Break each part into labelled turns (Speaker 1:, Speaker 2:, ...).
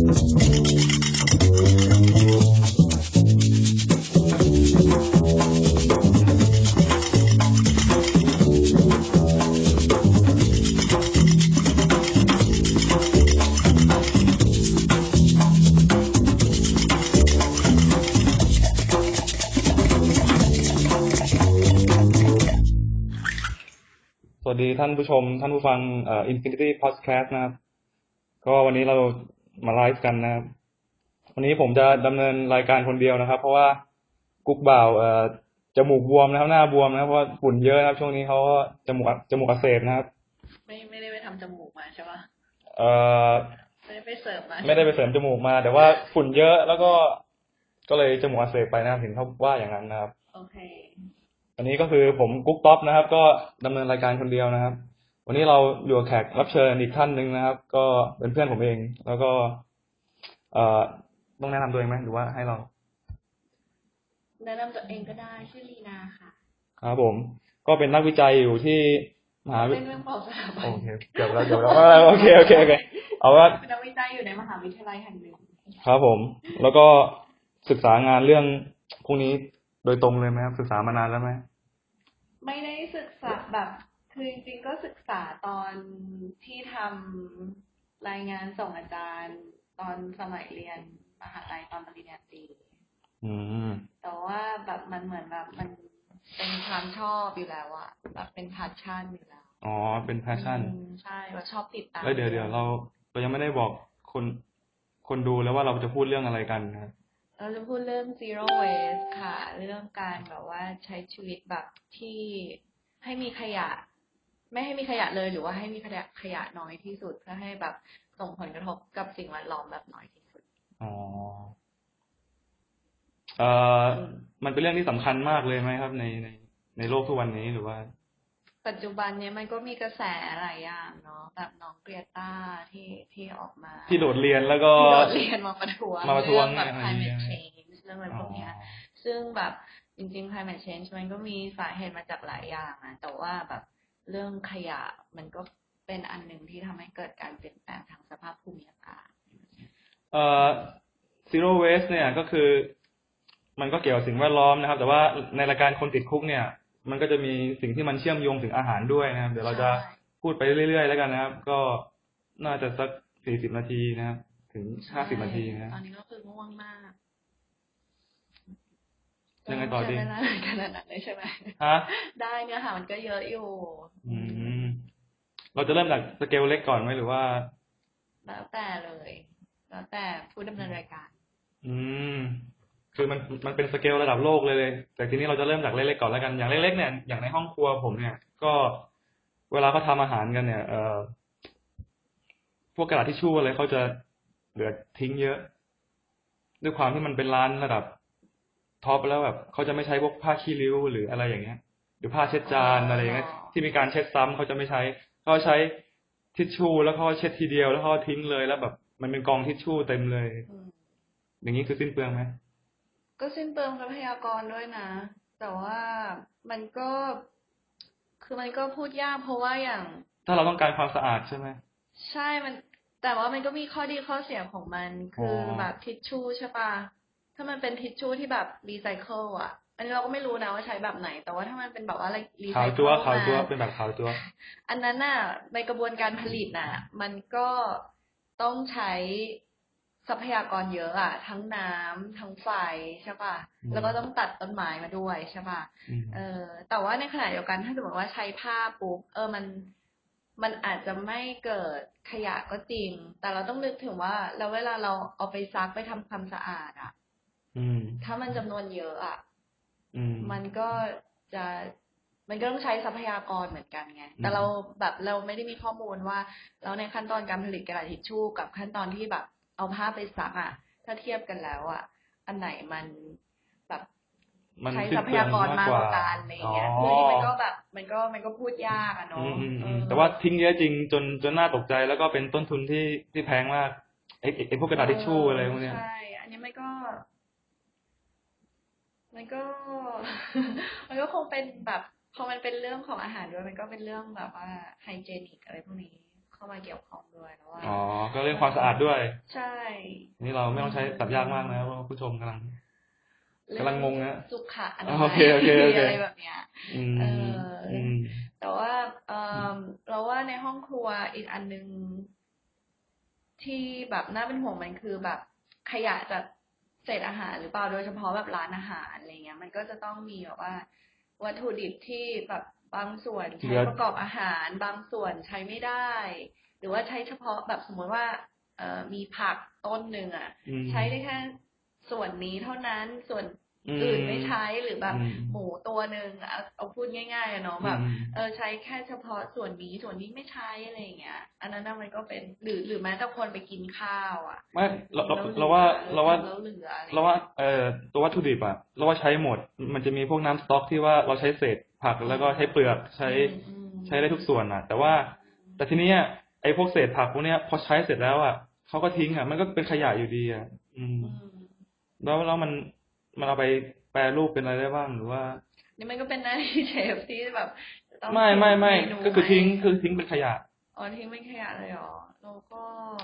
Speaker 1: สวัสดีท่านผู้ชม ท่านผู้ฟังเอ่อ Infinity Podcast นะครับ ก็วันนี้เรา มาไลฟ์กันนะครับ วันนี้ผมจะดำเนินรายการคนเดียวนะครับ เพราะว่ากุ๊กบ่าวเอ่อจมูกบวมนะครับ หน้าบวมนะครับเพราะว่าฝุ่นเยอะนะครับ ช่วงนี้เขาก็จมูกอักจมูกอักเสบนะครับ
Speaker 2: ไม่ไม่ได้ไปทำจมูกมาใช่ปะ
Speaker 1: เอ่อ
Speaker 2: ไม่ได้ไปเสริมมา
Speaker 1: ไม่ได้ไปเสริมจมูกมา แต่ว่าฝุ่นเยอะแล้วก็ก็เลยจมูกอักเสบไปนะครับถึงเขาว่าอย่างนั้นนะครับ
Speaker 2: โอเค
Speaker 1: อันนี้ก็คือผมกุ๊กต๊อปนะครับ ก็ดำเนินรายการคนเดียวนะครับ วันนี้เราอยู่กับแขกรับเชิญอีกท่านหนึ่งนะครับ ก็เป็นเพื่อนผมเอง แล้วก็ เอ่อต้องแนะนำตัวเองไหมหรือว่าให้เรา
Speaker 2: แนะนำตัวเองก็ได้ชื่อลีนาค่ะ
Speaker 1: ครับผม ก็เป็นนักวิจัยอยู่ที่มหาวิ
Speaker 2: เป็นเรื่องบอกสถาบัน
Speaker 1: โอเคเกือบแล้วเกือบแล้วอ่าโอเคโอเคโอเคเอาว่า
Speaker 2: เป็นนักวิจัยอยู่ในมหาวิทยาลัยแห่งหนึ่ง
Speaker 1: ครับผม แล้วก็ศึกษางานเรื่องพวกนี้โดยตรงเลยไหมครับศึกษามานานแล้วไหม
Speaker 2: ไม่ได้ศึกษาแบบ คือจริงๆก็ศึกษาตอนที่ทำรายงานส่งอาจารย์ ตอนสมัยเรียนมหาลัยตอนปริญญาตรี
Speaker 1: อืม
Speaker 2: แต่ว่าแบบมันเหมือนแบบมันเป็นความชอบอยู่แล้วอะแบบเป็น passion อยู่แล้ว
Speaker 1: อ๋อ เป็น passion
Speaker 2: อืมใช่แบบชอบติดตาม
Speaker 1: เอ้ยเดี๋ยวเดี๋ยวเราเรายังไม่ได้บอกคนคนดูแล้วว่าเราจะพูดเรื่องอะไรกันนะครับ
Speaker 2: เราจะพูดเรื่อง zero waste ค่ะ เรื่องการแบบว่าใช้ชีวิตแบบที่ให้มีขยะ ไม่ให้มีขยะเลยหรือว่าให้มีขยะขยะน้อยที่สุดเพื่อให้แบบส่งผลกระทบกับสิ่งแวดล้อมแบบน้อยที่สุด
Speaker 1: อ๋อเอ่อมันเป็นเรื่องที่สำคัญมากเลยไหมครับ ในในในโลกทุกวันนี้หรือว่า
Speaker 2: ปัจจุบันเนี้ยมันก็มีกระแสหลายอย่างเนาะแบบน้องเกรียต้าที่ที่ออกมา
Speaker 1: ที่โดดเรียนแล้วก็
Speaker 2: ที่โดดเรียนมาประท้วง
Speaker 1: มาประท้วง
Speaker 2: เรื่องแบบ
Speaker 1: อะไรอย่างเงี้ย
Speaker 2: climate change เรื่องอะไรพวกเนี้ย ซึ่งแบบจริงๆ climate change มันก็มีสาเหตุมาจากหลายอย่างอะแต่ว่าแบบ เรื่องขยะมันก็เป็นอันหนึ่งที่ทำให้เกิดการเปลี่ยนแปลงทางสภาพภูมิอากาศ
Speaker 1: เอ่อ zero waste เนี่ยก็คือ มันก็เกี่ยวกับสิ่งแวดล้อมนะครับ แต่ว่าในรายการคนติดคุกเนี่ย มันก็จะมีสิ่งที่มันเชื่อมโยงถึงอาหารด้วยนะครับ เดี๋ยวเราจะ
Speaker 2: ใช่
Speaker 1: พูดไปเรื่อยๆ แล้วกันนะครับ ก็น่าจะสักสี่สิบนาทีนะครับ ถึงห้าสิบนาทีนะครับ
Speaker 2: ตอนนี้ก็คือง่วงมาก
Speaker 1: ยังไงต่อดี
Speaker 2: ใช้เวลาขนาดนั้นเลยใช่ไหม
Speaker 1: ฮะ
Speaker 2: ได้เนื้อหามันก็เยอะอยู่
Speaker 1: อืม เราจะเริ่มจากสเกลเล็กก่อนไหมหรือว่า
Speaker 2: แล้วแต่เลย แล้วแต่ผู้ดำเนินรายการ
Speaker 1: อืม คือมันมันเป็นสเกลระดับโลกเลยเลย แต่ทีนี้เราจะเริ่มจากเล็กๆก่อนแล้วกัน อย่างเล็กๆเนี่ย อย่างในห้องครัวผมเนี่ย ก็เวลาเขาทำอาหารกันเนี่ยเอ่อพวกกระดาษทิชชู่อะไรเขาจะเหลือทิ้งเยอะ ด้วยความที่มันเป็นร้านระดับ top แล้วแบบเขาจะไม่ใช้พวกผ้าขี้ริ้วหรืออะไรอย่างเงี้ย หรือผ้าเช็ดจาน
Speaker 2: อ๋ออะ
Speaker 1: ไรอย่างเงี้ยที่มีการเช็ดซ้ำเขาจะไม่ใช้เขาใช้ทิชชู่แล้วเขาเช็ดทีเดียวแล้วเขาทิ้งเลยแล้วแบบมันเป็นกองทิชชู่เต็มเลย
Speaker 2: อืม
Speaker 1: อย่างนี้คือสิ้นเปลืองไหม
Speaker 2: ก็สิ้นเปลืองทรัพยากรด้วยนะ แต่ว่ามันก็ คือมันก็พูดยากเพราะว่าอย่าง
Speaker 1: ถ้าเราต้องการความสะอาดใช่ไหม
Speaker 2: ใช่มัน แต่ว่ามันก็มีข้อดีข้อเสียของมัน คืออ
Speaker 1: อ
Speaker 2: แบบทิชชู่ใช่ปะ ถ้ามันเป็นทิชชู่ที่แบบรีไซเคิลอะ อันนี้เราก็ไม่รู้นะว่าใช้แบบไหน แต่ว่าถ้ามันเป็นแบบว่ารีไซ
Speaker 1: ขาว
Speaker 2: เคิ
Speaker 1: จั๊ว
Speaker 2: ล
Speaker 1: ขาวจั๊ว
Speaker 2: มา
Speaker 1: เป็นแบบขาวจั๊ว
Speaker 2: อันนั้นน่ะในกระบวนการผลิตน่ะ มันก็ต้องใช้ทรัพยากรเยอะอะทั้งน้ำทั้งไฟใช่ป่ะ
Speaker 1: อืม
Speaker 2: แล้วก็ต้องตัดต้นไม้มาด้วยใช่ป่ะ
Speaker 1: อืม
Speaker 2: เออ แต่ว่าในขณะเดียวกันถ้าสมมติว่าใช้ผ้าปุ๊บเออมันมันอาจจะไม่เกิดขยะก็จริง แต่เราต้องนึกถึงว่าแล้วเวลาเราเอาไปซักไปทำความสะอาดอะ
Speaker 1: อืม
Speaker 2: ถ้ามันจำนวนเยอะอะ
Speaker 1: อืม
Speaker 2: มันก็จะมันก็ต้องใช้ทรัพยากรเหมือนกันไง แต่
Speaker 1: อืม
Speaker 2: เราแบบเราไม่ได้มีข้อมูลว่า แล้วในขั้นตอนการผลิตกระดาษทิชชู่กับขั้นตอนที่แบบเอาผ้าไปซักอะ ถ้าเทียบกันแล้วอะ อันไหนมันแบบ
Speaker 1: มัน
Speaker 2: ใช้
Speaker 1: สิ้
Speaker 2: ท
Speaker 1: น
Speaker 2: รัพ
Speaker 1: เปลือง
Speaker 2: ยากร
Speaker 1: มาก
Speaker 2: มาก
Speaker 1: ก
Speaker 2: ก
Speaker 1: ว่า
Speaker 2: ว่ากันอะไรอย่างเงี้ย
Speaker 1: อ๋อ
Speaker 2: คือนี่มันก็แบบมันก็มันก็พูดยากอะ
Speaker 1: อื
Speaker 2: เนาะ
Speaker 1: มอืม
Speaker 2: เอ
Speaker 1: อืม
Speaker 2: อ
Speaker 1: แต่ว่าทิ้งเยอะจริงจนจนน่าตกใจแล้วก็เป็นต้นทุนที่ที่แพงมากไอ้ไอ้ไอ้พวกกระดาษทิชชู่อะไรพวกเนี้ย
Speaker 2: ใช่ อันนี้มันก็ มันก็ มันก็คงเป็นแบบพอมันเป็นเรื่องของอาหารด้วยมันก็เป็นเรื่องแบบว่าไฮเจนิกอะไรพวกนี้เข้ามาเกี่ยวข้องด้วยแล้วว่า
Speaker 1: อ๋อก็เรื่องความสะอาดด้วย
Speaker 2: ใช่
Speaker 1: นี่เราไม่ต้องใช้สับยากมากนะเพราะว่าผู้ชมกำลังกำลังงงนะ
Speaker 2: สุขะอนา
Speaker 1: อ๋อ
Speaker 2: มั
Speaker 1: โอยเคโอเคโอเค
Speaker 2: อะไรแบบเนี้ย
Speaker 1: อืม
Speaker 2: เอออื
Speaker 1: อืม
Speaker 2: แต่ว่าเออเราว่าในห้องครัวอีกอันหนึ่งที่แบบน่าเป็นห่วงมันคือแบบขยะจาก เศษอาหารหรือเปล่าโดยเฉพาะแบบร้านอาหารอะไรเงี้ย มันก็จะต้องมีแบบว่า วัตถุดิบที่แบบบางส่วน
Speaker 1: เหลื
Speaker 2: ใช้
Speaker 1: อ
Speaker 2: ประกอบอาหาร บางส่วนใช้ไม่ได้ หรือว่าใช้เฉพาะแบบสมมติว่า เอ่อมีผักต้นหนึ่งอะ
Speaker 1: อืม
Speaker 2: ใช้ได้แค่ส่วนนี้เท่านั้นส่วน
Speaker 1: อืม
Speaker 2: อื่นไม่ใช้หรือแบบ
Speaker 1: อืม
Speaker 2: หมูตัวหนึ่งเอาเอาพูดง่ายๆอะเนาะแบบ
Speaker 1: อืม
Speaker 2: เออใช้แค่เฉพาะส่วนนี้ส่วนนี้ไม่ใช้อะไรอย่างเงี้ย อันนั้นน่ะมันก็เป็นหรือหรือแม้แต่คนไปกินข้าวอะ
Speaker 1: ไม่เราเรา
Speaker 2: แล้วหลือ
Speaker 1: เราว่าเราว่า
Speaker 2: แล้วเหลืออะไร
Speaker 1: เราว่าเอ่อตัววัตถุดิบอะเราว่าใช้หมด มันจะมีพวกน้ำสต๊อกที่ว่าเราใช้เศษผักแล้วก็ใช้เปลือกใช้
Speaker 2: อืม
Speaker 1: ใช้ได้ทุกส่วนอะแต่ว่าแต่ทีเนี้ยไอ้พวกเศษผักพวกเนี้ยพอใช้เสร็จแล้วอะเขาก็ทิ้งอะมันก็เป็นขยะอยู่ดีอะอืม
Speaker 2: อืม
Speaker 1: แล้วแล้วมัน มันเอาไปแปรรูปเป็นอะไรได้บ้างหรือว่า
Speaker 2: นี่มันก็เป็นหน้าที่เชฟที่แบบต้อง
Speaker 1: ไม่ไม่ไม่
Speaker 2: เนู
Speaker 1: ก็คือทิ้ง
Speaker 2: ไหม
Speaker 1: คือทิ้งเป็นขยะ
Speaker 2: อ๋อทิ้งเป็นขยะเลยเหรอแล้วก็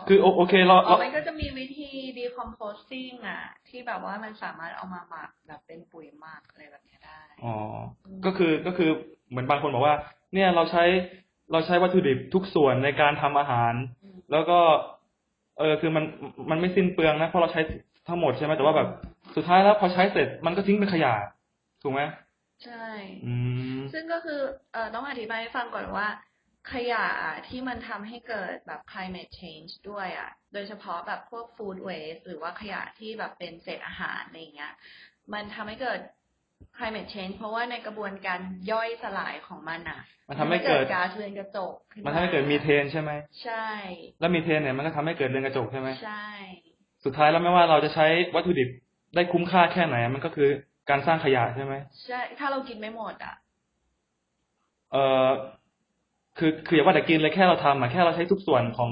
Speaker 1: คือโอโอเคเรา
Speaker 2: อ๋อ
Speaker 1: เรา
Speaker 2: มันก็จะมีวิธี decomposing อะ ที่แบบว่ามันสามารถเอามาหมักแบบเป็นปุ๋ยหมักอะไรแบบเนี้ยได้
Speaker 1: อ๋อก็คือก็คือเหมือนบางคนบอกว่า เนี่ยเราใช้เราใช้วัตถุดิบทุกส่วนในการทำอาหาร
Speaker 2: ม
Speaker 1: แล้วก็ เออคือมันมันไม่สิ้นเปลืองนะเพราะเราใช้ทั้งหมดใช่ไหมแต่ว่าแบบ สุดท้ายแล้วพอใช้เสร็จมันก็ทิ้งเป็นขยะถูกไหม
Speaker 2: ใช่
Speaker 1: อืม
Speaker 2: ซึ่งก็คือเอ่อต้องอธิบายให้ฟังก่อนว่า ขยะอะที่มันทำให้เกิดแบบ climate change ด้วยอะ โดยเฉพาะแบบพวก food waste หรือว่าขยะที่แบบเป็นเศษอาหารอะไรอย่างเงี้ย มันทำให้เกิด climate change เพราะว่าในกระบวนการย่อยสลายของมันอะ
Speaker 1: มันทำให้เกิด
Speaker 2: ก๊าซเรือนกระจกขึ้
Speaker 1: มันทำให้เกิดมีเทนใช่ไหม
Speaker 2: ใช่
Speaker 1: แล้วมีเทนเนี่ยมันก็ทำให้เกิดเรือนกระจกใช่ไหม
Speaker 2: ใช่
Speaker 1: สุดท้ายแล้วไม่ว่าเราจะใช้วัตถุดิบ ได้คุ้มค่าแค่ไหน มันก็คือการสร้างขยะใช่ไหม
Speaker 2: ใช่ ถ้าเรากินไม่หมดอะ
Speaker 1: เออคือคืออย่าว่าแต่กินเลยแค่เราทำอะแค่เราใช้ทุกส่วนของ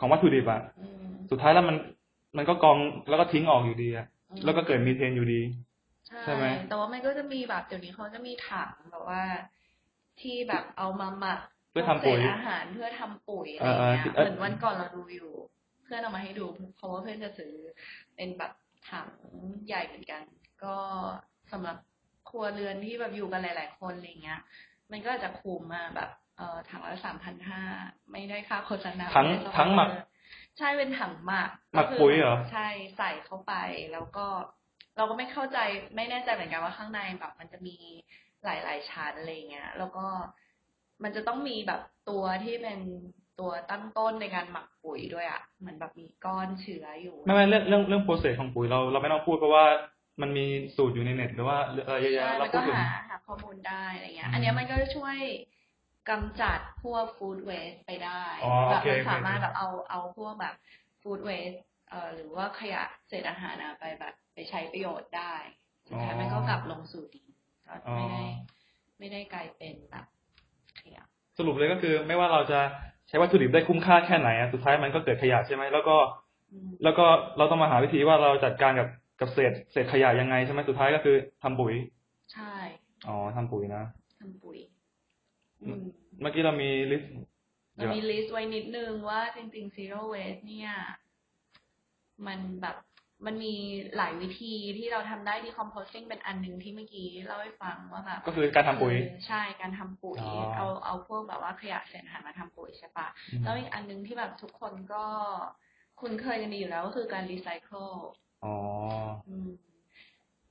Speaker 1: ของวัตถุดิบอะ
Speaker 2: อืม
Speaker 1: สุดท้ายแล้วมันมันก็กองแล้วก็ทิ้งออกอยู่ดีอะ
Speaker 2: อืม
Speaker 1: แล้วก็เกิดมีเทนอยู่ดี
Speaker 2: ใช่
Speaker 1: ใช่ไหม
Speaker 2: แต่ว่ามันก็จะมีแบบเดี๋ยวนี้เขาจะมีถังแบบว่า ที่แบบเอามาหมัก
Speaker 1: เพื่อทำปุ๋ย
Speaker 2: พวกเศษอาหารเพื่อทำปุ๋ยอะไรอย่างเงี้ย
Speaker 1: เออเออ
Speaker 2: เหมือนวันก่อนเราดูอยู่ เพื่อนเอามาให้ดูเพราะว่าเพื่อนจะซื้อเป็นแบบ ถังใหญ่เหมือนกัน ก็สำหรับครัวเรือนที่แบบอยู่กันหลาย ๆ คนอะไรเงี้ย มันก็อาจจะคุ้มมาแบบเอ่อถังละสามพันห้าไม่ได้ค่าโฆษณา
Speaker 1: ถัง
Speaker 2: ไม่ได้
Speaker 1: ถังหมัก
Speaker 2: ใช่เป็นถังหมัก
Speaker 1: หมัก
Speaker 2: คื
Speaker 1: ปุ๋ยเหรอ
Speaker 2: ใช่ใส่เข้าไปแล้วก็เราก็ไม่เข้าใจไม่แน่ใจเหมือนกันว่าข้างในแบบมันจะมีหลาย ๆ ชั้นอะไรเงี้ย แล้วก็มันจะต้องมีแบบตัวที่เป็น ตัวตั้งต้นในการหมักปุ๋ยด้วยอะ่ะเหมือนแบบมีก้อนเชื้ออยู่
Speaker 1: ไม่ไม่เรื่องเรื่องเรื่องโปรเซสของปุ๋ยเราเราไม่ต้องพูดเพราะว่ามันมีสูตรอยู่ในเน็ตหรือว่าอะไรเยอะ
Speaker 2: ใช่
Speaker 1: แยะเรา
Speaker 2: มัน
Speaker 1: พู
Speaker 2: ก็
Speaker 1: ดถึง
Speaker 2: หาหาข้อมูลได้อะไรเงี้ย
Speaker 1: อืม
Speaker 2: อันเนี้ยมันก็ช่วยกำจัดพวกฟู้ดเวสไปได้
Speaker 1: อ๋อ
Speaker 2: แบ
Speaker 1: โอบเค
Speaker 2: มัน
Speaker 1: โอเค
Speaker 2: สามารถแบบเอาเอาพวกแบบฟู้ดเวสเอ่อหรือว่าขยะเศษอาหารอะไปแบบไปใช้ประโยชน์ได้สุดท้ายมันก็กลับลงสู่ดินก็ไม่ได้ไม่ได้กลายเป็นแบบขยะ
Speaker 1: สรุปเลยก็คือไม่ว่าเราจะ ใช้วัตถุดิบได้คุ้มค่าแค่ไหนอะสุดท้ายมันก็เกิดขยะใช่ไหมแล้วก็
Speaker 2: อืม
Speaker 1: แล้วก็เราต้องมาหาวิธีว่าเราจัดการกับกับเศษเศษขยะยังไงใช่ไหมสุดท้ายก็คือทำปุ๋ย
Speaker 2: ใช่
Speaker 1: อ๋อทำปุ๋ยนะ
Speaker 2: ทำปุ๋ยอืม
Speaker 1: เมื่อกี้เรามี list
Speaker 2: เรามี list ไว้นิดนึงว่าจริงๆ zero waste เนี่ย มันแบบ มันมีหลายวิธีที่เราทำได้ decomposing เป็นอันหนึ่งที่เมื่อกี้เล่าให้ฟังว่าแบบ
Speaker 1: ก็คือการทำปุ๋ย
Speaker 2: คือใช่การทำปุ๋ย
Speaker 1: อ๋อ
Speaker 2: เอาเอาพวกแบบว่าขยะเศษอาหารมาทำปุ๋ยใช่ปะ
Speaker 1: อืม
Speaker 2: แล้วอีกอันหนึงที่แบบทุกคนก็คุ้นเคยกันดีอยู่แล้วก็คือการรีไซเคิล
Speaker 1: อ๋อ
Speaker 2: อืม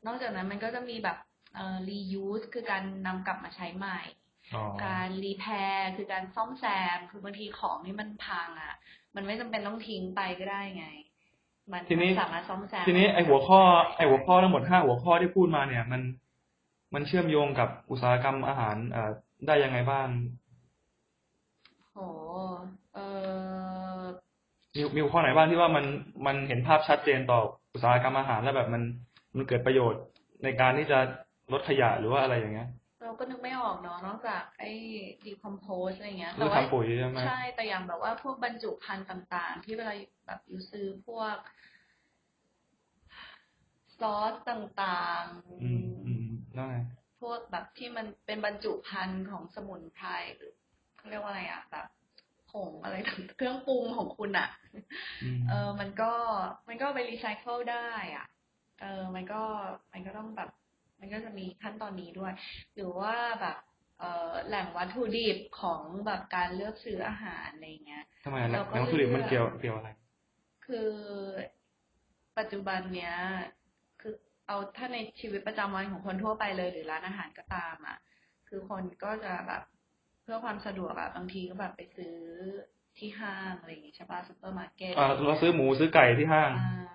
Speaker 2: นอกจากนั้นมันก็จะมีแบบเอ่อ reuse คือการนำกลับมาใช้ใหม่
Speaker 1: อ๋อ
Speaker 2: การ repair คือการซ่อมแซมคือบางทีของที่มันพังอะ มันไม่จำเป็นต้องทิ้งไปก็ได้ไง มัน
Speaker 1: ทีนี้
Speaker 2: มันสามารถซ่อมแซม
Speaker 1: ทีนี้ไอหัวข้อไอหัวข้อทั้งหมดห้าหัวข้อที่พูดมาเนี่ย มันมันเชื่อมโยงกับอุตสาหกรรมอาหารเอ่อได้ยังไงบ้าง
Speaker 2: โหเออ
Speaker 1: มีมีหัวข้อไหนบ้างที่ว่ามันมันเห็นภาพชัดเจนต่ออุตสาหกรรมอาหารแล้วแบบมันมันเกิดประโยชน์ในการที่จะลดขยะหรือว่าอะไรอย่างเงี้ย
Speaker 2: เราก็นึกไม่ออกเนาะนอกจากไอ้ decompose อะไรเงี้ย
Speaker 1: คือ
Speaker 2: แต่ว่า
Speaker 1: ทำปุ๋ยใช่ไหม
Speaker 2: ใช่แต่อย่างแบบว่าพวกบรรจุภัณฑ์ต่างๆ ที่เวลาแบบอยู่ซื้อพวก ซอสต่างๆ
Speaker 1: อืมอืมนั่นไง
Speaker 2: พวกแบบที่มันเป็นบรรจุภัณฑ์ของสมุนไพรหรือเขาเรียกว่าอะไรอะแบบผงอะไรต่างเครื่องปรุงของคุณอะ
Speaker 1: อืม
Speaker 2: เออมันก็มันก็ไปรีไซเคิลได้ อะ เออมันก็มันก็ต้องแบบ มันก็จะมีขั้นตอนนี้ด้วย หรือว่าแบบเออแหล่งวัตถุดิบของแบบการเลือกซื้ออาหารอะไรเงี้ย
Speaker 1: ทำไมอะแหล่
Speaker 2: เรา
Speaker 1: ง
Speaker 2: ก็
Speaker 1: แหล่งวัตถุดิบมัน
Speaker 2: เลือก
Speaker 1: เกี่ยวเกี่ยวอะไร
Speaker 2: คือปัจจุบันเนี้ย คือเอาถ้าในชีวิตประจำวันของคนทั่วไปเลยหรือร้านอาหารก็ตามอะ คือคนก็จะแบบเพื่อความสะดวกอะบางทีก็แบบไปซื้อที่ห้างอะไรอย่างงี้ใช่ป่ะซุปเปอร์มาร์เก็ต
Speaker 1: อ่าเราซื้อหมูซื้อไก่ที่ห้าง
Speaker 2: อ่า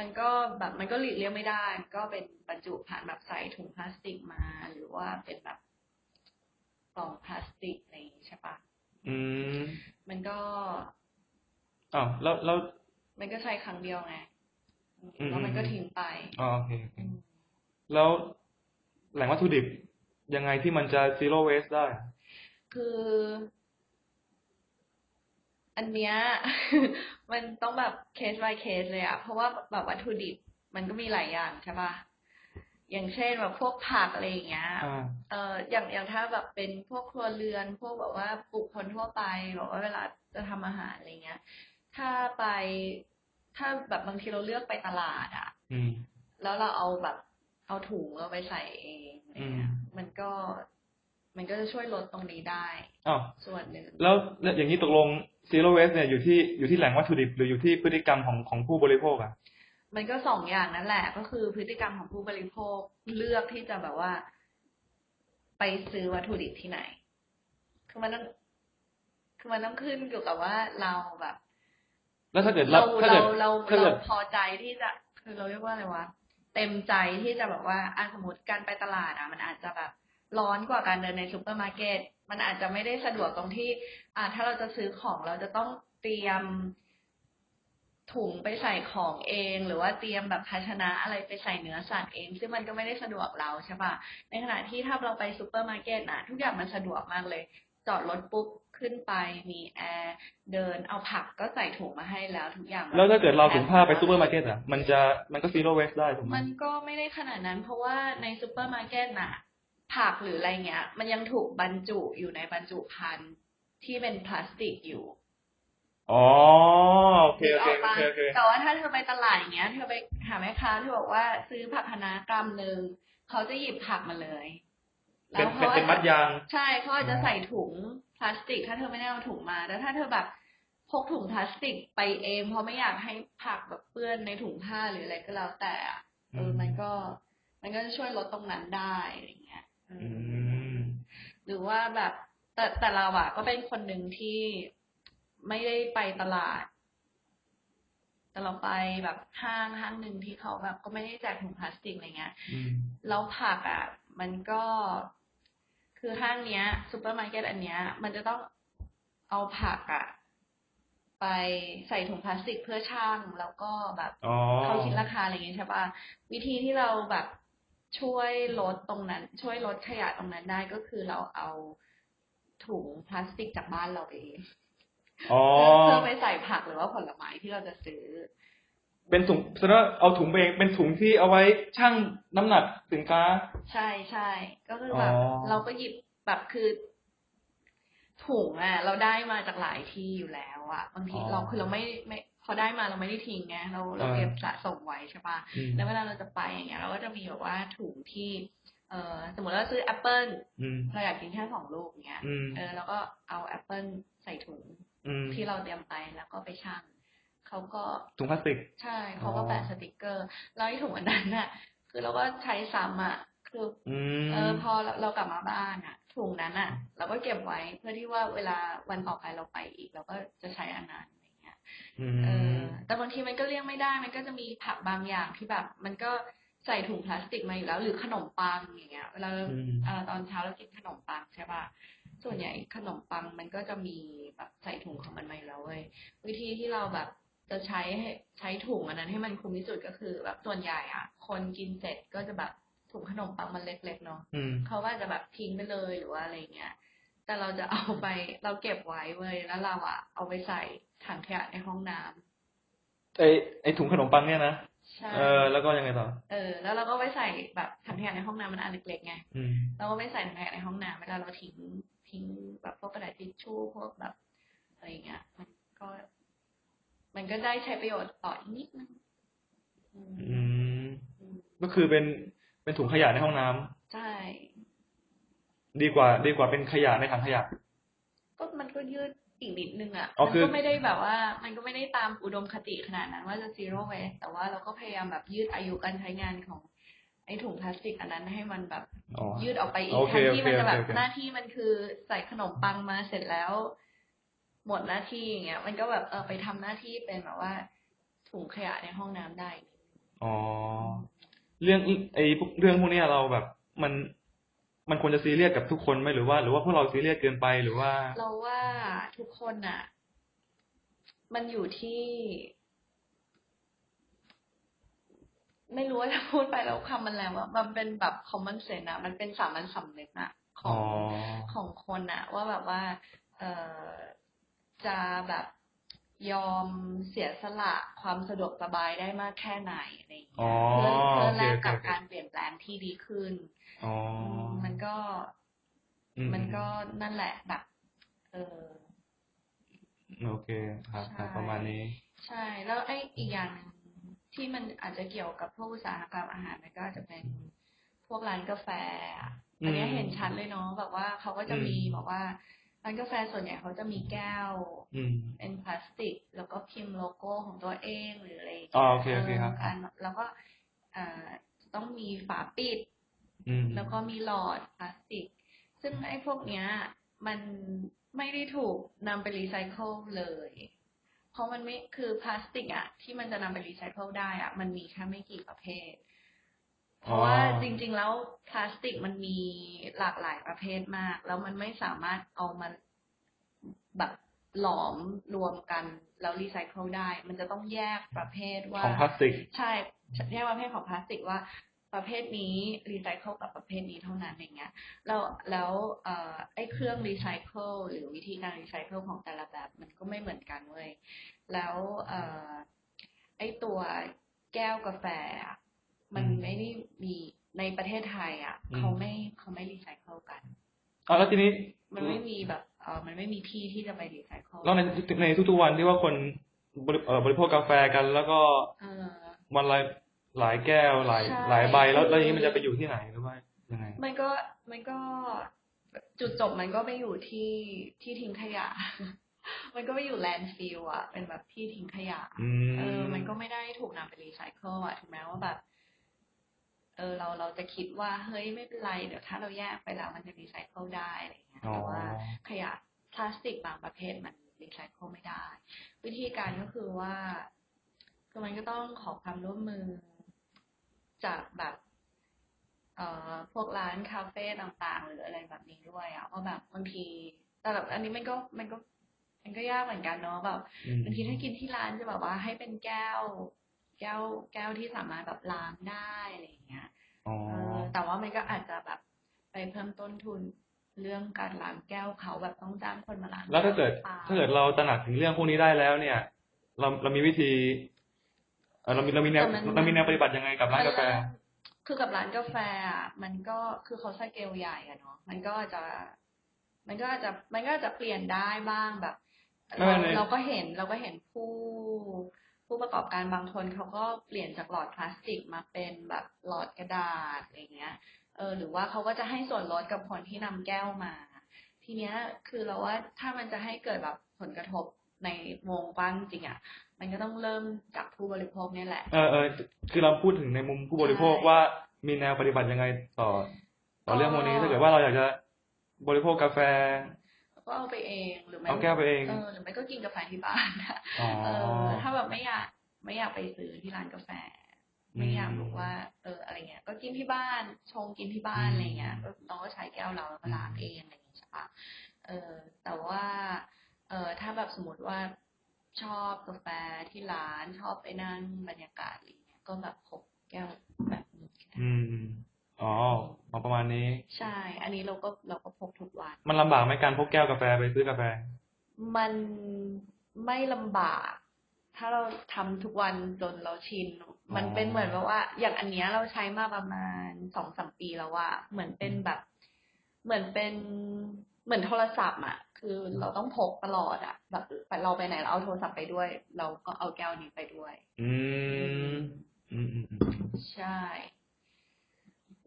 Speaker 2: มันก็แบบมันก็หลีกเลี่ยงไม่ได้มันก็เป็นบรรจุผ่านแบบใส่ถุงพลาสติกมา หรือว่าเป็นแบบกล่องพลาสติกอะไรอย่างงี้ใช่ปะ
Speaker 1: อืม
Speaker 2: มันก็
Speaker 1: อ้าวแล้วแล้ว
Speaker 2: มันก็ใช้ครั้งเดียวไง
Speaker 1: อืม
Speaker 2: แล้วมันก็ทิ้งไป
Speaker 1: อ๋อโอเคโอเค
Speaker 2: อืม
Speaker 1: แล้วแหล่งวัตถุดิบยังไงที่มันจะ zero waste ได้
Speaker 2: คือ อันเนี้ย มันต้องแบบเคส by เคสเลยอะเพราะว่าแบบวัตถุดิบมันก็มีหลายอย่างใช่ปะอย่างเช่นแบบพวกผักอะไรอย่างเงี้ย
Speaker 1: อ่า
Speaker 2: เอ่ออย่างอย่างถ้าแบบเป็นพวกครัวเรือน พวกแบบว่าบุคคลทั่วไปแบบว่าเวลาจะทำอาหารอะไรเงี้ย ถ้าไปถ้าแบบบางทีเราเลือกไปตลาดอะ
Speaker 1: อืม
Speaker 2: แล้วเราเอาแบบเอาถุงเราไปใส่เองอะไรเงี้ย
Speaker 1: อืม
Speaker 2: มันก็มันก็จะช่วยลดตรงนี้ได้
Speaker 1: อ้าว
Speaker 2: ส่วนหนึ่ง
Speaker 1: แล้วแล้วอย่างนี้ตกลง zero waste เนี่ยอยู่ที่อยู่ที่แหล่งวัตถุดิบหรืออยู่ที่พฤติกรรมของของผู้บริโภคอะ
Speaker 2: มันก็สองอย่างนั่นแหละ ก็คือพฤติกรรมของผู้บริโภคเลือกที่จะแบบว่า ไปซื้อวัตถุดิบที่ไหนคือมันต้องคือมันต้องขึ้นเกี่ยวกับว่าเราแบบ
Speaker 1: แล้วถ้าเกิด
Speaker 2: เรา
Speaker 1: ถ้า
Speaker 2: เรา
Speaker 1: เกิด
Speaker 2: เรา
Speaker 1: ถ้า
Speaker 2: เรา
Speaker 1: เกิด
Speaker 2: พอใจที่จะ คือเราเรียกว่าอะไรวะเต็มใจที่จะแบบว่าอะสมมติการไปตลาดอะ มันอาจจะแบบ ร้อนกว่าการเดินในซูเปอร์มาร์เก็ตมันอาจจะไม่ได้สะดวกตรงที่ อะถ้าเราจะซื้อของเราจะต้องเตรียมถุงไปใส่ของเอง หรือว่าเตรียมแบบภาชนะอะไรไปใส่เนื้อสัตว์เอง ซึ่งมันก็ไม่ได้สะดวกเราใช่ปะในขณะที่ถ้าเราไปซูเปอร์มาร์เก็ตนะทุกอย่างมันสะดวกมากเลย จอดรถปุ๊บขึ้นไปมีแอร์เดินเอาผักก็ใส่ถุงมาให้แล้วทุกอย่างแบบ
Speaker 1: แล้วถ้าเกิดเราถุงผ้าไปซูเปอร์มาร์เก็ตอะมันจะมันก็ zero waste ได้ถูกไหม
Speaker 2: มันก็ไม่ได้ขนาดนั้น เพราะว่าในซูเปอร์มาร์เก็ตน่ะ ผักหรืออะไรเงี้ย มันยังถูกบรรจุอยู่ในบรรจุภัณฑ์ที่เป็นพลาสติกอยู่
Speaker 1: อ๋อโอเคโอเค
Speaker 2: นึก
Speaker 1: โอ
Speaker 2: ปะ
Speaker 1: เคโอเค
Speaker 2: แต่ว่าถ้าเธอไปตลาดอย่างเงี้ยเธอไปหาแม่ค้าเธอบอกว่าซื้อผักคะน้ากรัมหนึ่งเขาจะหยิบผักมาเลย
Speaker 1: เป็น
Speaker 2: เขา
Speaker 1: เป็นเป็นมัดยาง
Speaker 2: ใช่เขาอาจจะใส่ถุงพลาสติก ถ้าเธอไม่ได้เอาถุงมาแล้วถ้าเธอแบบพกถุงพลาสติกไปเองเพราะไม่อยากให้ผักแบบเปื้อนในถุงผ้าหรืออะไรก็แล้วแต่อะเออ
Speaker 1: อืม
Speaker 2: มันก็ มันก็จะช่วยลดตรงนั้นได้อะไรเงี้ยเออ
Speaker 1: อื
Speaker 2: อ
Speaker 1: ม
Speaker 2: หรือว่าแบบแต่แต่เราอะก็เป็นคนหนึ่งที่ไม่ได้ไปตลาด แต่เราไปแบบห้างห้างหนึ่งที่เขาแบบ ก็ไม่ได้แจกถุงพลาสติกอะไรเงี้ย
Speaker 1: อืม
Speaker 2: แล้วผักอะมันก็คือห้างเนี้ยซูเปอร์มาร์เก็ตอันเนี้ย มันจะต้องเอาผักอะไปใส่ถุงพลาสติกเพื่อชั่งแล้วก็แบบ
Speaker 1: อ๋อ
Speaker 2: เขาคิดราคาอะไรอย่างเงี้ยใช่ป่ะวิธีที่เราแบบ ช่วยลดตรงนั้น ช่วยลดขยะตรงนั้นได้ก็คือเราเอาถุงพลาสติกจากบ้านเราเอง
Speaker 1: อ๋อ
Speaker 2: เพื่อไปใส่ผักหรือว่าผลไม้ที่เราจะซื้อ
Speaker 1: เป็นถุงแสดงว่าเอาถุงไปเองเป็นถุงที่เอาไว้ชั่งน้ำหนักสินค้า
Speaker 2: ใช่ใช่ก็คือแบบ
Speaker 1: อ๋อ
Speaker 2: เราก็หยิบแบบคือถุงอะ เราได้มาจากหลายที่อยู่แล้วอะบางทีเราคือเราไม่ไม่ พอได้มาเราไม่ได้ทิ้งไงเราเราเก็บสะสมไว้ใช่ปะ
Speaker 1: อืม
Speaker 2: แล้วเวลาเราจะไปอย่างเงี้ย เราก็จะมีแบบว่าถุงที่เออสมมติเราซื้อแอปเปิล
Speaker 1: อืม
Speaker 2: เราอยากกินแค่สองลูกอย่างเงี้ย
Speaker 1: อืม
Speaker 2: เออแล้วก็เอาแอปเปิลใส่ถุง
Speaker 1: อืม
Speaker 2: ที่เราเตรียมไปแล้วก็ไปชั่งเขาก็
Speaker 1: ถุงพลาสติก
Speaker 2: ใช่เขาก็
Speaker 1: อ๋อ
Speaker 2: แปะสติกเกอร์แล้วไอ้ถุงอันนั้นน่ะ คือเราก็ใช้ซ้ำอะคือ
Speaker 1: อืม
Speaker 2: เออพอเราเรากลับมาบ้านอะ ถุงนั้นอะ เราก็เก็บไว้เพื่อที่ว่าเวลาวันต่อไปเราไปอีก เราก็จะใช้อันนั้นอะไร เงี้ย
Speaker 1: อื
Speaker 2: เอ
Speaker 1: ม
Speaker 2: อแต่บางทีมันก็เลี่ยงไม่ได้ มันก็จะมีผักบางอย่างที่แบบ มันก็ใส่ถุงพลาสติกมาอยู่แล้ว หรือขนมปังอย่างเงี้ยเวลา
Speaker 1: อืม
Speaker 2: เอ่อตอนเช้าเรากินขนมปังใช่ป่ะส่วนใหญ่ขนมปังมันก็จะมีแบบใส่ถุงของมันมาอยู่แล้วเว้ยวิธีที่เราแบบจะใช้ให้ใช้ถุงอันนั้นให้มันคุ้มที่สุดก็คือ แบบส่วนใหญ่อะ คนกินเสร็จก็จะแบบถุงขนมปังมันเล็กๆเนาะ
Speaker 1: อืม
Speaker 2: เขาก็อาจจะแบบทิ้งไปเลยหรือว่าอะไรเงี้ย แต่เราจะเอาไปเราเก็บไว้เว้ยแล้วเราอะเอาไปใส่ถังขยะในห้องน้ำ
Speaker 1: ไอไอถุงขนมปังเนี่ยนะ
Speaker 2: ใช่
Speaker 1: เออแล้วก็ยังไงต่อ
Speaker 2: เออ แล้วเราก็ไปใส่แบบถังขยะในห้องน้ำมันอันเล็กๆไง
Speaker 1: อืม
Speaker 2: เราก็ไปใส่ถังขยะในห้องน้ำเวลาเราทิ้งทิ้งแบบพวกกระดาษทิชชู่พวกแบบอะไรเงี้ย มันก็ มันก็ได้ใช้ประโยชน์ต่ออีกนิดนึงอืม
Speaker 1: อืม
Speaker 2: อืม
Speaker 1: ก็คือเป็นเป็นถุงขยะในห้องน้ำ
Speaker 2: ใช่
Speaker 1: ดีกว่า ดีกว่าเป็นขยะในถังขยะ
Speaker 2: ก็มันก็ยืดอีกนิดนึงอะ
Speaker 1: อ๋อ
Speaker 2: มัน
Speaker 1: คือ
Speaker 2: ก็ไม่ได้แบบว่า มันก็ไม่ได้ตามอุดมคติขนาดนั้น ว่าจะ zero waste แต่ว่าเราก็พยายามแบบยืดอายุการใช้งานของไอ้ถุงพลาสติกอันนั้นให้มันแบบ
Speaker 1: อ๋อ
Speaker 2: ยืดออกไปอีก
Speaker 1: โอเค
Speaker 2: แทนที่
Speaker 1: โอเค
Speaker 2: มันจะแบบ
Speaker 1: โอเค
Speaker 2: หน้าที่มันคือใส่ขนมปังมาเสร็จแล้ว หมดหน้าที่อย่างเงี้ย มันก็แบบเออไปทำหน้าที่เป็นแบบว่า ถุงขยะในห้องน้ำได้
Speaker 1: อ๋อ เรื่องไอ้พวกเรื่องพวกเนี้ยเราแบบมัน มันควรจะซีเรียสกับทุกคนไหมหรือว่า หรือว่าพวกเราซีเรียสเกินไปหรือว่า
Speaker 2: เราว่าทุกคนอะ มันอยู่ที่ ไม่รู้ว่าจะพูดไปแล้วคำมันแล้วว่ามันเป็นแบบ common sense อะมันเป็นสามัญสำนึกอะข
Speaker 1: อ๋
Speaker 2: อ
Speaker 1: อ
Speaker 2: งของคนอะว่าแบบว่า เออจะแบบยอมเสียสละความสะดวกสบายได้มากแค่ไหนอะไรอย่าง
Speaker 1: อ๋
Speaker 2: เงี้
Speaker 1: อย
Speaker 2: เพื่อเพื่อ ที่ดีขึ้น
Speaker 1: อ๋อ
Speaker 2: มมันก็
Speaker 1: อื
Speaker 2: มันก็นั่นแหละแบบ เออ
Speaker 1: โอเคครับครับ
Speaker 2: ใช่
Speaker 1: ประมาณนี้
Speaker 2: ใช่ แล้วไอ้อีกอย่างหนึ่งที่มันอาจจะเกี่ยวกับพวกอุตสาหกรรมอาหารมันก็อาจจะเป็นพวกร้านกาแฟอะอันเนี้ย
Speaker 1: อืม
Speaker 2: เห็นชัดเลยเนาะแบบว่าเขาก็จะ
Speaker 1: อืม
Speaker 2: มีบอกว่าร้านกาแฟส่วนใหญ่เขาจะมีแก้ว
Speaker 1: อืม
Speaker 2: เป็นพลาสติก แล้วก็พิมพ์โลโก้ของตัวเองหรืออะไรอย่าง
Speaker 1: อ๋อ
Speaker 2: เงี้ย
Speaker 1: โอเคโอเคครับ
Speaker 2: การแล้วก็อ่า ต้องมีฝาปิด
Speaker 1: อืม
Speaker 2: แล้วก็มีหลอดพลาสติก ซึ่งไอ้พวกเนี้ย มันไม่ได้ถูกนำไปรีไซเคิลเลย เพราะมันไม่คือพลาสติกอะที่มันจะนำไปรีไซเคิลได้อะมันมีแค่ไม่กี่ประเภท เพราะว่าจริง ๆ แล้วพลาสติกมันมีหลากหลายประเภทมาก แล้วมันไม่สามารถเอามาแบบหลอมรวมกันแล้วรีไซเคิลได้ มันจะต้องแยกประเภทว่า
Speaker 1: ของพลาสติก
Speaker 2: ใช่แยกประเภทของพลาสติกว่า ประเภทนี้รีไซเคิลกับประเภทนี้เท่านั้นอย่างเงี้ยแล้วแล้วเอ่อไอ้เครื่องรีไซเคิลหรือวิธีการรีไซเคิลของแต่ละแบบมันก็ไม่เหมือนกันเว้ยแล้วเอ่อไอ้ตัวแก้วกาแฟอะมัน
Speaker 1: อืม
Speaker 2: ไม่ได้มีในประเทศไทย อะ
Speaker 1: อืม
Speaker 2: เขาไม่เขาไม่รีไซเคิลกัน
Speaker 1: อ๋อแล้วทีนี้
Speaker 2: มันไม่มีแบบเออมันไม่มีที่ที่จะไปรีไซเคิล
Speaker 1: แล้วในในทุกๆวันที่ว่าคนบริเอ่อบริโภคกาแฟกันแล้วก็
Speaker 2: เออ
Speaker 1: วันละ หลายแก้วหลาย
Speaker 2: ใช่
Speaker 1: หลายใบแล้ว
Speaker 2: คือ
Speaker 1: แล้วอย่างนี้มันจะไปอยู่ที่ไหนหรือว่ายังไง
Speaker 2: มันก็มันก็จุดจบมันก็ไปอยู่ที่ที่ทิ้งขยะ มันก็ไปอยู่ landfill อะเป็นแบบที่ทิ้งขยะ
Speaker 1: อืม
Speaker 2: เออ มันก็ไม่ได้ถูกนำไปรีไซเคิลอะถึงแม้ว่าแบบเออเราเราจะคิดว่าเฮ้ยไม่เป็นไร เดี๋ยวถ้าเราแยกไปแล้วมันจะรีไซเคิลได้อะไรอย่างเงี้ย
Speaker 1: อ๋อ
Speaker 2: แต่ว่าขยะพลาสติกบางประเภทมันรีไซเคิลไม่ได้ วิธีการก็คือว่าคือมันก็ต้องขอความร่วมมือ จากแบบเอ่อพวกร้านคาเฟ่ต่างๆ หรืออะไรแบบนี้ด้วยอะว่าแบบบางที แต่แบบอันนี้มันก็มันก็ มันก็ยากเหมือนกันเนาะแบบ
Speaker 1: อืม
Speaker 2: บางทีถ้ากินที่ร้านจะแบบว่าให้เป็นแก้ว แก้วแก้วที่สามารถแบบล้างได้อะไรอย่างเงี้ย
Speaker 1: อ๋อ
Speaker 2: เออแต่ว่ามันก็อาจจะแบบไปเพิ่มต้นทุนเรื่องการล้างแก้วเขาแบบต้องจ้างคนมาล้าง
Speaker 1: แล้วถ้าเกิด
Speaker 2: ปล่
Speaker 1: ถ้าเกิดเราตระหนักถึงเรื่องพวกนี้ได้แล้วเนี่ย เราเรามีวิธี เอ่อเรามีเรามีแนว
Speaker 2: แต่มัน
Speaker 1: เรามีแนวปฏิบัติยังไงกับร้านกาแฟ
Speaker 2: มันเริ่มคือกับร้านกาแฟอะมันก็คือเขาสเกลใหญ่อะเนาะมันก็จะ มันก็อาจจะมันก็อาจจะเปลี่ยนได้บ้างแบบ
Speaker 1: ไม่
Speaker 2: เรา
Speaker 1: ไม่
Speaker 2: เราก็เห็นเราก็เห็นผู้ผู้ประกอบการบางคนเขาก็เปลี่ยนจากหลอดพลาสติกมาเป็นแบบหลอดกระดาษอะไรเงี้ย เออ หรือว่าเขาก็จะให้ส่วนลดกับคนที่นำแก้วมา ทีเนี้ยคือเราว่าถ้ามันจะให้เกิดแบบผลกระทบ ในวงกว้างจริงอะ มันก็ต้องเริ่มจากผู้บริโภคเนี่ยแหละ
Speaker 1: เออเออคือเราพูดถึงในมุมผู้บริโภค
Speaker 2: ใช่
Speaker 1: ว่ามีแนวปฏิบัติยังไงต่อ ต่อเรื่องพวกนี้
Speaker 2: ก็
Speaker 1: ถ้าเกิดว่าเราอยากจะบริโภคกาแฟ
Speaker 2: ก็เอาไปเองหรือไม่
Speaker 1: เอาแก้วไปเอง
Speaker 2: เออหรือไม่ก็กินกาแฟที่บ้านอะ
Speaker 1: อ๋อ
Speaker 2: เออถ้าแบบไม่อยากไม่อยากไปซื้อที่ร้านกาแฟ ไม่อยากรู้ว่า เอออะไรเงี้ย ก็กินที่บ้านชงกินที่บ้าน
Speaker 1: อืม
Speaker 2: อะไรเงี้ยก็เราก็ใช้แก้วเราแล้วก็ล้างเองอะไรอย่างเงี้ยใช่ปะเออแต่ว่า เออถ้าแบบสมมติว่าชอบกาแฟที่ร้านชอบไปนั่งบรรยากาศอะไรเงี้ยก็แบบพกแก้วแบบนี้ก็ได้
Speaker 1: อืมอ๋อเอาประมาณนี้
Speaker 2: ใช่ อันนี้เราก็เราก็พกทุกวัน
Speaker 1: มันลำบากไหมการพกแก้วกาแฟไปซื้อกาแฟ
Speaker 2: มันไม่ลำบาก ถ้าเราทำทุกวันจนเราชิน มันเป็นเหมือนแบบว่า อย่างอันเนี้ยเราใช้มาประมาณสองสามปีแล้วว่า เหมือนเป็นแบบ เหมือนเป็นเหมือนโทรศัพท์อะ คือเราต้องพกตลอดอะแบบเราไปไหนเราเอาโทรศัพท์ไปด้วย เราก็เอาแก้วนี้ไปด้วย
Speaker 1: อืมอืมอืมอืม
Speaker 2: ใช่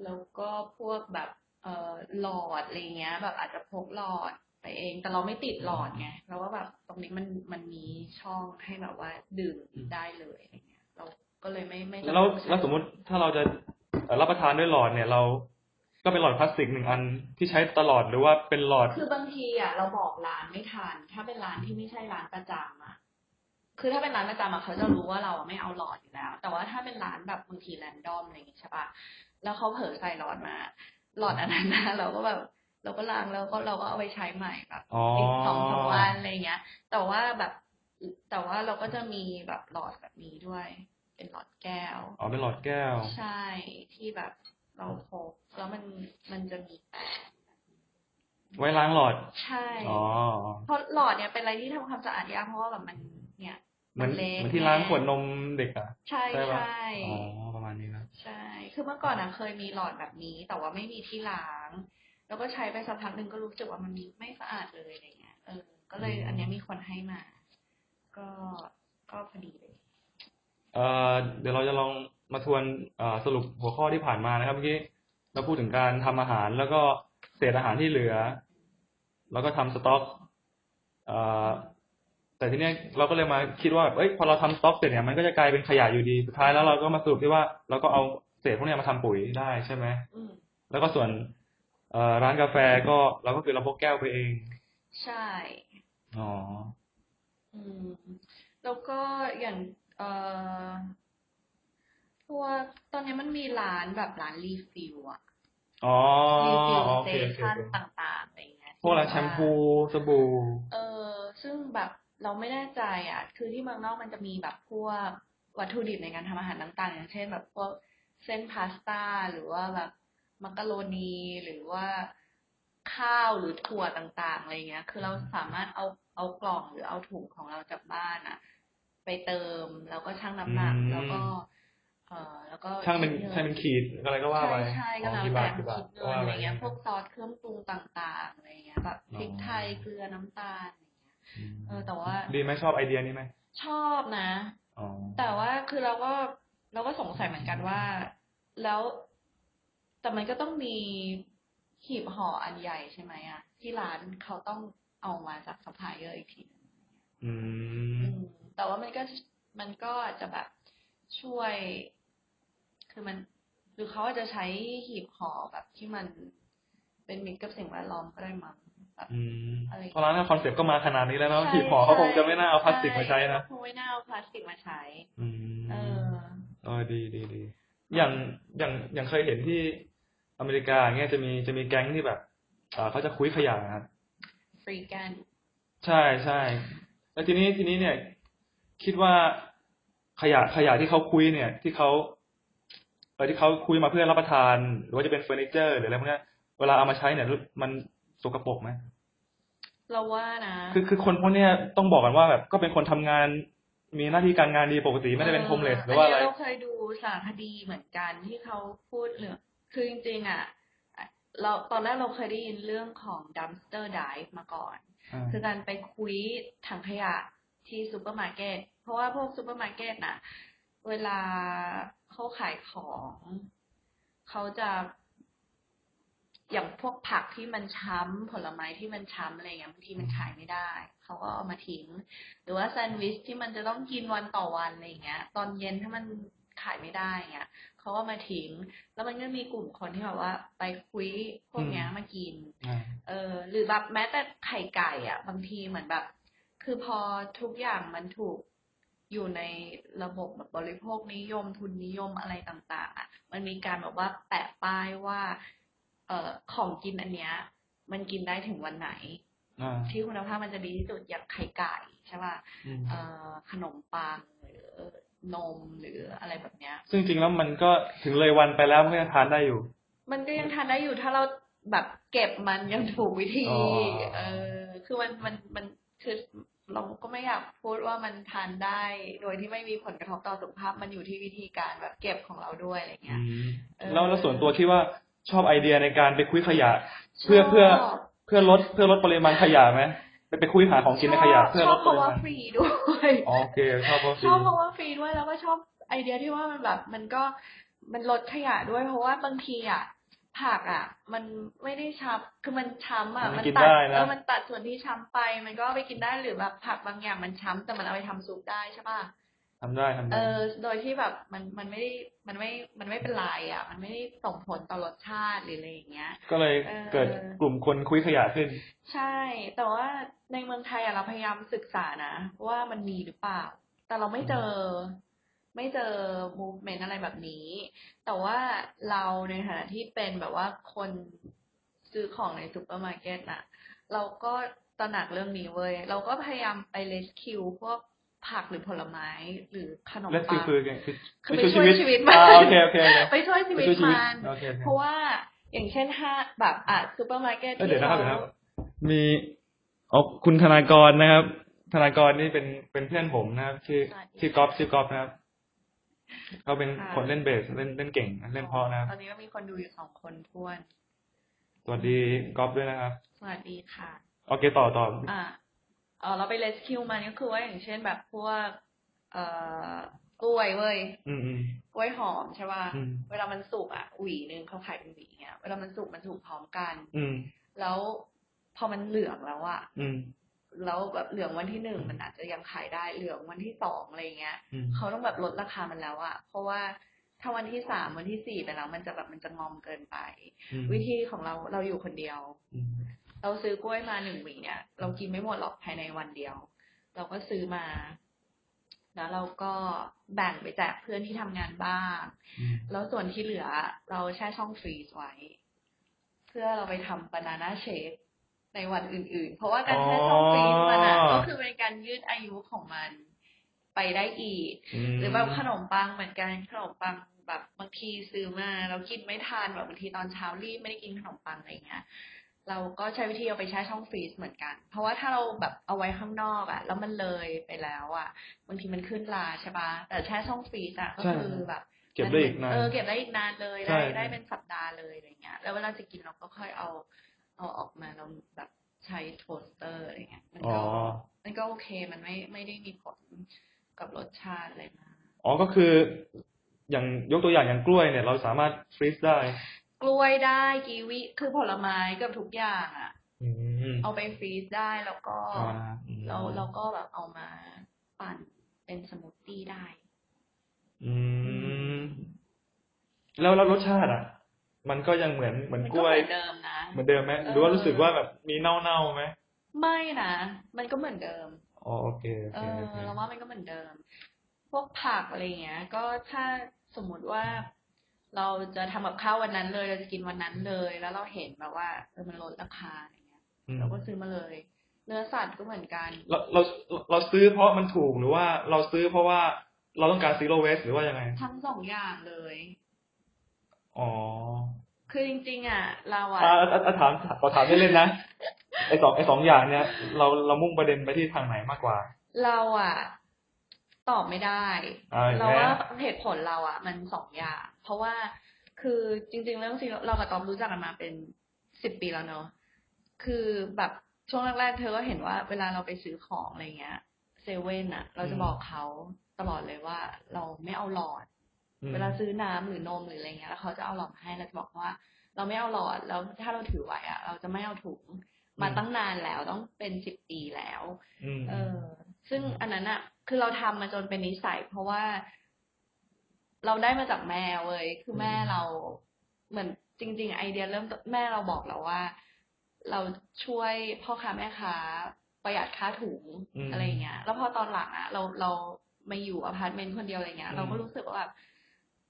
Speaker 2: แล้วก็พวกแบบเอ่อหลอดอะไรเงี้ย แบบอาจจะพกหลอดไปเอง แต่เราไม่ติดหลอดไงเพราะว่าแบบตรงนี้มันมันมีช่องให้แบบว่าดื่มได้เลยอะไรเงี้ย เราก็เลยไม่ไม่จำเป็น
Speaker 1: แล้ว
Speaker 2: ต้องใช้
Speaker 1: แล้วสมมุติถ้าเราจะเอ่อรับประทานด้วยหลอดเนี่ยเรา ก็เป็นหลอดพลาสติกหนึ่งอันที่ใช้ตลอดหรือว่าเป็นหลอด
Speaker 2: คือบางทีอะเราบอกร้านไม่ทัน ถ้าเป็นร้านที่ไม่ใช่ร้านประจำอะ คือถ้าเป็นร้านประจำอะเขาจะรู้ว่าเราอะไม่เอาหลอดอยู่แล้ว แต่ว่าถ้าเป็นร้านแบบบางทีแรนดอมอะไรอย่างงี้ใช่ปะแล้วเขาเผลอใส่หลอดมา หลอดอันนั้นนะเราก็แบบเราก็ล้างแล้วก็เราก็เอาไปใช้ใหม่แบบ
Speaker 1: อ๋อ
Speaker 2: อีกสองสามวันอะไรเงี้ย แต่ว่าแบบแต่ว่าเราก็จะมีแบบหลอดแบบนี้ด้วย เป็นหลอดแก้ว
Speaker 1: อ๋อเป็นหลอดแก้ว
Speaker 2: ใช่ที่แบบ เราพกแล้วมันมันจะมีแปะ
Speaker 1: ไว้ล้างหลอด
Speaker 2: ใช่
Speaker 1: อ๋อ
Speaker 2: เพราะหลอดเนี่ยเป็นอะไรที่ทำความสะอาดยากเพราะว่าแบบมัน เนี่ย
Speaker 1: เหมือน
Speaker 2: เล็ก
Speaker 1: เหมือนที่ล้างขวดนมเด็กอะ
Speaker 2: ใช่
Speaker 1: ใช่ปะ
Speaker 2: ใช่
Speaker 1: อ๋อประมาณนี้นะ
Speaker 2: ใช่ คือเมื่อก่อนอะเคยมีหลอดแบบนี้ แต่ว่าไม่มีที่ล้าง แล้วก็ใช้ไปสักพักหนึ่งก็รู้สึกว่ามันไม่สะอาดเลยอะไรเงี้ยเออ ก็เลย
Speaker 1: อืม
Speaker 2: อันเนี้ยมีคนให้มา ก็ก็พอดีเลย
Speaker 1: เอ่อเดี๋ยวเราจะลองมาทวนเอ่อสรุปหัวข้อที่ผ่านมานะครับเมื่อกี้เราพูดถึงการทำอาหาร แล้วก็เศษอาหารที่เหลือ แล้วก็ทำสต็อกเอ่อแต่ทีเนี้ยเราก็เลยมาคิดว่าแบบเอ้ยพอเราทำสต็อกเสร็จเนี่ยมันก็จะกลายเป็นขยะอยู่ดีสุดท้ายแล้วเราก็มาสรุปที่ว่าเราก็เอาเศษพวกเนี้ยมาทำปุ๋ยได้ใช่ไหม
Speaker 2: อืม
Speaker 1: แล้วก็ส่วนเอ่อร้านกาแฟก็เราก็คือเราพกแก้วไปเอง
Speaker 2: ใช่
Speaker 1: อ๋อ
Speaker 2: อืมแล้วก็อย่าง เอ่อพวกตอนนี้มันมีร้านแบบร้าน refill อะ
Speaker 1: อ๋อ
Speaker 2: refill station
Speaker 1: โอ
Speaker 2: เค
Speaker 1: โอเค
Speaker 2: น
Speaker 1: โอเค
Speaker 2: ต่างๆอะไรเงี้ย
Speaker 1: พวกร้านแชมพูสบู่
Speaker 2: เออ ซึ่งแบบเราไม่แน่ใจอะ คือที่เมืองนอกมันจะมีแบบพวกวัตถุดิบในการทำอาหารต่างๆ อย่างเช่น แบบพวกเส้นพาสต้าหรือว่าแบบมักกะโรนีหรือว่าข้าวหรือถั่วต่างๆอะไรเงี้ย คือเราสามารถเอาเอากล่องหรือเอาถุงของเราจากบ้านอะไปเติมแล้วก็ชั่งน้ำหนัก
Speaker 1: อืม
Speaker 2: แล้วก็เอ่อ แล้วก็
Speaker 1: ช่างเป็น
Speaker 2: คิดงิ
Speaker 1: ช่างเป็นขีดอะไรก็ว่า
Speaker 2: ใช่
Speaker 1: ไป
Speaker 2: ใช่
Speaker 1: อ๋
Speaker 2: ก็
Speaker 1: อ
Speaker 2: แล้ว
Speaker 1: กี่
Speaker 2: แต่
Speaker 1: บาท
Speaker 2: มัน
Speaker 1: กี่บา
Speaker 2: คิ
Speaker 1: ท
Speaker 2: ดเงิน
Speaker 1: ว่า
Speaker 2: อะไร
Speaker 1: ไป
Speaker 2: เงี้ยพวกซอสเครื่องปรุงต่างๆอะไรเงี้ยแบบพริกไทยเกลือน้ำตาลอะไรเงี้ย
Speaker 1: อืม
Speaker 2: เออแต่ว่า
Speaker 1: ดีไหมชอบไอเดียนี้ไหม
Speaker 2: ชอบนะ
Speaker 1: อ๋อ
Speaker 2: แต่ว่าคือเราก็เราก็สงสัยเหมือนกันว่า แล้ว แต่มันก็ต้องมีหีบห่ออันใหญ่ใช่ไหมอะที่ร้านเขาต้องเอามาจากซัพพลายเออร์อีกทีหนึ่ง
Speaker 1: อืม
Speaker 2: อืมแต่ว่ามันก็มันก็อาจจะแบบช่วย คือมันหรือเขาอาจจะใช้หีบห่อแบบที่มันเป็นมิตรกับสิ่งแวดล้อมก็ได้มั้งแบบ
Speaker 1: อืม
Speaker 2: อะไร
Speaker 1: เพราะร้านคอนเซ็ปต์ก็มาขนาดนี้แล้วเนาะ
Speaker 2: ใช่
Speaker 1: หีบห่อเขา
Speaker 2: ใช่
Speaker 1: คงจะไม่น่าเอาพลาสติกมาใช้นะ
Speaker 2: คงไม่น่าเอาพลาสติกมาใช้
Speaker 1: อืม
Speaker 2: เออ
Speaker 1: เออดีดีดีอย่างอย่างอย่างเคยเห็นที่อเมริกาอย่างเงี้ยจะมีจะมีแก๊งที่แบบเอ่อเขาจะคุ้ยขยะนะครับ
Speaker 2: freegan
Speaker 1: ใช่ใช่แล้วทีนี้ทีนี้เนี่ย คิดว่าขยะขยะที่เขาคุ้ยเนี่ย ที่เขา เออที่เขาคุ้ยมาเพื่อรับประทาน หรือว่าจะเป็นเฟอร์นิเจอร์หรืออะไรพวกเนี้ยเวลาเอามาใช้เนี่ยมันสกปรกไหม
Speaker 2: เราว่านะ
Speaker 1: คือคือคนพวกเนี้ยต้องบอกกันว่าแบบก็เป็นคนทำงานมีหน้าที่การงานดีปกติไม่ได้เป็น homeless หรือว่าอะไร
Speaker 2: นนี้เราเคยดูสารคดีเหมือนกันที่เขาพูดเรื่องคือจริงๆอะเราตอนแรกเราเคยได้ยินเรื่องของ dumpster dive มาก่อน
Speaker 1: อ่า
Speaker 2: คือการไปคุ้ยถังขยะที่ซูเปอร์มาร์เก็ตเพราะว่าพวกซูเปอร์มาร์เก็ตน่ะ เวลา เขาขายของเขาจะอย่างพวกผักที่มันช้ำผลไม้ที่มันช้ำอะไรเงี้ยบางทีมันขายไม่ได้ เขาก็เอามาทิ้ง หรือว่าแซนด์วิชที่มันจะต้องกินวันต่อวันอะไรเงี้ย ตอนเย็นถ้ามันขายไม่ได้เงี้ยเขาก็มาทิ้ง แล้วมันก็มีกลุ่มคนที่แบบว่า ไปคุยพวกเนี้ยมากิน
Speaker 1: อ่า
Speaker 2: เออ หรือแบบแม้แต่ไข่ไก่ อะ บางทีเหมือนแบบ คือพอทุกอย่างมันถูก อยู่ในระบบแบบบริโภคนิยมทุนนิยมอะไรต่างๆอะมันมีการแบบว่าแปะป้ายว่า เอ่อของกินอันเนี้ย มันกินได้ถึงวันไหน
Speaker 1: อ่า
Speaker 2: ที่คุณภาพมันจะดีที่สุดอย่างไข่ไก่ใช่ป่ะ
Speaker 1: อืม
Speaker 2: เอ่อขนมปังหรือนมหรืออะไรแบบเนี้ย
Speaker 1: ซึ่งจริงๆแล้วมันก็ถึงเลยวันไปแล้วมันก็ยังทานได้อยู่
Speaker 2: มันก็ยังทานได้อยู่ถ้าเราแบบเก็บมันอยังถูกวิธี
Speaker 1: อ๋อ
Speaker 2: เออ คือมันมันมันคือ เราก็ไม่อยากพูดว่ามันทานได้ โดยที่ไม่มีผลกระทบต่อสุขภาพมันอยู่ที่วิธีการแบบเก็บของเราด้วยอะไรเงี้ย
Speaker 1: อืม
Speaker 2: เออ
Speaker 1: แล้วแล้วส่วนตัวคิดว่าชอบไอเดียในการไปคุยขยะ เพื่อเพื่อ
Speaker 2: ชบ
Speaker 1: เพื่อลดเพื่อลดปริมาณขยะไหมไปไปคุยหาของกินในขยะเพื่อ
Speaker 2: ช
Speaker 1: ล
Speaker 2: อบ
Speaker 1: ด
Speaker 2: เพ
Speaker 1: ป
Speaker 2: ราะ
Speaker 1: ริ
Speaker 2: ว่า
Speaker 1: มาณ
Speaker 2: ฟรีด้วย
Speaker 1: อ๋อโอเคชอบเพราะฟ
Speaker 2: ช
Speaker 1: รี
Speaker 2: อบเพราะว่าฟรีด้วยแล้วก็ชอบไอเดียที่ว่ามันแบบมันก็มันลดขยะด้วยเพราะว่าบางทีอะ ผักอะ มันไม่ได้ช้ำคือมันช้ำอะ
Speaker 1: มัน
Speaker 2: มัน
Speaker 1: กิน
Speaker 2: ตัด
Speaker 1: ได้นะ
Speaker 2: เออมันตัดส่วนที่ช้ำไป มันก็เอาไปกินได้หรือแบบผักบางอย่างมันช้ำแต่มันเอาไปทำซุปได้ใช่ป่ะ
Speaker 1: ทำได้ทำ
Speaker 2: เอ
Speaker 1: ได้
Speaker 2: อโดยที่แบบมันมันไม่ได้มันไม่มันไม่เป็นไรอะ มันไม่ได้ส่งผลต่อรสชาติหรืออะไรอย่างเงี้ย
Speaker 1: ก็เลย
Speaker 2: เออ
Speaker 1: เกิดกลุ่มคนคุยขยะขึ้น
Speaker 2: ใช่ แต่ว่าในเมืองไทยอะเราพยายามศึกษานะว่ามันมีหรือเปล่า แต่เราไม่เจอ ไม่เจอ movement อะไรแบบนี้ แต่ว่าเราในฐานะที่เป็นแบบว่าคนซื้อของในซูเปอร์มาร์เก็ตน่ะ เราก็ตระหนักเรื่องนี้เว้ย เราก็พยายามไป rescue พวกผักหรือผลไม้หรือขนมปัง
Speaker 1: และ
Speaker 2: ปั
Speaker 1: คือคือไงคือ
Speaker 2: คือไปช่วยชีวิตมัน
Speaker 1: อ่าโอเคโอเคโอเค
Speaker 2: ไปช่วยชีวิตไป
Speaker 1: ช่วยชีวิต
Speaker 2: มัน
Speaker 1: โอเคโอเค
Speaker 2: เพราะว่าอย่างเช่นถ้าแบบอะซูเปอร์มาร์เก็ต
Speaker 1: เอ้ย
Speaker 2: ที่
Speaker 1: เดี๋ยวนะครับ
Speaker 2: เรา
Speaker 1: เดี๋ยวนะครับ มีอ๋อคุณธนากรนะครับ ธนากรนี่เป็นเป็นเพื่อนผมนะครับ ชื่อชื่อกอฟชื่อกอฟนะครับ เขาเป็นคนเล่นเบสเล่นเล่นเก่งเล่นเพราะนะครับ
Speaker 2: ตอนนี้ก็มีคนดูอยู่สองคนท้วน
Speaker 1: สวัสดีกอฟด้วยนะครับ
Speaker 2: สวัสดีค่ะ
Speaker 1: โอเคต่อต่อ
Speaker 2: อ่าเออเราไปเลสคิวมันก็คือว่าอย่างเช่นแบบพวก เอ่อกล้วยเว้ย
Speaker 1: อืมอืม
Speaker 2: กล้วยหอมใช่ป่ะ
Speaker 1: อืม
Speaker 2: เวลามันสุกอะหวีหนึ่งเขาขายเป็นหวีเงี้ย เวลามันสุกมันสุกพร้อมกัน
Speaker 1: อืม
Speaker 2: แล้วพอมันเหลืองแล้วอะ
Speaker 1: อืม
Speaker 2: แล้วแบบเหลืองวันที่หนึ่งมันอาจจะยังขายได้เหลืองวันที่สองอะไรเงี้ย
Speaker 1: อืม
Speaker 2: เขาต้องแบบลดราคามันแล้วอะเพราะว่าถ้าวันที่สามวันที่สี่ไปแล้วมันจะแบบมันจะงอมเกินไป
Speaker 1: อืม
Speaker 2: วิธีของเราเราอยู่คนเดียว
Speaker 1: อืม
Speaker 2: เราซื้อกล้วยมาหนึ่งหวีเนี่ย เรากินไม่หมดหรอกภายในวันเดียว เราก็ซื้อมา แล้วเราก็แบ่งไปแจกเพื่อนที่ทำงานบ้าง
Speaker 1: อืม
Speaker 2: แล้วส่วนที่เหลือ เราแช่ช่องฟรีซไว้ เพื่อเราไปทำบานาน่าเชค ในวันอื่น ๆ เพราะว่าการแช่ช่องฟรีซมันอะก็คือเป็นการยืดอายุของมันไปได้อีก หรือแบบขนมปังเหมือนกันขนมปังแบบบางทีซื้อมาเรากินไม่ทานแบบบางทีตอนเช้ารีบไม่ได้กินขนมปังอะไรเงี้ยเราก็ใช้วิธีเอาไปแช่ช่องฟรีซเหมือนกัน เพราะว่าถ้าเราแบบเอาไว้ข้างนอกอะแล้วมันเลยไปแล้วอะบางทีมันขึ้นราใช่ปะแต่แช่ช่องฟรีซอะก็
Speaker 1: ใช่
Speaker 2: คือแบบ
Speaker 1: เก็บได้อีกนาน
Speaker 2: เออเก็บได้อีกนานเลย
Speaker 1: ใช่
Speaker 2: ได้ได้เป็นสัปดาห์เลยอะไรเงี้ย แล้วเวลาจะกินเราก็ค่อยเอา เอาออกมาเราแบบใช้ toaster อะไรเงี้ยมัน
Speaker 1: อ๋อ
Speaker 2: ก็มันก็โอเคมันไม่ไม่ได้มีผลกับรสชาติอะไรมาก
Speaker 1: อ๋อก็คืออย่างยกตัวอย่างอย่างกล้วยเนี่ย เราสามารถ freeze ได้
Speaker 2: กล้วยได้กีวีคือผลไม้เกือบทุกอย่างอะ
Speaker 1: อืม
Speaker 2: เอาไป freeze ได้แล้วก็
Speaker 1: อ่าอืม
Speaker 2: เราเราก็แบบเอามาปั่นเป็นสมูทตี้ได้
Speaker 1: อืม แล้วแล้วรสชาติอะ มันก็ยังเหมือนเหมือน
Speaker 2: มัน
Speaker 1: ก็
Speaker 2: ก
Speaker 1: ล้วย
Speaker 2: เหมือนเดิมนะ
Speaker 1: เหมือนเดิมไหมหรือว่ารู้สึกว่าแบบมีเน่าๆไหม
Speaker 2: ไม่นะมันก็เหมือนเดิม
Speaker 1: อ๋อโอเคโอ
Speaker 2: เออ
Speaker 1: โอเค
Speaker 2: เราว่ามันก็เหมือนเดิม พวกผักอะไรเงี้ย ก็ถ้าสมมุติว่าเราจะทำกับข้าววันนั้นเลย เราจะกินวันนั้นเลย แล้วเราเห็นแบบว่าเออมันลดราคาอะไรเงี้ย
Speaker 1: อืม
Speaker 2: เราก็ซื้อมาเลย เนื้อสัตว์ก็เหมือนกัน
Speaker 1: เราเราเราซื้อเพราะมันถูกหรือว่าเราซื้อเพราะว่าเราต้องการซีโร่เวสหรือว่ายังไง
Speaker 2: ทั้งสองอย่างเลย
Speaker 1: อ๋อ
Speaker 2: คือจริงๆอะ เราอะ
Speaker 1: อ่าอ่าอ่าถามขอถามเล่นๆนะไอสองไอสองอย่างเนี่ยเราเรามุ่งประเด็นไปที่ทางไหนมากกว่า
Speaker 2: เราอะ ตอบไม่ได้
Speaker 1: อ่า
Speaker 2: เราว่า
Speaker 1: แหม
Speaker 2: เหตุผลเราอะ มันสองอย่าง เพราะว่าคือจริง ๆ เรื่องซีเรากับตอมรู้จักกันมาเป็นสิบปีแล้วเนอะคือแบบช่วงแรกๆ เธอก็เห็นว่าเวลาเราไปซื้อของอะไรเงี้ยเซเว่นอะ เราจะบอกเขาตลอดเลยว่าเราไม่เอาหลอด
Speaker 1: อืม
Speaker 2: เวลาซื้อน้ำหรือนมหรืออะไรเงี้ยแล้วเขาจะเอาหลอดมาให้เราจะบอกว่า เราไม่เอาหลอดแล้วถ้าเราถือไหวอะเราจะไม่เอาถุงมาตั้งนานแล้วต้องเป็นสิบปีแล้ว
Speaker 1: อืม
Speaker 2: เออ ซึ่งอันนั้นอะคือเราทำมาจนเป็นนิสัย เพราะว่า เราได้มาจากแม่เว้ยคือแม่เราเหมือนจริง ๆ ไอเดียเริ่มต้นแม่เราบอกเราว่า เราช่วยพ่อค้าแม่ค้าประหยัดค่าถุง
Speaker 1: อืม
Speaker 2: อะไรอย่างเงี้ย แล้วพอตอนหลังอะเราเรามาอยู่อพาร์ตเมนต์คนเดียวอะไรเงี้ย
Speaker 1: อืม
Speaker 2: เราก็รู้สึกว่าแบบ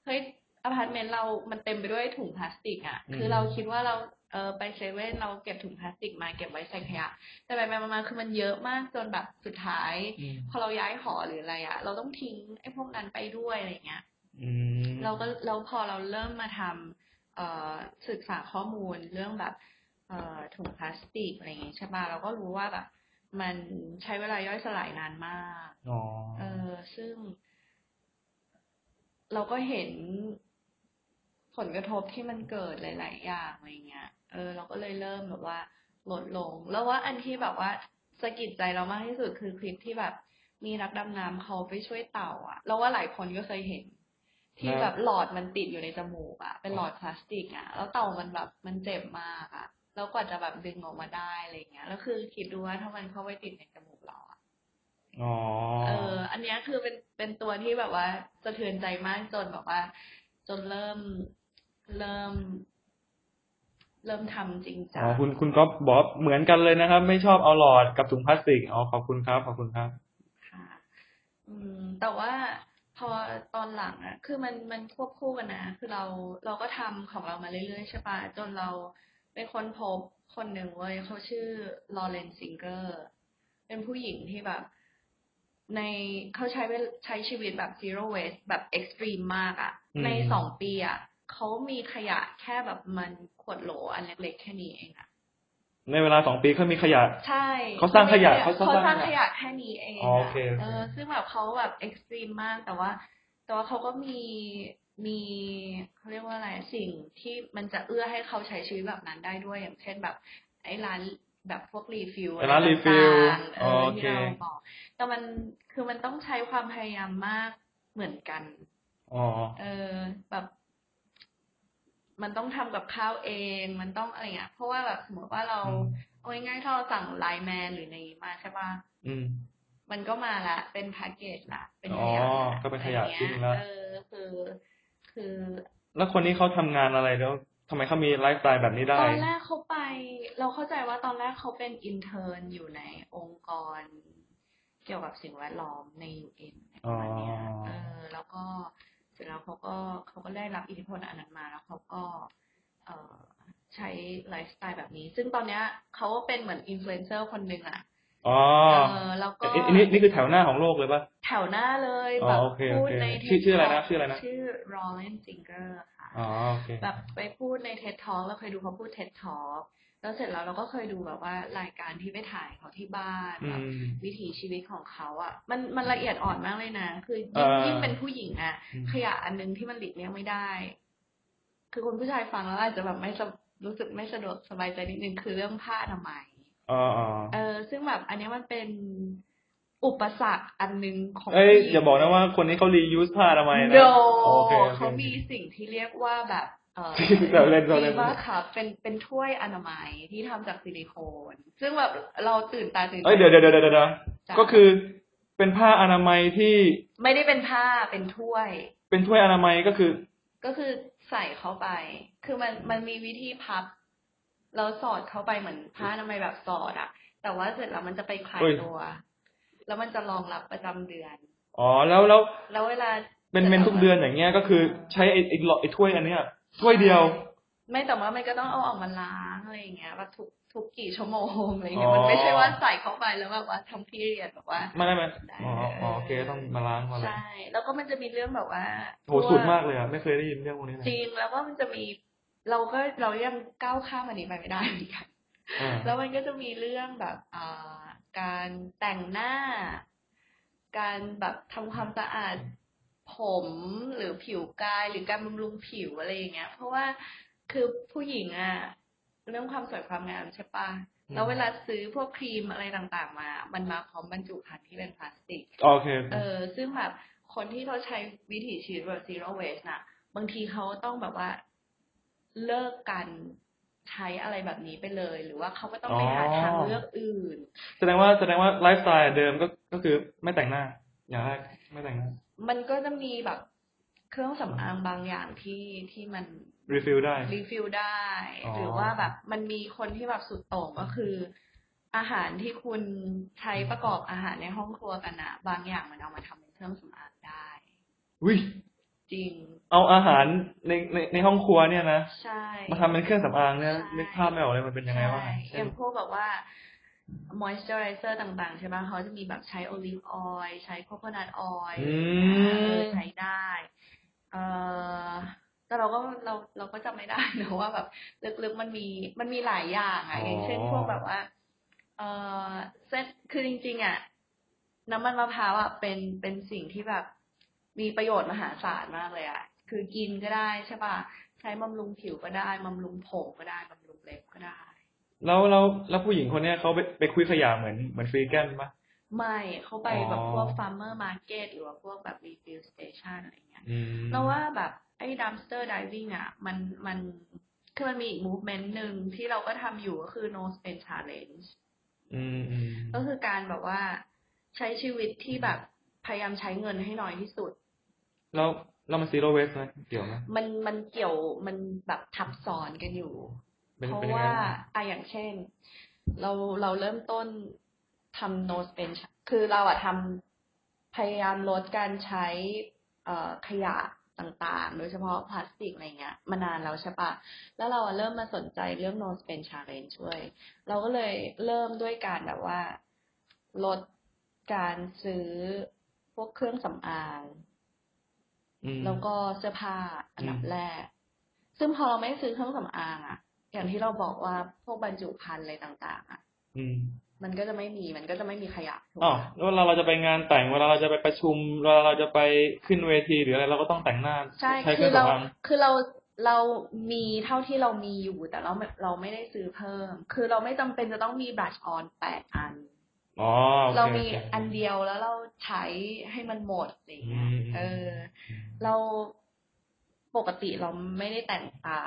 Speaker 2: เฮ้ยอพาร์ตเมนต์เรา มันเต็มไปด้วยถุงพลาสติกอะ
Speaker 1: อืม
Speaker 2: คือเราคิดว่าเราเออไปเซเว่นเราเก็บถุงพลาสติกมาเก็บไว้ใส่ขยะ แต่ไปไปมาๆคือมันเยอะมากจนแบบสุดท้าย
Speaker 1: อืม
Speaker 2: พอเราย้ายหอหรืออะไรอะเราต้องทิ้งไอ้พวกนั้นไปด้วยอะไรเงี้ย
Speaker 1: อืม
Speaker 2: เราก็แล้วพอเราเริ่มมาทำเอ่อศึกษาข้อมูลเรื่องแบบเอ่อถุงพลาสติกอะไรอย่างงี้ใช่ป่ะเราก็รู้ว่าแบบ มันใช้เวลาย่อยสลายนานมาก
Speaker 1: อ๋อ
Speaker 2: เออซึ่ง เราก็เห็นผลกระทบที่มันเกิดหลาย ๆ อย่างอะไรเงี้ย เออ เราก็เลยเริ่มแบบว่าลดลง แล้วว่าอันที่แบบว่าสะกิดใจเรามากที่สุดคือคลิปที่แบบมีนักดำน้ำเขาไปช่วยเต่าอะแล้วว่าหลายคนก็เคยเห็น ที่แบบหลอดมันติดอยู่ในจมูกอะเป็นหลอดพลาสติกอะแล้วเต่ามันแบบมันเจ็บมากอะแล้วกว่าจะแบบดึงออกมาได้อะไรเงี้ย แล้วคือคิดดูว่าถ้ามันเข้าไปติดในจมูกเราอะ
Speaker 1: อ๋อ
Speaker 2: เออ อันเนี้ยคือเป็นเป็นตัวที่แบบว่าสะเทือนใจมากจนแบบว่า จนเริ่มเริ่ม เริ่มทำจริงจั
Speaker 1: อ๋อคุณคุณก๊อฟบอกว่าเหมือนกันเลยนะครับ ไม่ชอบเอาหลอดกับถุงพลาสติกอ๋อขอบคุณครับ ขอบคุณครับ
Speaker 2: ค่ะอืม แต่ว่าพอตอนหลังอะคือมันมันควบคู่กันนะ คือเราเราก็ทำของเรามาเรื่อยๆใช่ปะจนเราไปค้นพบคนหนึ่งเว้ยเขาชื่อ Lauren Singer เป็นผู้หญิงที่แบบ ในเขาใช้เวลาใช้ชีวิตแบบ zero waste แบบ extreme มากอะ
Speaker 1: อืม
Speaker 2: ในสองปีอะเขามีขยะแค่แบบมันขวดโหลอันเล็กๆแค่นี้เองอะ
Speaker 1: ในเวลาสองปีเขามีขยะ
Speaker 2: ใช่
Speaker 1: เขาสร้างขยะ
Speaker 2: เขา
Speaker 1: เขา
Speaker 2: ส
Speaker 1: ร้างส
Speaker 2: ร้าง
Speaker 1: ขยะ
Speaker 2: ยะแค่นี้เอง
Speaker 1: อ๋อโอเคโอเค
Speaker 2: เออซึ่งแบบเขาแบบ extreme มากแต่ว่า แต่ว่าเขาก็มีมีเขาเรียกว่าอะไรสิ่งที่มันจะเอื้อให้เขาใช้ชีวิตแบบนั้นได้ด้วยอย่างเช่นแบบ ไอ้ร้าน แบบพวก refill
Speaker 1: ไอ้ร้าน refill
Speaker 2: เอ
Speaker 1: อ๋อโอเค
Speaker 2: ที่เราบอกแต่มันคือมันต้องใช้ความพยายามมากเหมือนกัน
Speaker 1: อ๋อ
Speaker 2: เออแบบ มันต้องทำกับข้าวเอง มันต้องอะไรเงี้ยเพราะว่าแบบสมมติว่าเรา
Speaker 1: อืม
Speaker 2: เอาง่ายๆถ้าเราสั่ง LINE MAN หรือในนี้มาใช่ป่ะ
Speaker 1: อืม
Speaker 2: มันก็มาละ เป็นแพ็กเกจละเป็น
Speaker 1: อ๋
Speaker 2: ข
Speaker 1: ยะ
Speaker 2: ละ
Speaker 1: ก็เป็นขยะ
Speaker 2: อะไร
Speaker 1: ทิ้
Speaker 2: เงี้ยเออคือ คือ
Speaker 1: แล้วคนนี้เขาทำงานอะไรแล้วทำไมเขามีไลฟ์สไตล์แบบนี้ได้
Speaker 2: ตอนแรกเขาไป เราเข้าใจว่าตอนแรกเขาเป็น intern อยู่ในองค์กร เกี่ยวกับสิ่งแวดล้อมใน UN อะไรประมาณเนี้ย
Speaker 1: อ๋อ
Speaker 2: เออ แล้วก็เสร็จแล้วเขาก็เขาก็ได้รับอิทธิพลอันนั้นมาแล้วเขาก็ เอ่อใช้ไลฟ์สไตล์แบบนี้ ซึ่งตอนเนี้ยเขาก็เป็นเหมือนอินฟลูเอนเซอร์คนหนึ่งอะ
Speaker 1: อ๋อ
Speaker 2: เออแล้วก็
Speaker 1: อันนี้นี่คือแถวหน้าของโลกเลยป่ะ
Speaker 2: แถวหน้าเลย
Speaker 1: อ๋อ
Speaker 2: แบบ
Speaker 1: โอเค
Speaker 2: พูด
Speaker 1: โอเค
Speaker 2: ใน
Speaker 1: ชื่อ
Speaker 2: TED
Speaker 1: ชื่ออะไรนะ
Speaker 2: Talk
Speaker 1: ชื่ออะไรนะ
Speaker 2: ชื่อ Lauren Singer ค่ะ
Speaker 1: อ๋อโอเค
Speaker 2: แบบไปพูดใน TED Talk เราเคยดูเขาพูด TED Talk แล้วเสร็จแล้วเราก็เคยดูแบบว่ารายการที่ไปถ่ายเขาที่บ้าน
Speaker 1: อื
Speaker 2: แบบ
Speaker 1: ม
Speaker 2: วิถีชีวิตของเขาอะ มันมันละเอียดอ่อนมากเลยนะ คือ
Speaker 1: เอ
Speaker 2: ยิ่ง
Speaker 1: อ
Speaker 2: ยิ่งเป็นผู้หญิงอะ
Speaker 1: อืม
Speaker 2: ขยะอันนึงที่มันหลีกเลี่ยงไม่ได้ คือคนผู้ชายฟังแล้วอาจจะแบบไม่สบรู้สึกไม่สะดวกสบายใจนิดนึงคือเรื่องผ้าอนามัย
Speaker 1: อ๋ออ๋อ
Speaker 2: เออ ซึ่งแบบอันเนี้ยมันเป็นอุปสรรคอันหนึงของ
Speaker 1: เอ้ย
Speaker 2: ผู้หญิง
Speaker 1: อย่าบอกนะว่าคนนี้เขารียูสผ้าทำไมยนะ
Speaker 2: โน
Speaker 1: โอเคโอเค
Speaker 2: เขามีสิ่งที่เรียกว่าแบบเออ
Speaker 1: แซวเล่นแซวเล่น
Speaker 2: ดีมากครับเป็นเป็นถ้วยอนามัยที่ทำจากซิลิโคน ซึ่งแบบเราตื่นตาตื่นใจ
Speaker 1: เอ้ยเดี๋ยวเดี๋ยวเดี๋ยวเดี๋ยว
Speaker 2: จ้ะ
Speaker 1: ก็คือเป็นผ้าอนามัยที่
Speaker 2: ไม่ได้เป็นผ้าเป็นถ้วย
Speaker 1: เป็นถ้วยอนามัยก็คือ
Speaker 2: ก็คือใส่เข้าไป คือมันมันมีวิธีพับ เราสอดเข้าไปเหมือนผ้าอนามัยแบบสอดอะแต่ว่าเสร็จแล้วมันจะไปคลาย
Speaker 1: เฮ้ย
Speaker 2: ตัว แล้วมันจะรองรับประจำเดือน
Speaker 1: อ๋อแล้วแล้ว
Speaker 2: แล้วเวลา
Speaker 1: เป็นเมนทุกเดือนอย่างเงี้ยก็คือใช้ไอ้ไอ้หลอดไอ้ถ้วยอันเนี้ยถ้วยเดียว
Speaker 2: ไม่แต่ว่ามันก็ต้องเอาออกมาล้างอะไรอย่างเงี้ยแบบทุกทุกกี่ชั่วโมงอะไรเงี้ย
Speaker 1: อ๋อ
Speaker 2: มันไม่ใช่ว่าใส่เข้าไปแล้วแบบว่าทำพีเรียดแบบว่า
Speaker 1: ไม่ได้ไหม
Speaker 2: ได้
Speaker 1: อ๋ออ๋อโอเคต้องมาล้างมาอะไร
Speaker 2: ใช่แล้วก็มันจะมีเรื่องแบบว่า
Speaker 1: โหสุดมากเลยอะไม่เคยได้ยินเรื่องพวกนี้เลย
Speaker 2: จริงแล้วก็มันจะมี เราก็เรายังก้าวข้ามอันนี้ไปไม่ได้เหมือนกัน
Speaker 1: อ่า
Speaker 2: แล้วมันก็จะมีเรื่องแบบอ่าการแต่งหน้า การแบบทำความสะอาดผมหรือผิวกายหรือการบำรุงผิวอะไรอย่างเงี้ย เพราะว่าคือผู้หญิงอะเรื่องความสวยความงามใช่ปะแล้วเวลาซื้อพวกครีมอะไรต่างๆ มา มันมาพร้อมบรรจุภัณฑ์ที่เป็นพลาสติก
Speaker 1: โอเคโอเค
Speaker 2: เออ ซึ่งแบบคนที่เขาใช้วิถีชีวิตแบบ zero waste น่ะ บางทีเขาต้องแบบว่า เลิกกันใช้อะไรแบบนี้ไปเลย หรือว่าเขาก็ต้องไปหา
Speaker 1: อ๋อ
Speaker 2: ทางเลือกอื่น
Speaker 1: แสดงว่าแสดงว่าไลฟ์สไตล์เดิมก็ก็คือไม่แต่งหน้า อย่างแรกไม่แต่งหน้า
Speaker 2: มันก็จะมีแบบเครื่องสำอางบางอย่างที่ที่มัน
Speaker 1: refill ได้
Speaker 2: refill ได้
Speaker 1: อ๋อ
Speaker 2: หรือว่าแบบมันมีคนที่แบบสุดโต่งก็คือ อาหารที่คุณใช้ประกอบอาหารในห้องครัวกันอะบางอย่างมันเอามาทำเป็นเครื่องสำอางได้
Speaker 1: อุ้ย
Speaker 2: จริง
Speaker 1: เอาอาหารในในในห้องครัวเนี่ยนะ
Speaker 2: ใช่
Speaker 1: มาทำเป็นเครื่องสำอางเนี่ย
Speaker 2: ใช่
Speaker 1: นึกภาพไม่ออกเลยมันเป็นยังไงบ้าง
Speaker 2: ใช่
Speaker 1: เช่
Speaker 2: อนย่างพวกแบบว่า moisturizer ต่างๆ ใช่ไหมเขาจะมีแบบใช้ olive oil ใช้ coconut oil
Speaker 1: อื
Speaker 2: เออ
Speaker 1: ม
Speaker 2: ใช้ได้ เออแต่เราก็เราเราก็จำไม่ได้นะว่าแบบลึกๆมันมีมันมีหลายอย่างอะอย่างเช่นพวกแบบว่า เออเส้นคือจริง ๆ อะ น้ำมันมะพร้าวอะเป็นเป็นสิ่งที่แบบ มีประโยชน์มหาศาลมากเลยอะคือกินก็ได้ใช่ป่ะใช้บำรุงผิวก็ได้บำรุงผมก็ได้บำรุงเล็บก็ได้
Speaker 1: แล้วแล้วแล้วผู้หญิงคนเนี้ยเขาไปไปคุยขยะเหมือนเหมือนฟรีแกนปะ
Speaker 2: ไม่เขาไป
Speaker 1: อ๋อ
Speaker 2: แบบพวก farmer market หรือว่าพวกแบบ refill station อะไรเงี้ย
Speaker 1: อืม
Speaker 2: เราว่าแบบไอ้ dumpster diving อะ มันมันคือมันมีอีก movement หนึ่งที่เราก็ทำอยู่ก็คือ no spend challenge
Speaker 1: อืมอืม
Speaker 2: ก็คือการแบบว่าใช้ชีวิตที่แบบพยายามใช้เงินให้น้อยที่สุด
Speaker 1: แล้วแล้วมันซีโร่เวสไหมเกี่ยวไหม
Speaker 2: มันมันเกี่ยวมันแบบทับซ้อนกันอยู่
Speaker 1: เป็น
Speaker 2: เพราะ
Speaker 1: เป็นยังไง
Speaker 2: ว่า
Speaker 1: บ้าง
Speaker 2: อะอย่างเช่น เราเราเริ่มต้นทำ no spend คือเราอะทำพยายามลดการใช้เอ่อขยะต่างๆ โดยเฉพาะพลาสติกอะไรเงี้ย มานานแล้วใช่ปะ แล้วเราอะเริ่มมาสนใจเรื่อง no spend challenge ช่วย เราก็เลยเริ่มด้วยการแบบว่า ลดการซื้อพวกเครื่องสำอาง
Speaker 1: อืม
Speaker 2: แล้วก็เสื้อผ้าอันดับ
Speaker 1: อืม
Speaker 2: แรก ซึ่งพอเราไม่ซื้อเครื่องสำอางอะอย่างที่เราบอกว่าพวกบรรจุภัณฑ์อะไรต่าง ๆอะ
Speaker 1: อืม
Speaker 2: มันก็จะไม่มีมันก็จะไม่มีขยะถูก
Speaker 1: อ๋อ
Speaker 2: ไหม
Speaker 1: แล้วเวลาเราจะไปงานแต่งเวลาเราจะไปประชุมเวลาเราจะไปขึ้นเวทีหรืออะไรเราก็ต้องแต่งหน้า
Speaker 2: ใช่
Speaker 1: ใช้เค
Speaker 2: คื
Speaker 1: รื่อ
Speaker 2: องเรา
Speaker 1: สำอาง
Speaker 2: คือเราเรามีเท่าที่เรามีอยู่แต่เราไม่เราไม่ได้ซื้อเพิ่ม คือเราไม่จำเป็นจะต้องมีบลัชออนแปดอัน
Speaker 1: อ๋อโอ เค
Speaker 2: เรามี
Speaker 1: โค
Speaker 2: อันเดียวแล้วเราใช้ให้มันหมดอะไรเงี้ย
Speaker 1: อืม
Speaker 2: เออ เราปกติเราไม่ได้แต่งตา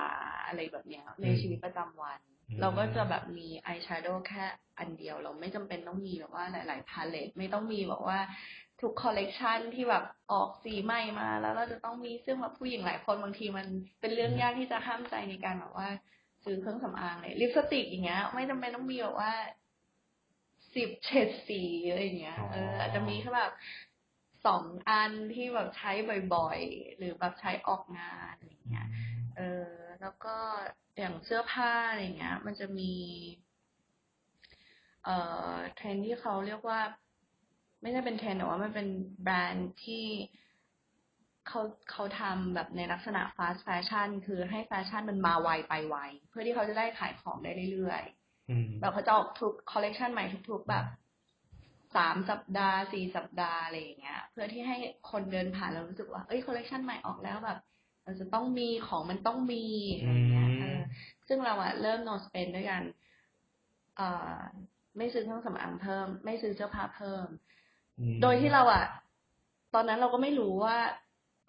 Speaker 2: อะไรแบบเนี้ยในชีวิตประจำวัน
Speaker 1: อืม
Speaker 2: เราก็จะแบบมีอายแชโดว์แค่อันเดียว เราไม่จำเป็นต้องมีแบบว่าหลาย ๆ palette ไม่ต้องมีแบบว่าทุกคอลเลกชันที่แบบออกสีใหม่มา แล้วเราจะต้องมีซึ่งแบบผู้หญิงหลายคนบางทีมันเป็นเรื่องยากที่จะห้ามใจในการแบบว่าซื้อเครื่องสำอางเลยลิปสติกอย่างเงี้ย ไม่จำเป็นต้องมีแบบว่า สิบเฉดสีอะไรอย่างเงี้ย เอออาจจะมีแค่แบบสองอันที่แบบใช้บ่อยๆ หรือแบบใช้ออกงานอะไรอย่างเงี้ย เออ แล้วก็อย่างเสื้อผ้าอะไรเงี้ย มันจะมี เอ่อเทรนด์ที่เขาเรียกว่า ไม่ใช่เป็นเทรนด์แต่ว่ามันเป็นแบรนด์ที่เขาเขาทำแบบในลักษณะ fast fashion คือให้แฟชั่นมันมาไวไปไว เพื่อที่เขาจะได้ขายของได้เรื่อยๆ
Speaker 1: อืม
Speaker 2: แบบเขาจะออกทุกคอลเลกชันใหม่ทุกๆแบบสามสัปดาห์สี่สัปดาห์อะไรอย่างเงี้ย เพื่อที่ให้คนเดินผ่านแล้วรู้สึกว่าเอ้ยคอลเลกชันใหม่ออกแล้วแบบเราจะต้องมีของมันต้องมีอะไรอย่างเงี้ยเออซึ่งเราอะเริ่ม no spend ด้วยกันเอ่อไม่ซื้อเครื่องสำอางเพิ่ม ไม่ซื้อเสื้อผ้าเพิ่ม
Speaker 1: อืม
Speaker 2: โดยที่เราอะตอนนั้นเราก็ไม่รู้ว่า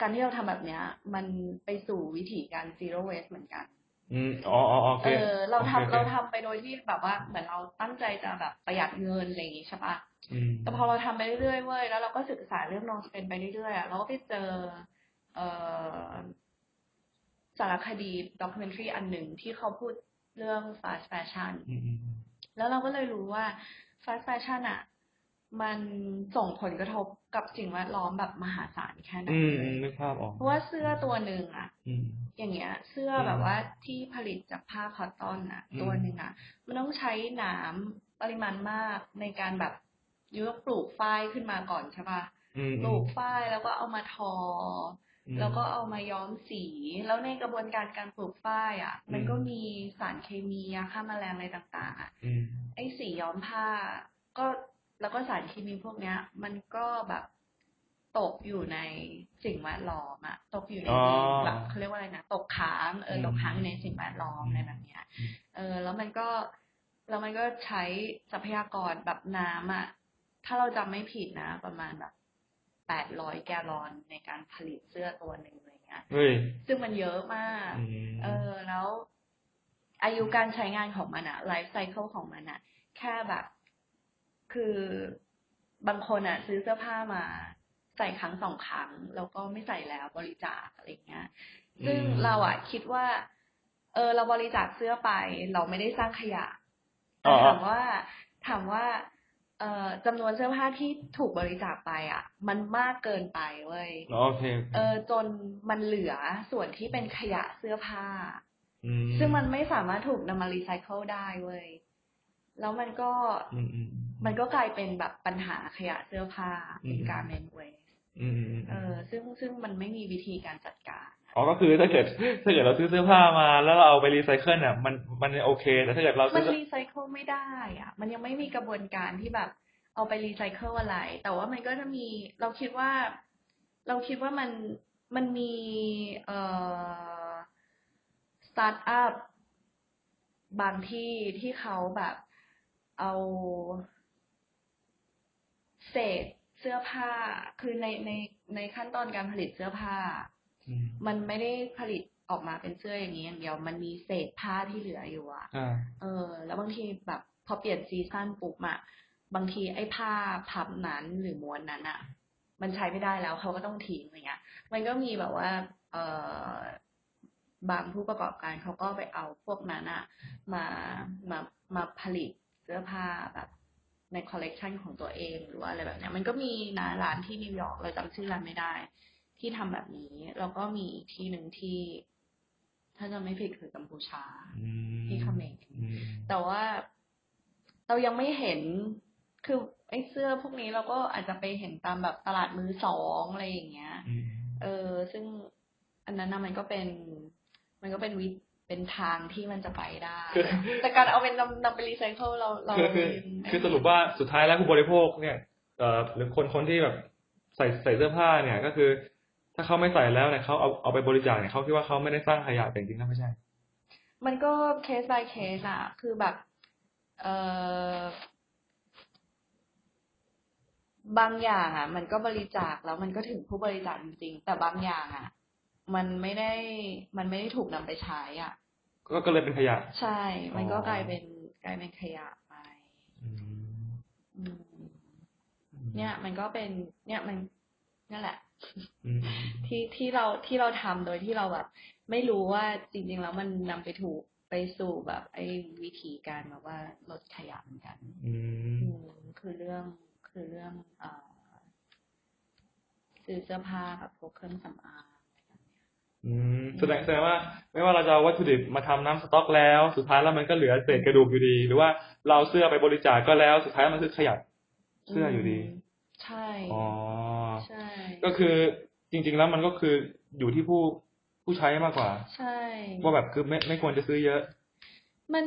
Speaker 2: การที่เราทำแบบเนี้ย มันไปสู่วิถีการ zero waste เหมือนกัน
Speaker 1: อืมอ๋ออ๋อโอเค
Speaker 2: เออเราทำ
Speaker 1: โอค
Speaker 2: เราทำไปโดยที่แบบว่า เหมือนเราตั้งใจจะแบบประหยัดเงินอะไรอย่างงี้ใช่ปะ
Speaker 1: อืม
Speaker 2: แต่พอเราทำไปเรื่อยๆเว้ยแล้วเราก็ศึกษาเรื่อง no spend ไปเรื่อยๆอะเราก็ไปเจอ เอ่อสารคดีด็อกิเมนทรีอันหนึ่งที่เขาพูดเรื่อง fast fashion
Speaker 1: อืมอืม
Speaker 2: แล้วเราก็เลยรู้ว่า fast fashion อะ มันส่งผลกระทบกับสิ่งแวดล้อมแบบมหาศาลแค่ไหน
Speaker 1: อืม
Speaker 2: เล
Speaker 1: อืม
Speaker 2: ย
Speaker 1: นึกภาพออก
Speaker 2: เพราะว่าเสื้อตัวหนึ่งอะ
Speaker 1: อืม
Speaker 2: อย่างเงี้ย เสื้อ
Speaker 1: อืม
Speaker 2: แบบว่าที่ผลิตจากผ้าคอตตอนอะ
Speaker 1: อืม
Speaker 2: ตัวหนึ่งอะ มันต้องใช้หนามปริมาณมากในการแบบยุยกปลูกฝ้ายขึ้นมาก่อนใช่ปะ
Speaker 1: อืม
Speaker 2: ปลูกฝ้ายแล้วก็เอามาทออ
Speaker 1: อืม
Speaker 2: แล้วก็เอามาย้อมสี แล้วในกระบวนการการปลูกฝ้ายอะ มัน
Speaker 1: อืม
Speaker 2: ก็มีสารเคมียาฆ่าแมลงอะไรต่าง ๆอะ
Speaker 1: อืม
Speaker 2: ไอ้สีย้อมผ้าก็ แล้วก็สารเคมีพวกเนี้ย มันก็แบบตกอยู่ในสิ่งแวดล้อมอะตกอยู่ใน
Speaker 1: อ๋อ
Speaker 2: แบบเขาเรียกว่าอะไรนะตกค้างเออ
Speaker 1: อืม
Speaker 2: ตกค้างอยู่ในสิ่งแวดล้อม
Speaker 1: อืม
Speaker 2: อะไรแบบเนี้ย
Speaker 1: อืม
Speaker 2: เออ แล้วมันก็แล้วมันก็ใช้ทรัพยากรแบบน้ำอะถ้าเราจำไม่ผิดนะ ประมาณแบบแปดร้อยแกลลอนในการผลิตเสื้อตัวหนึ่งอะไรเงี้ย
Speaker 1: เฮ้ย
Speaker 2: ซึ่งมันเยอะมาก
Speaker 1: อืม
Speaker 2: เออ แล้ว อายุการใช้งานของมันอะไลฟ์ไซเคิลของมันอะแค่แบบ คือบางคนอะซื้อเสื้อผ้ามาใส่ครั้งสองครั้ง แล้วก็ไม่ใส่แล้วบริจาคอะไรเงี้ย ซึ่ง
Speaker 1: อืม
Speaker 2: เราอะคิดว่า เออ เราบริจาคเสื้อไป เราไม่ได้สร้างขยะ
Speaker 1: อ๋
Speaker 2: แต่
Speaker 1: อ
Speaker 2: ถามว่าถามว่า เอ่อจำนวนเสื้อผ้าที่ถูกบริจาคไปอะมันมากเกินไปเว้ย
Speaker 1: อ๋อโอเคโอเค
Speaker 2: เออจนมันเหลือส่วนที่เป็นขยะเสื้อผ้า
Speaker 1: อืม
Speaker 2: ซึ่งมันไม่สามารถถูกนำมารีไซเคิลได้เว้ยแล้วมันก็
Speaker 1: อื มอืม
Speaker 2: มันก็กลายเป็นแบบปัญหาขยะเสื้อผ้า
Speaker 1: อืม
Speaker 2: เป็นการเมนเวส
Speaker 1: อืมอืมอืม
Speaker 2: เออซึ่งซึ่งมันไม่มีวิธีการจัดการ
Speaker 1: อ๋อก็คือถ้าเกิดถ้าเกิดเราซื้อเสื้อผ้ามาแล้วเราเอาไปรีไซเคิลเนี่ยมันมันโอเคแต่ถ้าเกิดเรา
Speaker 2: มั
Speaker 1: ซื้อมัน
Speaker 2: รีไซเคิลไม่ได้อะมันยังไม่มีกระบวนการที่แบบเอาไปรีไซเคิลอะไร แต่ว่ามันก็จะมีเราคิดว่า เราคิดว่ามันมันมีเอ่อสตาร์ทอัพบางที่ที่เขาแบบเอาเศ ษเสื้อผ้า คือในในในขั้นตอนการผลิตเสื้อผ้า
Speaker 1: อืม
Speaker 2: มันไม่ได้ผลิตออกมาเป็นเสื้ออย่างนี้อย่างเดียว มันมีเศษผ้าที่เหลืออยู่อะ
Speaker 1: อ่า
Speaker 2: เออ แล้วบางทีแบบพอเปลี่ยนซีซั่นปุ๊บอะบางทีไอ้ผ้าพับนั้นหรือม้วนนั้นอะมันใช้ไม่ได้แล้วเขาก็ต้องทิ้งอะไรเงี้ย มันก็มีแบบว่า เออบางผู้ประกอบการเขาก็ไปเอาพวกนั้นอะมามามาผลิตเสื้อผ้าแบบ ในคอลเลกชันของตัวเองหรือว่าอะไรแบบเนี้ยมันก็มีนะร้านที่นิวยอร์กเราจำชื่อร้านไม่ได้ ที่ทำแบบนี้ แล้วก็มีอีกที่หนึ่งที่ ถ้าจะไม่ผิดคือกัมพูชา
Speaker 1: อืม
Speaker 2: ที่เขมร
Speaker 1: อืม
Speaker 2: แต่ว่าเรายังไม่เห็นคือไอ้เสื้อพวกนี้เราก็อาจจะไปเห็นตามแบบตลาดมือสองอะไรอย่างเงี้ย
Speaker 1: อืม
Speaker 2: เออ ซึ่งอันนั้นนะมันก็เป็น มันก็เป็นวิ เป็นทางที่มันจะไปได้
Speaker 1: คือ
Speaker 2: แต่การเอาเป็นนำนำไปรีไซเคิลเราเรา
Speaker 1: คือคือ
Speaker 2: ไม่
Speaker 1: คือสรุปว่าสุดท้ายแล้วผู้บริโภคเนี่ยเอ่อหรือคนคนที่แบบใส่ใส่เสื้อผ้าเนี่ยก็คือ ถ้าเขาไม่ใส่แล้วเนี่ยเขาเอาเอาไปบริจาคเนี่ยเขาคิดว่าเขาไม่ได้สร้างขยะแต่จริงๆแล้วไม่ใช่
Speaker 2: มันก็เคส by เคสอะคือแบบ เออบางอย่างอะมันก็บริจาคแล้วมันก็ถึงผู้บริจาคจริงๆ แต่บางอย่างอะ มันไม่ได้มันไม่ได้ถูกนำไปใช้อะ
Speaker 1: ก็ก็เลยเป็นขยะ
Speaker 2: ใช่ มันก็
Speaker 1: อ๋อ
Speaker 2: กลายเป็นกลายเป็นขยะไป
Speaker 1: อืม
Speaker 2: อืมเนี่ย มันก็เป็น เนี่ยมันนั่นแหละ
Speaker 1: อืม
Speaker 2: ที่ที่เราที่เราทำโดยที่เราแบบ ไม่รู้ว่าจริงๆแล้วมันนำไปถูกไปสู่แบบ ไอ้วิธีการแบบว่าลดขยะเหมือนกัน
Speaker 1: อืม
Speaker 2: อืมคือเรื่องคือเรื่องเอ่อซื้อเสื้อผ้าแบบพวกเครื่องสำอางอะไร แบบเนี้ย
Speaker 1: อืมแสดงแสดงว่า ไม่ว่าเราจะเอาวัตถุดิบมาทำน้ำสต๊อกแล้ว สุดท้ายแล้วมันก็เหลือเศษกระดูกอยู่ดี หรือว่าเราเอาเสื้อไปบริจาคก็แล้ว สุดท้ายมันคือขยะเสื้ออยู่ดี
Speaker 2: มใช่
Speaker 1: อ๋อ
Speaker 2: ใช่
Speaker 1: ก็คือจริง ๆ แล้วมันก็คืออยู่ที่ผู้ผู้ใช้มากกว่า
Speaker 2: ใช่
Speaker 1: ว่าแบบคือไม่ไม่ควรจะซื้อเยอะ
Speaker 2: มัน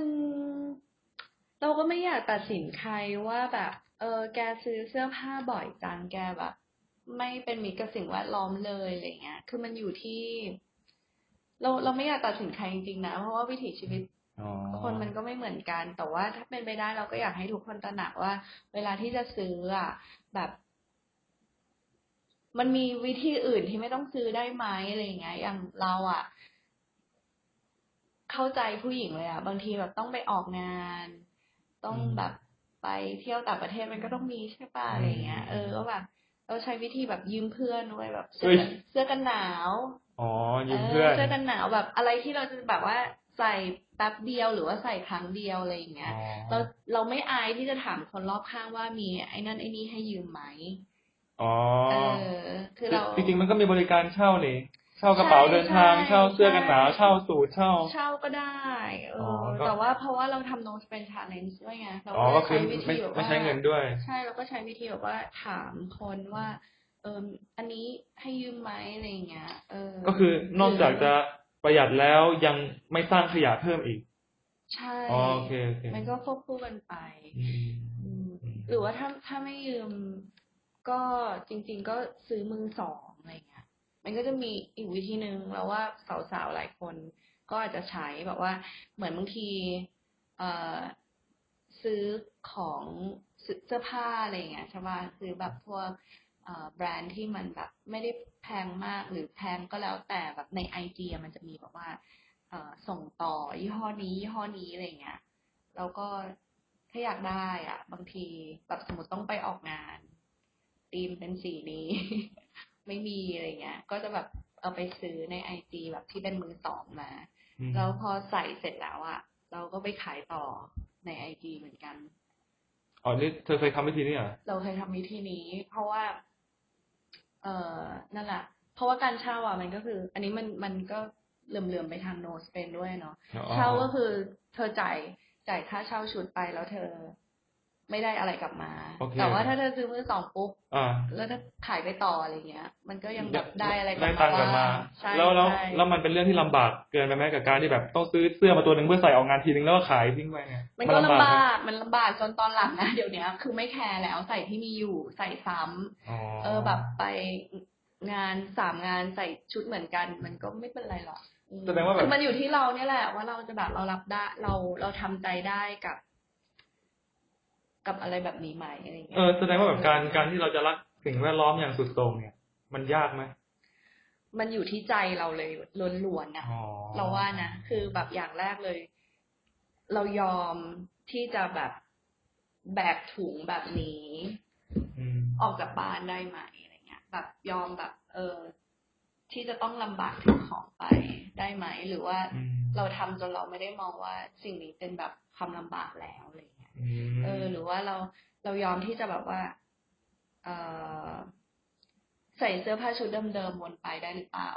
Speaker 2: เราก็ไม่อยากตัดสินใครว่าแบบ เออ แกซื้อเสื้อผ้าบ่อยจังแกแบบ ไม่เป็นมิตรกับสิ่งแวดล้อมเลยอะไรเงี้ย คือมันอยู่ที่ เราเราไม่อยากตัดสินใครจริงๆนะ เพราะว่าวิถีชีวิต
Speaker 1: อ๋อ
Speaker 2: คนมันก็ไม่เหมือนกัน แต่ว่าถ้าเป็นไปได้เราก็อยากให้ทุกคนตระหนักว่า เวลาที่จะซื้ออะ แบบ มันมีวิธีอื่นที่ไม่ต้องซื้อได้ไหมอะไรอย่างเงี้ย อย่างเราอะ เข้าใจผู้หญิงเลยอะ บางทีแบบต้องไปออกงาน ต้อง
Speaker 1: อืม
Speaker 2: แบบไปเที่ยวต่างประเทศมันก็ต้องมีใช่ป่ะอะไรอย่างเงี้ย เออก็แบบเราใช้วิธีแบบยืมเพื่อนด้วยแบบเสื้อกันเสื้อกันหนาว
Speaker 1: อ๋อยืมเพื่อน
Speaker 2: เสื้อกันหนาวแบบอะไรที่เราจะแบบว่าใส่แป๊บเดียวหรือว่าใส่ครั้งเดียวอะไรอย่างเงี้ย เราเราไม่อายที่จะถามคนรอบข้างว่ามีไอ้นั่นไอ้นี่ให้ยืมไหม
Speaker 1: อ๋อ
Speaker 2: เออคือเรา
Speaker 1: จริงๆมันก็มีบริการเช่านี่เช่ากระเป๋าเดินทาง
Speaker 2: ใช่
Speaker 1: เช่าเสื้อกันหนาว
Speaker 2: ใช่
Speaker 1: เช่าสูทเช่า
Speaker 2: เช่าก็ได้เออ
Speaker 1: อ
Speaker 2: อ
Speaker 1: ก็
Speaker 2: แต่ว่าเพราะว่าเราทำ no spend challenge ด้วยไงเรา
Speaker 1: อ๋อก็คือ
Speaker 2: ใช้วิ
Speaker 1: ไม่
Speaker 2: ธีแบบ
Speaker 1: ไม่
Speaker 2: ว่า
Speaker 1: ใช้เงินด้วย
Speaker 2: ใช่เราก็ใช้วิธีแบบว่าถามคนว่า เอออันนี้ให้ยืมไหมอะไรอย่างเงี้ย เออ
Speaker 1: ก็คือนอกจากจะประหยัดแล้วยังไม่สร้างขยะเพิ่มอีก
Speaker 2: ใช่
Speaker 1: อ๋อโอเคโอเค
Speaker 2: มันก็ควบคู่กันไป
Speaker 1: อืม
Speaker 2: อืม
Speaker 1: อืม
Speaker 2: หรือว่าถ้าถ้าไม่ยืมก็จริง ๆ ก็ซื้อมือสองอะไรเงี้ย มันก็จะมีอีกวิธีหนึ่งเราว่าสาวๆหลายคน ก็อาจจะใช้แบบว่า เหมือนบางทีเอ่อซื้อของซื้อเสื้อผ้าอะไรเงี้ยใช่ป่ะซื้อแบบพวกเอ่อ แบรนด์ที่มันแบบไม่ได้แพงมากหรือแพงก็แล้วแต่แบบในไอจีมันจะมีแบบว่าเอ่อส่งต่อยี่ห้อนี้ยี่ห้อนี้อะไรเงี้ยแล้วก็ถ้าอยากได้อะบางทีแบบสมมติต้องไปออกงานธีมเป็นสีนี้ ไม่มีอะไรเงี้ย ก็จะแบบเอาไปซื้อในไอจีแบบที่เป็นมือสองมา
Speaker 1: อืม
Speaker 2: แล้วพอใส่เสร็จแล้วอะเราก็ไปขายต่อในไอจีเหมือนกัน
Speaker 1: อ๋อนี่เธอเคยทำวิธีนี้เหรอ
Speaker 2: เราเคยทำวิธีนี้ เพราะว่า เอ่อนั่นแหละ เพราะว่าการเช่าอะมันก็คือ อันนี้มันมันก็เหลื่อมๆไปทางโนสเปนด้วยเนาะ
Speaker 1: อ๋อ
Speaker 2: เช่าก็คือเธอจ่ายจ่ายค่าเช่าชุดไปแล้วเธอ ไม่ได้อะไรกลับมา
Speaker 1: โอเค
Speaker 2: แต่ว่าถ้าเธอซื้อมือสองปุ๊บ
Speaker 1: อ่า
Speaker 2: แล้วถ้าขายไปต่ออะไรเงี้ย มันก็ยังแบบได้อะไรกลั
Speaker 1: ได้
Speaker 2: บ
Speaker 1: ตั
Speaker 2: มาง
Speaker 1: ค์กลับมา
Speaker 2: บ้างใช่
Speaker 1: แล้วแล้ว
Speaker 2: ใช่
Speaker 1: แล้วมันเป็นเรื่องที่ลำบากเกินไปไหมกับการที่แบบต้องซื้อเสื้อมาตัวหนึ่งเพื่อใส่ออกงานทีนึงแล้วก็ขายทิ้งไปไง
Speaker 2: มันก็ลำ
Speaker 1: ไห
Speaker 2: บากมันลำบากจนตอนหลังนะเดี๋ยวเนี้ยคือไม่แคร์แล้วใส่ที่มีอยู่ใส่ซ้ำ
Speaker 1: อ๋อ
Speaker 2: เออแบบไปงานสามงานใส่ชุดเหมือนกัน มันก็ไม่เป็นไรหรอกอืม
Speaker 1: แสดงว่าแบบ
Speaker 2: คือมันอยู่ที่เราเนี่ยแหละว่าเราจะแบบเรารับได้เราเราทำใจได้กับ กับอะไรแบบนี้ไหมอะไรอย่างเงี้
Speaker 1: เอยอแสดงว่าแบบการการที่เราจะรักสิ่งแวดล้อมอย่างสุดโต่งเนี่ย มันยากไหม
Speaker 2: มันอยู่ที่ใจเราเลยล้วนๆนะ
Speaker 1: อ๋อ
Speaker 2: เราว่านะคือแบบอย่างแรกเลย เรายอมที่จะแบบแบกถุงแบบนี้
Speaker 1: อืม
Speaker 2: ออกจากบ้านได้ไหมอะไรเงี้ย แบบยอมแบบ เออ ที่จะต้องลำบากถือของไปได้ไหม หรือว่า
Speaker 1: อืม
Speaker 2: เราทำจนเราไม่ได้มองว่าสิ่งนี้เป็นแบบความลำบากแล้วอะไรเงี้ย
Speaker 1: อืม
Speaker 2: เออ หรือว่าเราเรายอมที่จะแบบว่าเออใส่เสื้อผ้าชุดเดิมๆวนไปได้หรือเปล่า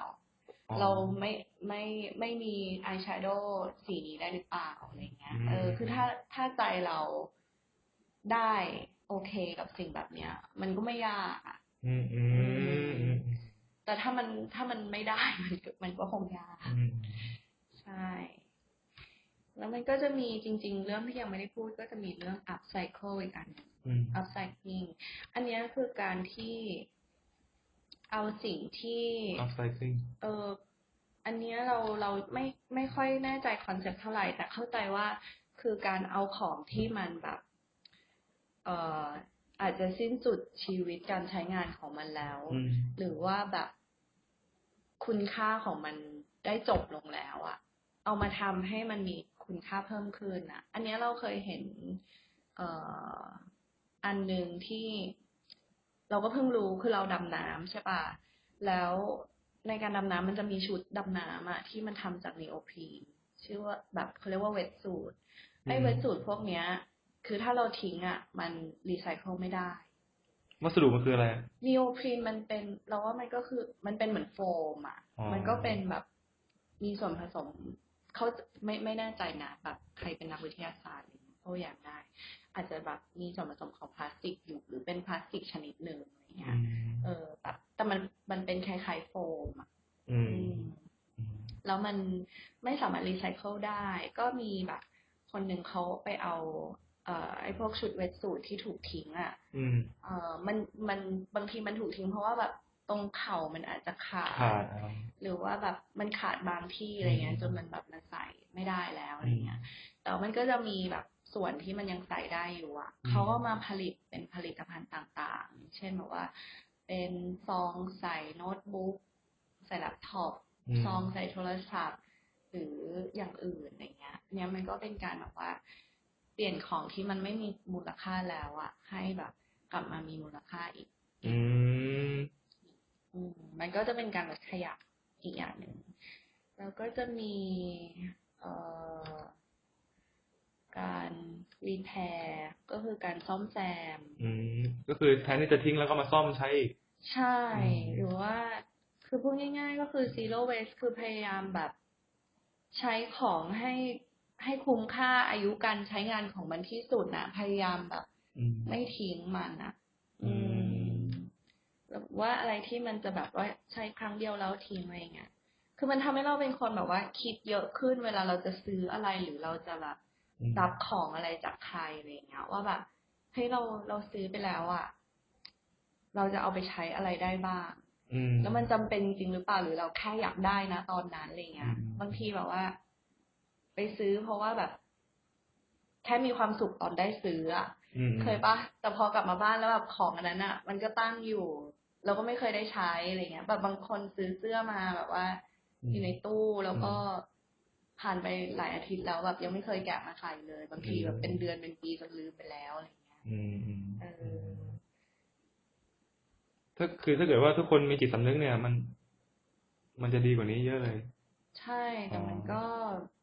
Speaker 1: อ๋อ
Speaker 2: เราไม่ไม่ไม่มีอายแชโดว์สีนี้ได้หรือเปล่าอะไรเงี้ย
Speaker 1: อืม
Speaker 2: เออ คือถ้าถ้าใจเราได้โอเคกับสิ่งแบบเนี้ย มันก็ไม่ยากอะ
Speaker 1: อืมอืมอืม
Speaker 2: แต่ถ้ามันถ้ามันไม่ได้มันก็มันก็คงยาก
Speaker 1: อืม
Speaker 2: ใช่ แล้วมันก็จะมีจริง ๆ เรื่องที่ยังไม่ได้พูดก็จะมีเรื่อง upcycle อีกอันหนึ่ง
Speaker 1: อืม
Speaker 2: upcycling อันเนี้ยคือการที่เอาสิ่งที่
Speaker 1: upcycling
Speaker 2: เอออันเนี้ยเราเราไม่ไม่ค่อยแน่ใจคอนเซ็ปต์เท่าไหร่ แต่เข้าใจว่าคือการเอาของที่มันแบบ เอ่ออาจจะสิ้นสุดชีวิตการใช้งานของมันแล้ว
Speaker 1: อืม
Speaker 2: หรือว่าแบบคุณค่าของมันได้จบลงแล้วอะเอามาทำให้มันมี คุณค่าเพิ่มขึ้นอะอันเนี้ยเราเคยเห็นเอ่ออันหนึ่งที่เราก็เพิ่งรู้คือเราดำน้ำใช่ปะแล้วในการดำน้ำมันจะมีชุดดำน้ำอะที่มันทำจากนีโอพรีนชื่อว่าแบบเขาเรียกว่า wetsuit ไอ้
Speaker 1: อืม
Speaker 2: เวทสูตรพวกเนี้ย คือถ้าเราทิ้งอะมันรีไซเคิลไม่ได้
Speaker 1: วัสดุมันคืออะไร
Speaker 2: neoprene มันเป็นเราว่ามันก็คือมันเป็นเหมือนโฟมอะ
Speaker 1: อ๋อ
Speaker 2: มันก็เป็นแบบมีส่วนผสม เขาไม่ไม่แน่ใจนะแบบใครเป็นนักวิทยาศาสตร์อะไรเงี้ยเขาอยากได้ อาจจะแบบมีส่วนผสมของพลาสติกอยู่หรือเป็นพลาสติกชนิดหนึ่งอะไรเงี้
Speaker 1: อืม
Speaker 2: เออแบบแต่มันมันเป็นคล้ายๆโฟมอะ
Speaker 1: อืม
Speaker 2: อืม
Speaker 1: อืม
Speaker 2: แล้วมันไม่สามารถรีไซเคิลได้ ก็มีแบบ คนหนึ่งเขาไปเอาเอ่อไอ้พวกชุดเวทสูทที่ถูกทิ้งอะ
Speaker 1: อืม
Speaker 2: เอ่อมันมันบางทีมันถูกทิ้งเพราะว่าแบบต รงเข่ามันอาจจะขาด
Speaker 1: ขาดอะ
Speaker 2: หรือว่าแบบมันขาดบางที่อะไรเงี้ย
Speaker 1: อืม
Speaker 2: จนมันแบบมันใส่ไม่ได้แล้วอะไรเงี้ย แต่มันก็จะมีแบบส่วนที่มันยังใส่ได้อยู่อะ
Speaker 1: อืม
Speaker 2: เขาก็มาผลิตเป็นผลิตภัณฑ์ต่างๆ เช่นแบบว่า เป็นซองใส่โน้ตบุ๊กใส่แล็ปท็อป
Speaker 1: อืม
Speaker 2: ซองใส่โทรศัพท์ หรืออย่างอื่นอะไรเงี้ย เนี่ยมันก็เป็นการแบบว่า เปลี่ยนของที่มันไม่มีมูลค่าแล้วอะให้แบบกลับมามีมูลค่าอีก
Speaker 1: อืม
Speaker 2: อื มมันก็จะเป็นการลดขยะอีกอย่างหนึ่ง แล้วก็จะมีเอ่อการรีแพร์ก็คือการซ่อมแซม
Speaker 1: อืมก็คือแทนที่จะทิ้งแล้วก็มาซ่อมใช้อีก
Speaker 2: ใช่
Speaker 1: อืม
Speaker 2: หรือว่าคือพูดง่าย ๆ ก็คือ zero waste คือพยายามแบบใช้ของให้ให้คุ้มค่าอายุการใช้งานของมันที่สุดนะพยายามแบบ
Speaker 1: อืม
Speaker 2: ไม่ทิ้งมันอะ
Speaker 1: อืม
Speaker 2: แบบว่าอะไรที่มันจะแบบว่าใช้ครั้งเดียวแล้วทิ้งอะไรเงี้ย คือมันทำให้เราเป็นคนแบบว่า คิดเยอะขึ้นเวลาเราจะซื้ออะไรหรือเราจะแบบ
Speaker 1: อืม
Speaker 2: รับของอะไรจากใครอะไรเงี้ย ว่าแบบเฮ้ยเราเราซื้อไปแล้วอะเราจะเอาไปใช้อะไรได้บ้าง
Speaker 1: อืม
Speaker 2: แล้วมันจำเป็นจริงหรือเปล่าหรือเราแค่อยากได้นะตอนนั้นอะไรเงี้ย
Speaker 1: อืม
Speaker 2: บางทีแบบว่า ไปซื้อเพราะว่าแบบ แค่มีความสุขตอนได้ซื้ออะ
Speaker 1: อืม
Speaker 2: เคยปะแต่พอกลับมาบ้านแล้วแบบของอันนั้นอะมันก็ตั้งอยู่ เราก็ไม่เคยได้ใช้อะไรเงี้ย แบบบางคนซื้อเสื้อมาแบบว่า อยู่ในตู้แล้วก็ผ่านไปหลายอาทิตย์แล้วแบบยังไม่เคยแกะมาใส่เลย บางทีแบบเป็นเดือนเป็นปีจนลืมไปแล้วอะไรเงี้ย
Speaker 1: อืมอืม
Speaker 2: เออ
Speaker 1: ถ้าคือถ้าเกิดว่าทุกคนมีจิตสำนึกเนี่ย มัน มันจะดีกว่านี้เยอะเลย
Speaker 2: ใช่แต่มันก็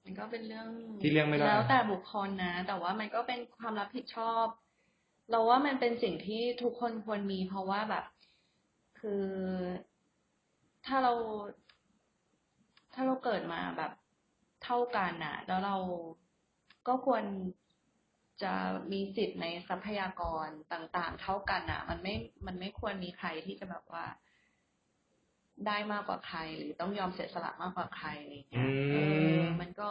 Speaker 2: มันก็เป็นเรื่อง
Speaker 1: ที่เลี่ยงไม่ได้
Speaker 2: แล้วแต่บุคคลนะ แต่ว่ามันก็เป็นความรับผิดชอบ เราว่ามันเป็นสิ่งที่ทุกคนควรมีเพราะว่าแบบ คือถ้าเรา ถ้าเราเกิดมาแบบเท่ากันน่ะแล้วเราก็ควรจะมีสิทธิ์ในทรัพยากรต่างๆ เท่ากันน่ะมันไม่ มันไม่ควรมีใครที่จะแบบว่าได้มากกว่าใคร หรือต้องยอมเสียสละมากกว่าใครอะไรอย่างเงี้ย
Speaker 1: อืม
Speaker 2: เออมันก็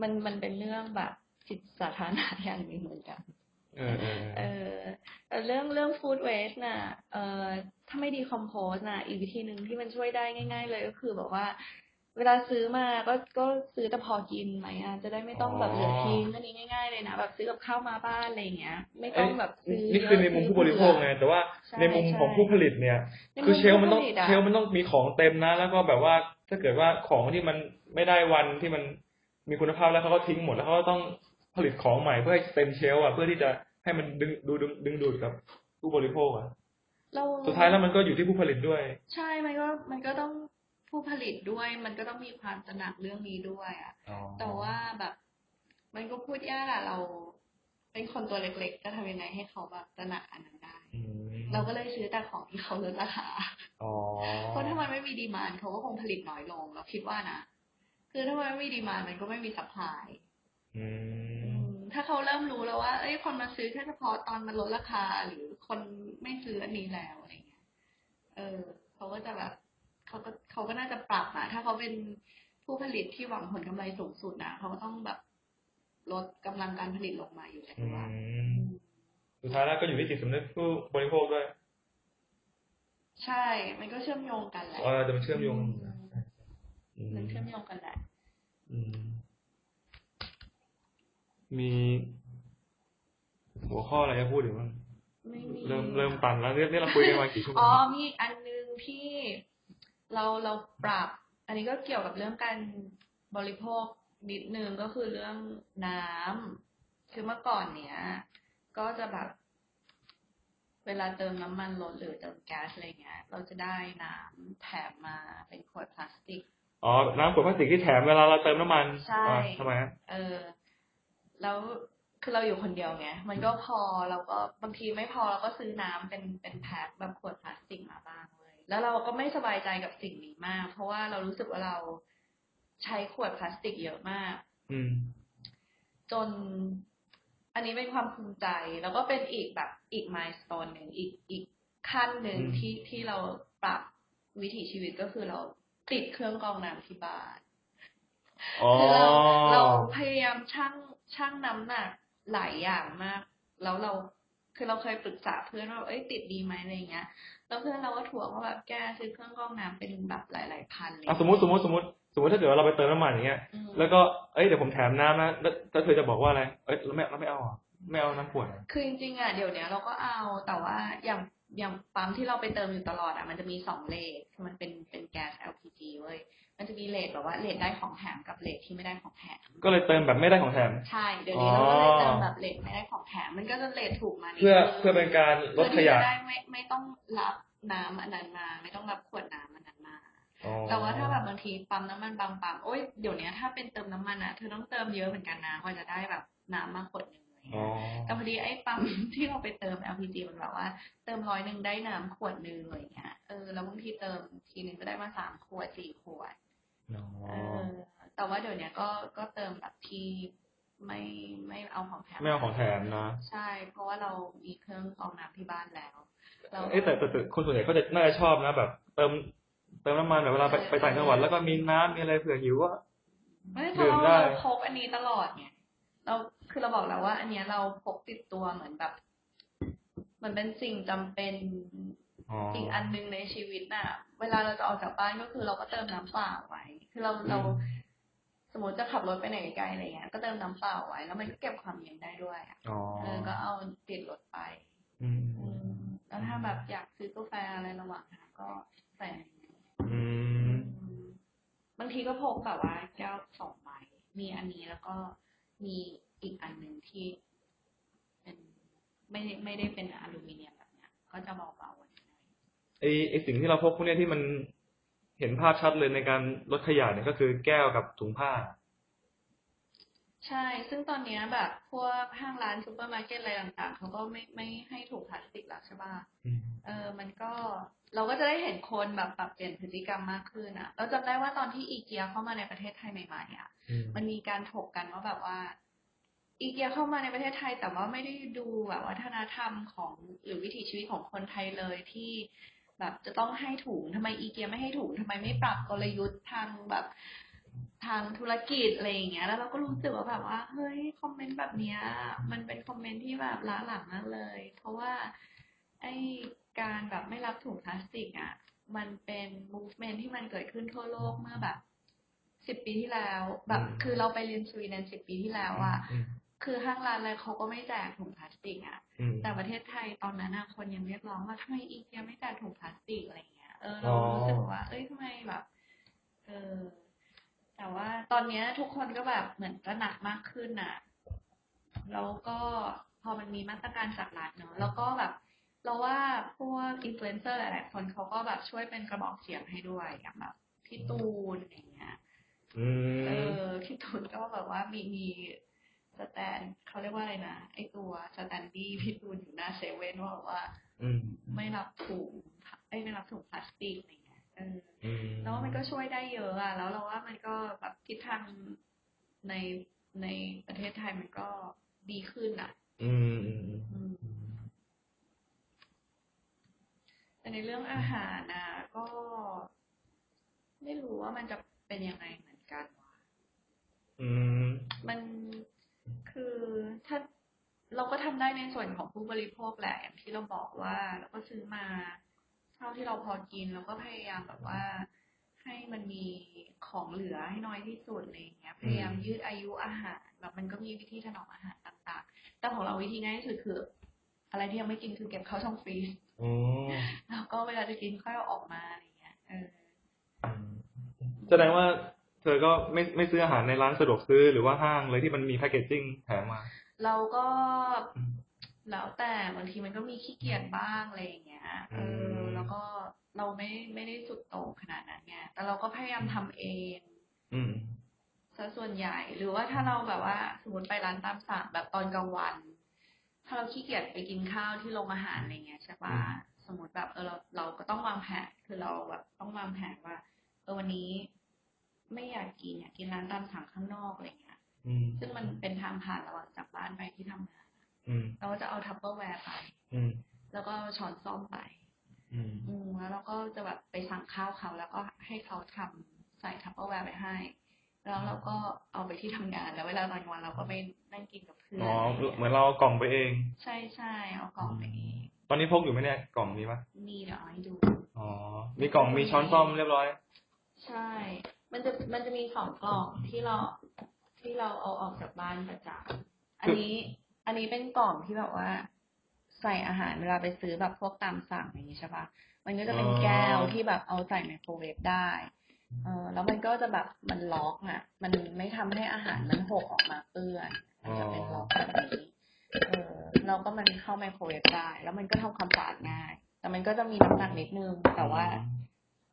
Speaker 2: มันมันเป็นเรื่องแบบจิตสาธารณะอย่างหนึ่งเหมือนกัน
Speaker 1: เออเออ
Speaker 2: เออแต่เรื่องเรื่องฟู้ดเวสน่ะ เออถ้าไม่ดีคอมโพสน่ะ อีกวิธีหนึ่งที่มันช่วยได้ง่าย ๆ เลยก็คือแบบว่า เวลาซื้อมาก็ก็ซื้อแต่พอกินไหมอะจะได้ไม่ต้องแบบเหลือทิ้งอันนี้ง่าย ๆ เลยนะแบบซื้อกับข้าวมาบ้านอะไรอย่างเงี้ย ไม่ต้องแบบซื้อ
Speaker 1: นี่คือในมุมผู้บริโภคไงแต่ว่า
Speaker 2: ใช่
Speaker 1: ในมุมของ
Speaker 2: ใช่
Speaker 1: ผู้ผลิตเนี่ย
Speaker 2: ในมุม
Speaker 1: คือเชลฟ์มันต้อง
Speaker 2: ผู้ผลิตอะ
Speaker 1: เชลฟ์มันต้องมีของเต็มนะ แล้วก็แบบว่าถ้าเกิดว่าของที่มันไม่ได้วันที่มันมีคุณภาพแล้วเขาก็ทิ้งหมดแล้วเขาก็ต้อง ผลิตของใหม่เพื่อให้เต็มเชลฟ์อะเพื่อที่จะให้มันดึงดูดึงดึงดูดกับผู้บริโภคอะ
Speaker 2: เรา
Speaker 1: สุดท้ายแล้วมันก็อยู่ที่ผู้ผลิตด้วย
Speaker 2: ใช่มันก็มันก็ต้องผู้ผลิตด้วย มันก็ต้องมีความตระหนักเรื่องนี้ด้วยอะแต่ว่าแบบ มันก็พูดยากอะเราเป็นคนตัวเล็กๆ จะทำยังไงให้เขาแบบตระหนักอันนั้นได้
Speaker 1: อืม
Speaker 2: เราก็เลยซื้อแต่ของที่เขาลดราคา
Speaker 1: อ๋อ
Speaker 2: เพราะถ้ามันไม่มี demand เขาก็คงผลิตน้อยลง เราคิดว่านะ คือถ้ามันไม่มี demand มันก็ไม่มี supply
Speaker 1: อืม
Speaker 2: ถ้าเขาเริ่มรู้แล้วว่า เอ้ยคนมาซื้อแค่เฉพาะตอนมันลดราคา หรือคนไม่ซื้ออันนี้แล้วอะไรเงี้ย เออเขาก็จะแบบเขาก็เขาก็น่าจะปรับอะถ้าเขาเป็นผู้ผลิตที่หวังผลกำไรสูงสุดนะเขาก็ต้องแบบลดกำลังการผลิตลงมาอยู่แล้ว
Speaker 1: อื
Speaker 2: ว่า
Speaker 1: มสุดท้ายแล้วก็อยู่ที่จิตสำนึกผู้บริโภคด้วย
Speaker 2: ใช่ มันก็เชื่อมโยงกันแหละ
Speaker 1: เออจะมันเชื่อมโยง
Speaker 2: อืมมันเชื่อมโยงกันแหละ
Speaker 1: อื มมีหัวข้ออะไรจะพูดอีกบ้าง
Speaker 2: ไม่มี
Speaker 1: เริ่มเริ่มตันแล้วเนี่ยเนี่ยเราคุยกันมากี่ชั่วโม
Speaker 2: อ๋องมีอีกอันนึงที่เราเราปรับ อันนี้ก็เกี่ยวกับเรื่องการบริโภคนิดนึงก็คือเรื่องน้ำคือเมื่อก่อนเนี้ยก็จะแบบ เวลาเติมน้ำมันรถหรือเติมแก๊สอะไรเงี้ย เราจะได้น้ำแถมมาเป็นขวดพลาสติก
Speaker 1: อ๋อ น้ำขวดพลาสติกที่แถมเวลาเราเติมน้ำมัน
Speaker 2: ใช่
Speaker 1: อ่าทำไมฮะ
Speaker 2: เออ แล้วคือเราอยู่คนเดียวไง มันก็พอเราก็บางทีไม่พอเราก็ซื้อน้ำเป็นเป็นแพ็คแบบขวดพลาสติกมาบ้างเลย แล้วเราก็ไม่สบายใจกับสิ่งนี้มาก เพราะว่าเรารู้สึกว่าเราใช้ขวดพลาสติกเยอะมาก
Speaker 1: อืม
Speaker 2: จนอันนี้เป็นความภูมิใจ แล้วก็เป็นอีกแบบอีกมายสเตนหนึ่งอีกอีกขั้นหนึ่ง
Speaker 1: อืม
Speaker 2: ที่ที่เราปรับวิถีชีวิตก็คือเราติดเครื่องกรองน้ำที่บ้าน
Speaker 1: อ๋อ
Speaker 2: คือเราเราพยายามชั่ง ชั่งน้ำหนักหลายอย่างมาก แล้วเราคือเราเคยปรึกษาเพื่อนว่าเอ้ยติดดีไหมอะไรเงี้ยแล้วเพื่อนเราก็ถ่วงว่าแบบแกซื้อเครื่องกรองน้ำเป็นแบบหลายๆพันเลย
Speaker 1: อะสมมติสมมติสมมติสมมติถ้าเกิดว่าเราไปเติมน้ำมันอย่างเงี้ย
Speaker 2: อืม
Speaker 1: แล้วก็เอ้ยเดี๋ยวผมแถมน้ำนะแล้วแล้วเธอจะบอกว่าอะไร เอ้ยเราไม่เราไม่เอาอะไม่เอาน้ำขวดอะ
Speaker 2: คือจริงๆอะเดี๋ยวเนี้ยเราก็เอาแต่ว่าอย่างอย่างปั๊มที่เราไปเติมอยู่ตลอดอะมันจะมีสองเลทคือมันเป็นเป็นแก๊ส LPG เว้ย มันจะมีเลทแบบว่าเลทได้ของแถมกับเลทที่ไม่ได้ของแถม
Speaker 1: ก็เลยเติมแบบไม่ได้ของแถม
Speaker 2: ใช่เดี๋ยวนี้
Speaker 1: อ๋อ
Speaker 2: เราก็เลยเติมแบบเลทไม่ได้ของแถม มันก็จะเลทถูกมานิด
Speaker 1: เพื่อ
Speaker 2: นึง
Speaker 1: เพื่อเป็นการลดขยะ
Speaker 2: เพื่อที่จได้ไม่ไม่ต้องรับน้ำอันนั้นมา ไม่ต้องรับขวดน้ำอันนั้นมา
Speaker 1: อ๋อ
Speaker 2: แต่ว่าถ้าแบบบางทีปั๊มน้ำมันบางปั๊มโอ้ยเดี๋ยวนี้ถ้าเป็นเติมน้ำมันอะเธอต้องเติมเยอะเหมือนกันนะกว่าจะได้แบบน้ำมาขวดหนึ่ง อะไร
Speaker 1: อ๋อ
Speaker 2: เงี้ยแต่พอดีไอ้ปั๊มที่เราไปเติม LPG มันแบบว่า เติมร้อยหนึ่งได้น้ำขวดหนึ่งอะไรเงี้ยเออแล้วบางทีเติมทีหนึ่งก็ได้มาสามขวดสี่ขวด
Speaker 1: อ๋อ
Speaker 2: เออแต่ว่าเดี๋ยวนี้ก็ก็เติมแบบที่ไม่ไม่เอาของแถม
Speaker 1: ไม่เอาของแถมนะ
Speaker 2: ใช่ เพราะว่าเรามีเครื่องกรองน้ำที่บ้านแล้วเรา
Speaker 1: เอ้ยแต่แต่แต่คนส่วนใหญ่เขาจะน่าจะชอบนะแบบ เติมเติมน้ำมันแบบเวลาไปไปต่างจังหวัดแล้วก็มีน้ำมีอะไรเผื่อหิวก็
Speaker 2: ไม่เพ
Speaker 1: ดื่
Speaker 2: ราะ
Speaker 1: ม
Speaker 2: เรา
Speaker 1: ได้
Speaker 2: เราพกอันนี้ตลอดไง เราคือเราบอกแล้วว่า อันเนี้ยเราพกติดตัวเหมือนแบบเหมือนเป็นสิ่งจำเป็น
Speaker 1: อ๋อ
Speaker 2: อีกอันหนึงในชีวิตน่ะ เวลาเราจะออกจากบ้านก็คือเราก็เติมน้ำเปล่าไว้ คือเราเรา สมมติจะขับรถไปไหนไกลๆอะไรเงี้ย ก็เติมน้ำเปล่าไว้ แล้วมันก็เก็บความเย็นได้ด้วยอะ
Speaker 1: อ๋อ
Speaker 2: เออก็เอาติดรถไป
Speaker 1: อืม
Speaker 2: อืมแล้วถ้าแบบอยากซื้อกาแฟอะไรระหว่างทางก็ใส่ในนี้
Speaker 1: อืม
Speaker 2: อืมบางทีก็พกแบบว่าแก้วสองใบมีอันนี้แล้วก็ มีอีกอันหนึ่งที่เป็นไม่ได้ไม่ได้เป็นอลูมิเนียมแบบเนี้ย ก็จะเบาๆกว่าหน่อย
Speaker 1: ไอไอสิ่งที่เราพกพวกเนี้ยที่มันเห็นภาพชัดเลยในการลดขยะเนี่ยก็คือแก้วกับถุงผ้า
Speaker 2: ใช่ ซึ่งตอนเนี้ยแบบพวกห้างร้านซูเปอร์มาร์เก็ตอะไรต่างๆเขาก็ไม่ไม่ให้ถุงพลาสติกแล้วใช่ป่ะ
Speaker 1: อืม
Speaker 2: เออมันก็เราก็จะได้เห็นคนแบบปรับเปลี่ยนพฤติกรรมมากขึ้นอะ เราจำได้ว่าตอนที่อีเกียเข้ามาในประเทศไทยใหม่ๆอะ
Speaker 1: อืม
Speaker 2: มันมีการถกกันว่าแบบว่า อีเกียเข้ามาในประเทศไทย แต่ว่าไม่ได้ดูแบบวัฒนธรรมของหรือวิถีชีวิตของคนไทยเลยที่แบบจะต้องให้ถุงทำไมอีเกียไม่ให้ถุงทำไมไม่ปรับกลยุทธ์ทางแบบทางธุรกิจอะไรอย่างเงี้ย แล้วเราก็รู้สึกว่าแบบว่า เฮ้ยคอมเมนต์แบบเนี้ย มันเป็นคอมเมนต์ที่แบบล้าหลังมากเลย เพราะว่า ไอ การแบบไม่รับถุงพลาสติกอะ มันเป็น movement ที่มันเกิดขึ้นทั่วโลกเมื่อแบบสิบปีที่แล้ว แบบ
Speaker 1: อืม
Speaker 2: คือเราไปเรียนสวีเดนสิบปีที่แล้วอะ
Speaker 1: อืม
Speaker 2: คือห้างร้านอะไรเขาก็ไม่แจกถุงพลาสติกอะ
Speaker 1: อืม
Speaker 2: แต่ประเทศไทยตอนนั้นอะคนยังเรียกร้องว่าทำไมอีเกียไม่แจกถุงพลาสติกอะไรเงี้ย เออเรา
Speaker 1: อ๋อ
Speaker 2: รู้สึกว่า เอ้ยทำไมแบบ เออ แต่ว่าตอนเนี้ยทุกคนก็แบบเหมือนตระหนักมากขึ้นน่ะ แล้วก็พอมันมีมาตรการจากรัฐเนอะแล้วก็แบบ เราว่าพวกอินฟลูเอนเซอร์หลายๆคนเขาก็แบบช่วยเป็นกระบอกเสียงให้ด้วยอย่างแบบพี่ตูนอะไรเงี้ย
Speaker 1: อืม
Speaker 2: เออพี่ตูนก็แบบว่ามีมี stand เขาเรียกว่าอะไรนะไอตัว standee พี่ตูนอยู่หน้าเซเว่นว่าแบบว่า
Speaker 1: อืม
Speaker 2: ไม่รับถุงไอ้ยไม่รับถุงพลาสติกอะไรเงี้ยเออ
Speaker 1: อืม
Speaker 2: แล้วว่ามันก็ช่วยได้เยอะอะแล้วเราว่ามันก็แบบทิศทางในในประเทศไทยมันก็ดีขึ้นอะ
Speaker 1: อืมอืม
Speaker 2: อืม แต่ในเรื่องอาหารนะก็ ไม่รู้ว่ามันจะเป็นยังไงเหมือนกันว่ะ
Speaker 1: อืม
Speaker 2: มันคือถ้าเราก็ทำได้ในส่วนของผู้บริโภคแหละอย่างที่เราบอกว่าเราก็ซื้อมาเท่าที่เราพอกินแล้วก็พยายามแบบว่าให้มันมีของเหลือให้น้อยที่สุดอะไรอย่างเงี้ย พยายามยืดอายุอาหารแบบมันก็มีวิธีถนอมอาหารต่าง ๆ แต่ของเราวิธีง่ายที่สุดคือ อะไรที่ยังไม่กินคือเก็บเข้าช่องฟรีซ
Speaker 1: อ๋อ
Speaker 2: แล้วก็เวลาจะกินค่อยเอาออกมาอะไรอย่างเงี้ยเออ
Speaker 1: แสดงว่าเธอก็ไม่ไม่ซื้ออาหารในร้านสะดวกซื้อหรือว่าห้างเลยที่มันมีแพคเกจจิ้งแถมมา
Speaker 2: เราก็
Speaker 1: อืม
Speaker 2: แล้วแต่บางทีมันก็มีขี้เกียจบ้างอะไรอย่างเงี้ยเออ
Speaker 1: อืม
Speaker 2: แล้วก็เราไม่ไม่ได้สุดโต่งขนาดนั้นไงแต่เราก็พยายามทำเอง
Speaker 1: อืม
Speaker 2: ซะส่วนใหญ่ หรือว่าถ้าเราแบบว่าสมมติไปร้านตามสั่งแบบตอนกลางวัน ถ้าเราขี้เกียจไปกินข้าวที่โรงอาหารอะไรเงี้ยใช่ปะ
Speaker 1: อืม
Speaker 2: สมมติแบบเออเราเราก็ต้องวางแผนคือเราแบบต้องวางแผนว่าเออวันนี้ไม่อยากกินอยากกินร้านตามสั่งข้างนอกอะไรเงี้ย
Speaker 1: อืม
Speaker 2: ซึ่งมันเป็นทางผ่านระหว่างจากบ้านไปที่ทำงาน
Speaker 1: อืม
Speaker 2: เราก็จะเอาทัพเปอร์แวร์ไป
Speaker 1: อืม
Speaker 2: แล้วก็เอาช้อนส้อมไป
Speaker 1: อืม
Speaker 2: อืมแล้วเราก็จะแบบไปสั่งข้าวเขาแล้วก็ให้เขาทำใส่ทัพเปอร์แวร์ไปให้ แล้วเราก็เอาไปที่ทำงานแล้วเวลาตอนกลางวันเราก็ไปนั่งกินกับเพื่อน
Speaker 1: อ๋อ
Speaker 2: อะไรอย่าง
Speaker 1: เหมื
Speaker 2: เงี้
Speaker 1: อยนเราเอากล่องไปเอง
Speaker 2: ใช่ใช่เอากล่องไปเอง
Speaker 1: ตอนนี้พกอยู่ไหมเนี่ยกล่องนี้ปะ
Speaker 2: นี่เดี๋ยวเอาให้ดู
Speaker 1: อ๋อมีกล่องมีช้อนซ่อมเรียบร้อย
Speaker 2: ใช่ มันจะมันจะมีสองกล่องที่เราที่เราเอาออกจากบ้านประจำอันนี้ อันนี้เป็นกล่องที่แบบว่า ใส่อาหารเวลาไปซื้อแบบพวกตามสั่งอย่างนี้ใช่ปะมันก็จะเป็น
Speaker 1: อ๋อ
Speaker 2: แก้วที่แบบเอาใส่ไมโครเวฟได้ เออแล้วมันก็จะแบบมันล็อกอะ มันไม่ทำให้อาหารมันหกออกมาเปื้อนมันจะเป็นล็อกแบบนี้เออเราก็มันเข้าไมโครเวฟได้แล้วมันก็ทำความสะอาดง่าย แต่มันก็จะมีน้ำหนักนิดนึง แต่ว่า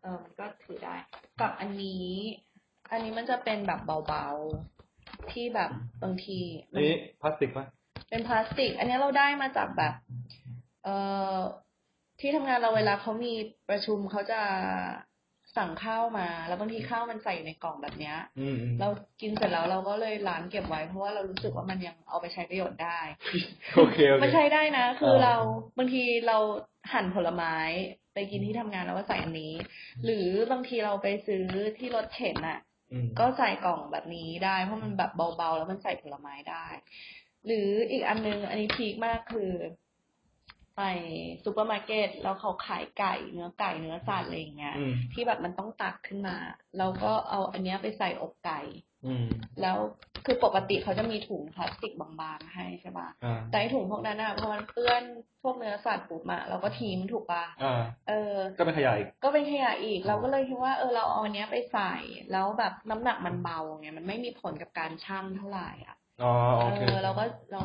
Speaker 2: เออมันก็ถือได้ กับอันนี้ อันนี้มันจะเป็นแบบเบาๆที่แบบบางที
Speaker 1: อันนี้พลาสติกปะ
Speaker 2: เป็นพลาสติก อันนี้เราได้มาจากแบบ เอ่อที่ทำงานเราเวลาเขามีประชุมเขาจะ สั่งข้าวมา แล้วบางทีข้าวมันใส่อยู่ในกล่องแบบเนี้ย
Speaker 1: อืมอืม
Speaker 2: เรากินเสร็จแล้วเราก็เลยล้างเก็บไว้ เพราะว่าเรารู้สึกว่ามันยังเอาไปใช้ประโยชน์ได้
Speaker 1: โอเคโอเค
Speaker 2: มันใช้ได้นะ คือ
Speaker 1: เออ
Speaker 2: เราบางทีเราหั่นผลไม้ไปกินที่ทำงานแล้วก็ใส่อันนี้ หรือบางทีเราไปซื้อที่รถเข็นอะ
Speaker 1: อืม
Speaker 2: ก็ใส่กล่องแบบนี้ได้เพราะมันแบบเบาๆ แล้วมันใส่ผลไม้ได้ หรืออีกอันนึงอันนี้พีคมากคือ ไปซูเปอร์มาร์เก็ตแล้วเขาขายไก่เนื้อไก่เนื้อสัตว์อะไรอย่างเงี้ย
Speaker 1: อืม
Speaker 2: ที่แบบมันต้องตักขึ้นมา เราก็เอาอันเนี้ยไปใส่อกไก่
Speaker 1: อืม
Speaker 2: แล้วคือปกติเขาจะมีถุงพลาสติกบางๆให้ใช่ปะ
Speaker 1: อ่า
Speaker 2: แต่ไอ้ถุงพวกนั้นอะพอมันเปื้อนพวกเนื้อสัตว์ปุ๊บอะเราก็ทิ้งถูกปะ
Speaker 1: อ่า
Speaker 2: เออ
Speaker 1: ก็เป็นขยะอีก
Speaker 2: ก็เป็นขยะอีก เราก็เลยคิดว่าเออเราเอาอันเนี้ยไปใส่ แล้วแบบน้ำหนักมันเบาไงมันไม่มีผลกับการชั่งเท่าไหร่อะ
Speaker 1: อ๋อโอเค
Speaker 2: เออเราก็เรา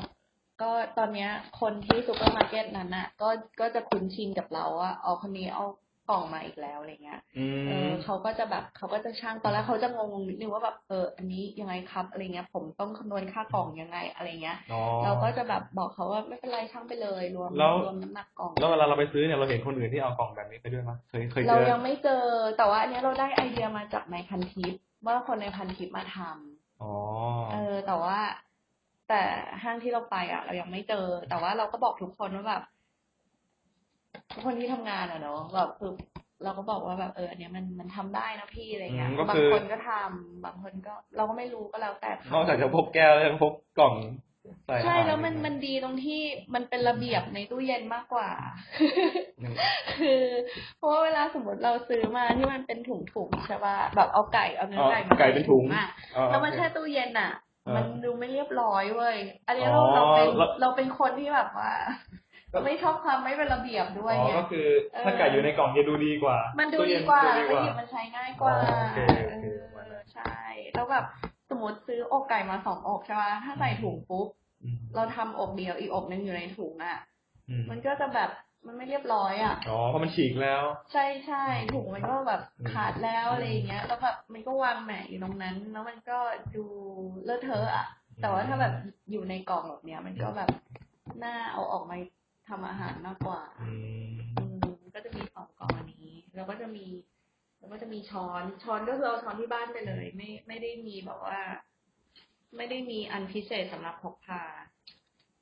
Speaker 2: ก็ตอนเนี้ยคนที่ซูเปอร์มาร์เก็ตนั้นอะ ก็ก็จะคุ้นชินกับเราว่าเอาคนนี้เอากล่องมาอีกแล้วอะไรเงี้ย
Speaker 1: อื
Speaker 2: เออ
Speaker 1: ม
Speaker 2: เขาก็จะแบบเขาก็จะช่างตอนแรกเขาจะงงนิดนึงว่าแบบเอออันนี้ยังไงครับอะไรเงี้ย ผมต้องคำนวณค่ากล่องยังไงอะไรเงี้ย
Speaker 1: อ๋อ
Speaker 2: เราก็จะแบบบอกเขาว่าไม่เป็นไรช่างไปเลยรวม
Speaker 1: แล้ว
Speaker 2: รวมน้ำหนักกล่อง
Speaker 1: แล้วเวลาเราไปซื้อเนี่ยเราเห็นคนอื่นที่เอากล่องแบบนี้ไปด้วยมั้ยเคยเคยเจ
Speaker 2: เรา
Speaker 1: อ
Speaker 2: ยังไม่เจอ แต่ว่าอันเนี้ยเราได้ไอเดียมาจากในพันทิปว่าคนในพันทิปมาทำ
Speaker 1: อ๋อ
Speaker 2: เออแต่ว่า แต่ห้างที่เราไปอะ เรายังไม่เจอ แต่ว่าเราก็บอกทุกคนว่าแบบทุกคนที่ทำงานอะเนอะแบบคือเราก็บอกว่าแบบเอออันเนี้ยมันมันทำได้นะพี่อะไรเงี้ย
Speaker 1: อืมก็
Speaker 2: บา
Speaker 1: คื
Speaker 2: ง
Speaker 1: อ
Speaker 2: คนก็ทำบางคนก็ เราก็ไม่รู้ก็แล้วแต่
Speaker 1: น
Speaker 2: เขา
Speaker 1: อกจากจะพกแก้วแล้วยังพกกล่องใส่อาหาร
Speaker 2: ใช่แล้วมัน
Speaker 1: ใช่ไห
Speaker 2: มันดีตรงที่มันเป็นระเบียบในตู้เย็นมากกว่า
Speaker 1: อืม
Speaker 2: คือ เพราะว่าเวลาสมมติเราซื้อมาที่มันเป็นถุงๆใช่ป่ะแบบเอาไก่เอาเนื้อ
Speaker 1: อ๋อ
Speaker 2: ไก่มา
Speaker 1: ไก่เป็นถุง
Speaker 2: อะ
Speaker 1: อ๋อ
Speaker 2: แล้วมัน
Speaker 1: โอเค
Speaker 2: แช่ตู้เย็นอะ
Speaker 1: อ่า มั
Speaker 2: มันดูไม่เรียบร้อยเว้ย อันนี้
Speaker 1: อ๋
Speaker 2: เรา
Speaker 1: อ
Speaker 2: เราเป็น
Speaker 1: แล้ว
Speaker 2: เราเป็นคนที่แบบว่าไม่ชอบความไม่เป็นระเบียบด้วย
Speaker 1: อ๋อ
Speaker 2: ไง
Speaker 1: ก็คือ
Speaker 2: เออ
Speaker 1: ถ้าไก่อยู่ในกล่องจะดูดีกว่า
Speaker 2: มันดู
Speaker 1: ตู้เย็
Speaker 2: ดีกว่า
Speaker 1: ดู
Speaker 2: แล้ว
Speaker 1: ดี
Speaker 2: ก็หยิบมันใช้ง่ายกว่า
Speaker 1: อ๋อโอเคโอเค
Speaker 2: เอ
Speaker 1: ประมาณนั้
Speaker 2: อนใช่ แล้วแบบสมมติซื้ออกไก่มาสองอกใช่ป่ะถ้าใส่ถุงปุ๊บ
Speaker 1: อืม
Speaker 2: เราทำอกเดียวอีกอกนึงอยู่ในถุงอะ
Speaker 1: อืม
Speaker 2: มันก็จะแบบ มันไม่เรียบร้อยอะ
Speaker 1: อ๋อเพราะมันฉีกแล้ว
Speaker 2: ใช่ใช่ถุงมันก็แบบ
Speaker 1: อืม
Speaker 2: ขาดแล้วอะไรอย่างเงี้ย แล้วแบบมันก็วางแหมะอยู่ตรงนั้น แล้วมันก็ดูเลอะเทอะอะ แต่ว่าถ้าแบบอยู่ในกล่องแบบเนี้ย มันก็แบบน่าเอาออกมาทำอาหารมากกว่า
Speaker 1: อืม
Speaker 2: อืมก็จะมีสองกล่องอันนี้ แล้วก็จะมี แล้วก็จะมีช้อน ช้อนก็คือเอาช้อนที่บ้านไปเลย ไม่ไม่ได้มีแบบว่า ไม่ได้มีอันพิเศษสำหรับพกพา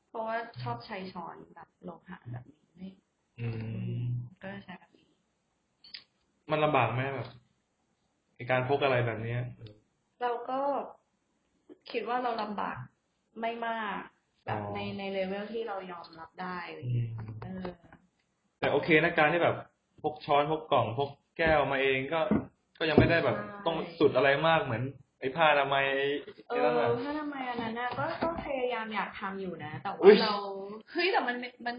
Speaker 2: เพราะว่าชอบใช้ช้อนแบบโลหะแบบนี้ไม่
Speaker 1: อืม
Speaker 2: ก็จะใช้แบบนี้
Speaker 1: มันลำบากไหมแบบในการพกอะไรแบบเนี้ย
Speaker 2: เราก็คิดว่าเราลำบากไม่มาก แบบ
Speaker 1: อ๋อ
Speaker 2: ในในเลเวลที่เรายอมรับได้อะไร
Speaker 1: อื
Speaker 2: เงี้ย
Speaker 1: ม
Speaker 2: เออ
Speaker 1: แต่โอเคนะการที่แบบพกช้อนพกกล่องพกแก้วมาเองก็ก็ยังไม่ได้แบบ
Speaker 2: ใช่
Speaker 1: ต้องสุดอะไรมากเหมือน ไอ้ผ้าอนามัย
Speaker 2: เอ
Speaker 1: ไอ้นั่น
Speaker 2: อ
Speaker 1: น่ะ
Speaker 2: ถ้าทำไมอันนั้นน่ะก็ก็พยายามอยากทำอยู่นะ แต่
Speaker 1: อุ๊
Speaker 2: ว่าย เราเฮ้ยแต่มันมัน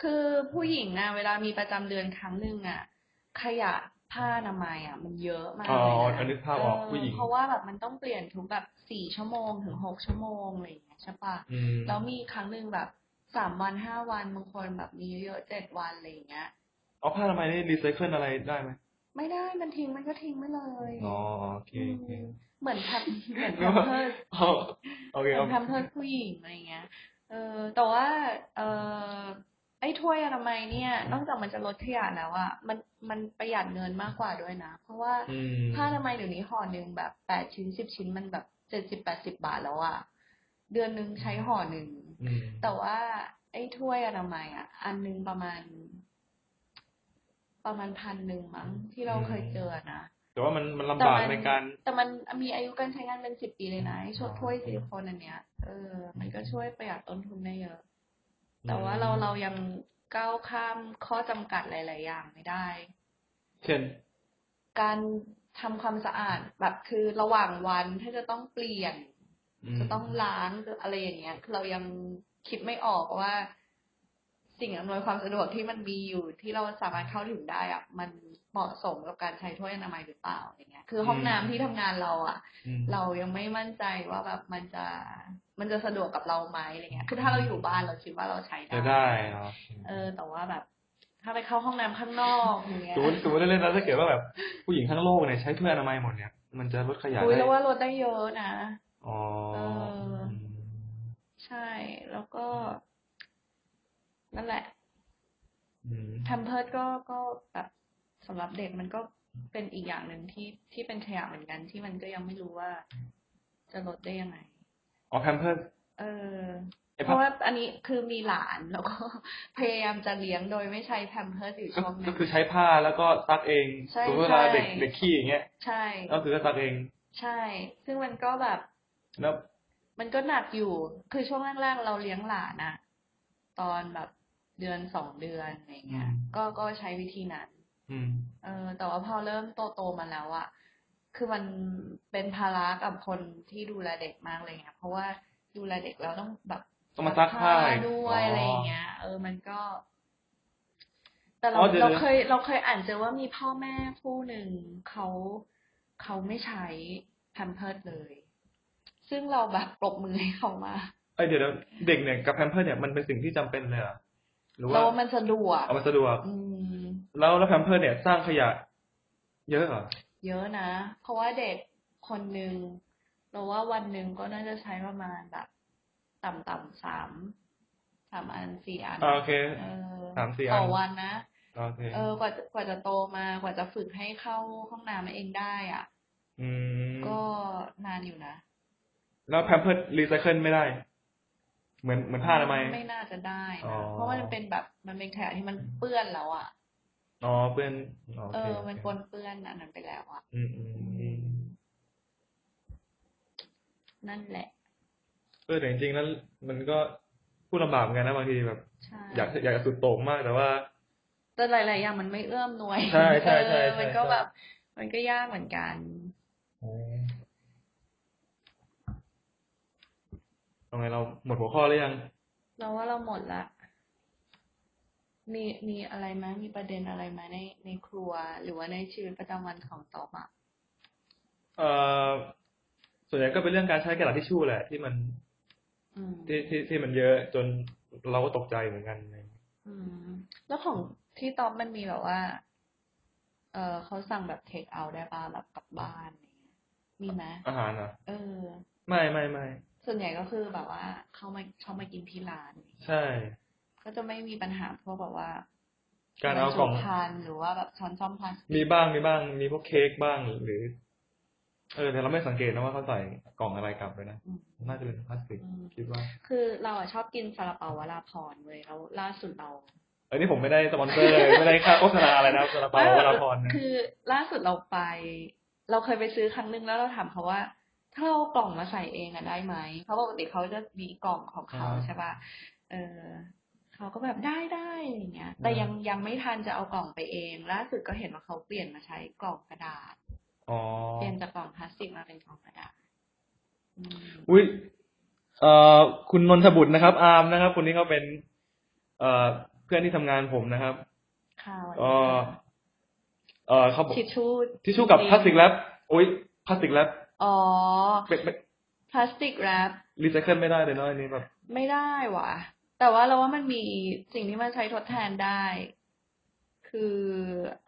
Speaker 2: คือผู้หญิงอะเวลามีประจำเดือนครั้งหนึ่งอะขยะผ้าอนามัยอะมันเยอะมาก
Speaker 1: อ๋อ
Speaker 2: เลยนะ
Speaker 1: อันนึกภาพออกผู้หญิง
Speaker 2: เพราะว่าแบบมันต้องเปลี่ยนทุกแบบสี่ชั่วโมงถึงหกชั่วโมงอะไรอย่างเงี้ยใช่ปะ
Speaker 1: อืม
Speaker 2: แล้วมีครั้งหนึ่งแบบสามวันห้าวันบางคนแบบมีเยอะๆเจ็ดวันอะไรอย่างเงี้ย
Speaker 1: เอาผ้าอนามัยนี่รีไซเคิลอะไรได้ไหม
Speaker 2: ไม่ได้มันทิ้งมันก็ทิ้งไปเลย
Speaker 1: อ๋อโอเคโอเค
Speaker 2: มเหมือนแพมเหมือนแพมเพิร์ส
Speaker 1: เอาโอเค
Speaker 2: เหมื
Speaker 1: เอา
Speaker 2: อนแพมเพิร์สผู้หญิงอะไรเงี้ย เออแต่ว่า เออ ไอ้ถ้วยอนามัยเนี่ย นอกจากมันจะลดขยะแล้วอะมันมันประหยัดเงินมากกว่าด้วยนะ เพราะว่า
Speaker 1: อืม
Speaker 2: ผ้าอนามัยเดี๋ยวนี้ห่อหนึ่งแบบแปดชิ้นสิบชิ้นมันแบบเจ็ดสิบแปดสิบบาทแล้วอะเดือนหนึ่งใช้ห่อหนึ่ง
Speaker 1: อืม
Speaker 2: แต่ว่า ไอ้ถ้วยอนามัยอะอันหนึงประมาณ ประมาณพันหนึ่งมั้งที่เราเคยเจอนะ
Speaker 1: แต่ว่ามันมันลำบากในการ
Speaker 2: แต่มันมีอายุการใช้งานเป็นสิบปีเลยนะไอ้ชุด
Speaker 1: อ๋อ
Speaker 2: ถ้วยซิลิโคนอันเนี้ยเออ มันก็ช่วยประหยัดต้นทุนได้เยอะ แต่ว่าเราเรายังก้าวข้ามข้อจำกัดหลาย ๆ อย่างไม่ได้
Speaker 1: เช่น
Speaker 2: การทำความสะอาดแบบคือระหว่างวันถ้าจะต้องเปลี่ยน
Speaker 1: อืม
Speaker 2: จะต้องล้างอะไรอย่างเงี้ยคือเรายังคิดไม่ออกว่า สิ่งอำนวยความสะดวกที่มันมีอยู่ที่เราสามารถเข้าถึงได้อะมันเหมาะสมกับการใช้ถ้วยอนามัยหรือเปล่าอย่างเงี้ย คือห้องน้ำที่ทำงานเราอะ
Speaker 1: อืม
Speaker 2: เรายังไม่มั่นใจว่าแบบมันจะ มันจะสะดวกกับเราไหมอะไรเงี้ย คือถ้าเราอยู่บ้านเราคิดว่าเราใช้ได้
Speaker 1: จะได้เนาะ
Speaker 2: เออ แต่ว่าแบบ ถ้าไปเข้าห้องน้ำข้างนอกอย่างเงี้ย
Speaker 1: สมมติสมมติเล่นๆนะถ้าเกิดว่าแบบ ผู้หญิงทั้งโลกเนี่ยใช้ถ้วยอนามัยหมดเนี่ยมันจะลดขยะ
Speaker 2: อุ้ย
Speaker 1: ได้
Speaker 2: แล้วว่าลดได้เยอะนะ
Speaker 1: อ๋อ
Speaker 2: เออใช่แล้วก็ นั่นแหละ
Speaker 1: อืม
Speaker 2: แพมเพิร์สก็ก็แบบสำหรับเด็กมันก็เป็นอีกอย่างหนึ่งที่ที่เป็นขยะเหมือนกันที่มันก็ยังไม่รู้ว่าจะลดได้ยังไง
Speaker 1: อ๋อแพมเพิร์ส
Speaker 2: เออ
Speaker 1: ไอ้
Speaker 2: เพ
Speaker 1: พับ
Speaker 2: ราะว่าอันนี้คือมีหลานแล้วก็พยายามจะเลี้ยงโดยไม่ใช้แพมเพิร์สอยู่
Speaker 1: ก็
Speaker 2: ช่วงหนึ
Speaker 1: ก็
Speaker 2: ง
Speaker 1: คือใช้ผ้าแล้วก็ซักเอง
Speaker 2: ใช่
Speaker 1: สมมติเวลา
Speaker 2: ใช่
Speaker 1: เด็กเด็กขี้อย่างเงี้ย
Speaker 2: ใช่
Speaker 1: ก็คือก็ซักเอง
Speaker 2: ใช่ ซึ่งมันก็แบบ
Speaker 1: แล้ว
Speaker 2: มันก็หนักอยู่ คือช่วงแรกๆเราเลี้ยงหลานอะตอนแบบเดือนสองเดือนอะไรเงี้ย ก็ก็ใช้วิธีนั้น
Speaker 1: อืม
Speaker 2: เออ แต่ว่าพอเริ่มโตโตๆมาแล้วอะ คือมันเป็นภาระกับคนที่ดูแลเด็กมากเลยไงเพราะว่าดูแลเด็กเราต้องแบบ
Speaker 1: ต้องมาซักผ้าอีก
Speaker 2: ด้วย
Speaker 1: อ๋ออ
Speaker 2: อะไรอย่างเงี้ย เออมันก็ แต่เรา
Speaker 1: อ๋อเดี๋ยว
Speaker 2: เราเคย เราเคยอ่านเจอว่ามีพ่อแม่คู่หนึ่งเขาเขาไม่ใช้แพมเพิร์สเลย ซึ่งเราแบบปรบมือให้เขามา
Speaker 1: เอ้ยเดี๋ยวๆเด็กเนี่ยกับแพมเพิร์สเนี่ยมันเป็นสิ่งที่จำเป็นเลยเหรอหรือว่า
Speaker 2: เราว่ามันสะดวก
Speaker 1: เอามาสะดวก
Speaker 2: อืม
Speaker 1: แล้วแล้วแพมเพิร์สเนี่ยสร้างขยะ เยอะเหรอ
Speaker 2: เยอะนะ เพราะว่าเด็กคนหนึ่งเราว่าวันหนึ่งก็น่าจะใช้ประมาณแบบ ต่ำๆสามสามอันสี่อัน
Speaker 1: อ่าโอเค
Speaker 2: เออ
Speaker 1: สามสี่อัน
Speaker 2: ต่อวันนะ
Speaker 1: โอเค
Speaker 2: เออกว่าจะกว่าจะโตมากว่าจะฝึกให้เข้าห้องน้ำเองได้ อะ
Speaker 1: อืม
Speaker 2: ก็นานอยู่นะ
Speaker 1: แล้วแพมเพิร์สรีไซเคิลไม่ได้ เหมือนเหมือนผ้าอนามัย
Speaker 2: ไม่น่าจะได้
Speaker 1: อ๋อ
Speaker 2: นะเพราะว่ามันเป็นแบบมันเป็นขยะที่มันเปื้อนแล้วอะ
Speaker 1: อ๋อเพื่อนโอ
Speaker 2: เอ
Speaker 1: เค
Speaker 2: อมันปนเปื้อนอันนั้นไปแล้วอะ
Speaker 1: อืมอืมอืม
Speaker 2: นั่นแหละ
Speaker 1: เอแต่จริงๆแล้วมันก็พูดลำบากเหมือนกันนะบางทีแบบ
Speaker 2: ใช่
Speaker 1: อยากอยากจะสุดโต่งมากแต่ว่า
Speaker 2: แต่หลายๆอย่างมันไม่เอื้อมหน่วย
Speaker 1: ใช่ใช่ใช่
Speaker 2: เออ
Speaker 1: ใช่
Speaker 2: มันก็
Speaker 1: ใช่
Speaker 2: แบบ มันก็ยากเหมือนกัน
Speaker 1: ตรงไหนเราหมดหัวข้อหรือยัง
Speaker 2: เราว่าเราหมดละ มีมีอะไรไหมมีประเด็นอะไรไหมในในครัว หรือว่าในชีวิตประจำวันของตอบอะ
Speaker 1: เอ่อส่วนใหญ่ก็เป็นเรื่องการใช้กระดาษทิชชู่แหละ ที่มัน
Speaker 2: อืม
Speaker 1: ที่ที่ที่มันเยอะจนเราก็ตกใจเหมือนกัน
Speaker 2: อืม แล้วของที่ตอบมันมีแบบว่า เออเขาสั่งแบบเทคเอาได้ป่ะแบบกลับบ้านอะไรเงี้ยมีไหม
Speaker 1: อาหารเหรอะ
Speaker 2: เออ
Speaker 1: ไม่ไม่ไม่
Speaker 2: ส่วนใหญ่ก็คือแบบว่าเขามาเขามากินที่ร้าน
Speaker 1: ใช่
Speaker 2: ก็จะไม่มีปัญหาพวกแบบว่า
Speaker 1: การเอากล่อง
Speaker 2: บรรจุภัณฑ์หรือว่าแบบช้อนซ่อมพลาสติก
Speaker 1: มีบ้างมีบ้าง มีพวกเค้กบ้างหรือ เออแต่เราไม่สังเกตนะว่าเขาใส่กล่องอะไรกลับไปนะ
Speaker 2: อืม
Speaker 1: น่าจะเป็นพลาสติก
Speaker 2: อืม
Speaker 1: คิดว่า
Speaker 2: คือเราอะชอบกินซาลาเปาวราพรเว้ยแล้วล่าสุดเรา
Speaker 1: เออนี่ผมไม่ได้สปอนเซอร์เลยไม่ได้ค่าโฆษณาอะไรนะสำหรับเปาวราพรนะ
Speaker 2: คือล่าสุดเราไป เราเคยไปซื้อครั้งหนึงแล้วเราถามเขาว่าถ้าเราเอากล่องมาใส่เองอะได้ไหมเพราะปกติเขาจะมีกล่องของเขา
Speaker 1: อ่า
Speaker 2: ใช่ป่ะเออ เขาก็แบบได้ได้อย่างเงี้ย แต่
Speaker 1: อ่ายั
Speaker 2: ยังยังไม่ทันจะเอากล่องไปเองล่าสุดก็เห็นว่าเขาเปลี่ยนมาใช้กล่องกระดาษ
Speaker 1: อ๋อ
Speaker 2: เปลี่ยนจากกล่องพลาสติกมาเป็นกล่องกระดาษอืม
Speaker 1: อุ้ยเอ่อคุณนนทบุตรนะครับ อาร์มนะครับคนนี้เขาเป็น เอ่อเพื่อนที่ทำงานผมนะครับ
Speaker 2: ค่ะวัน
Speaker 1: เอ่
Speaker 2: นี้
Speaker 1: อเอ่อเขาบอก
Speaker 2: ทิชชู่
Speaker 1: ทิชชู่กับ
Speaker 2: จริงๆ
Speaker 1: พลาสติกแรปโอ้ยพลาสติกแรป
Speaker 2: อ๋อ
Speaker 1: เป็นเป็น
Speaker 2: พลาสติก wrap รี
Speaker 1: ไซเคิลไม่ได้เลยเนาะอันนี้แบบ
Speaker 2: ไม่ได้ว่ะ แต่ว่าเราว่ามันมีสิ่งที่มันใช้ทดแทนได้ คือ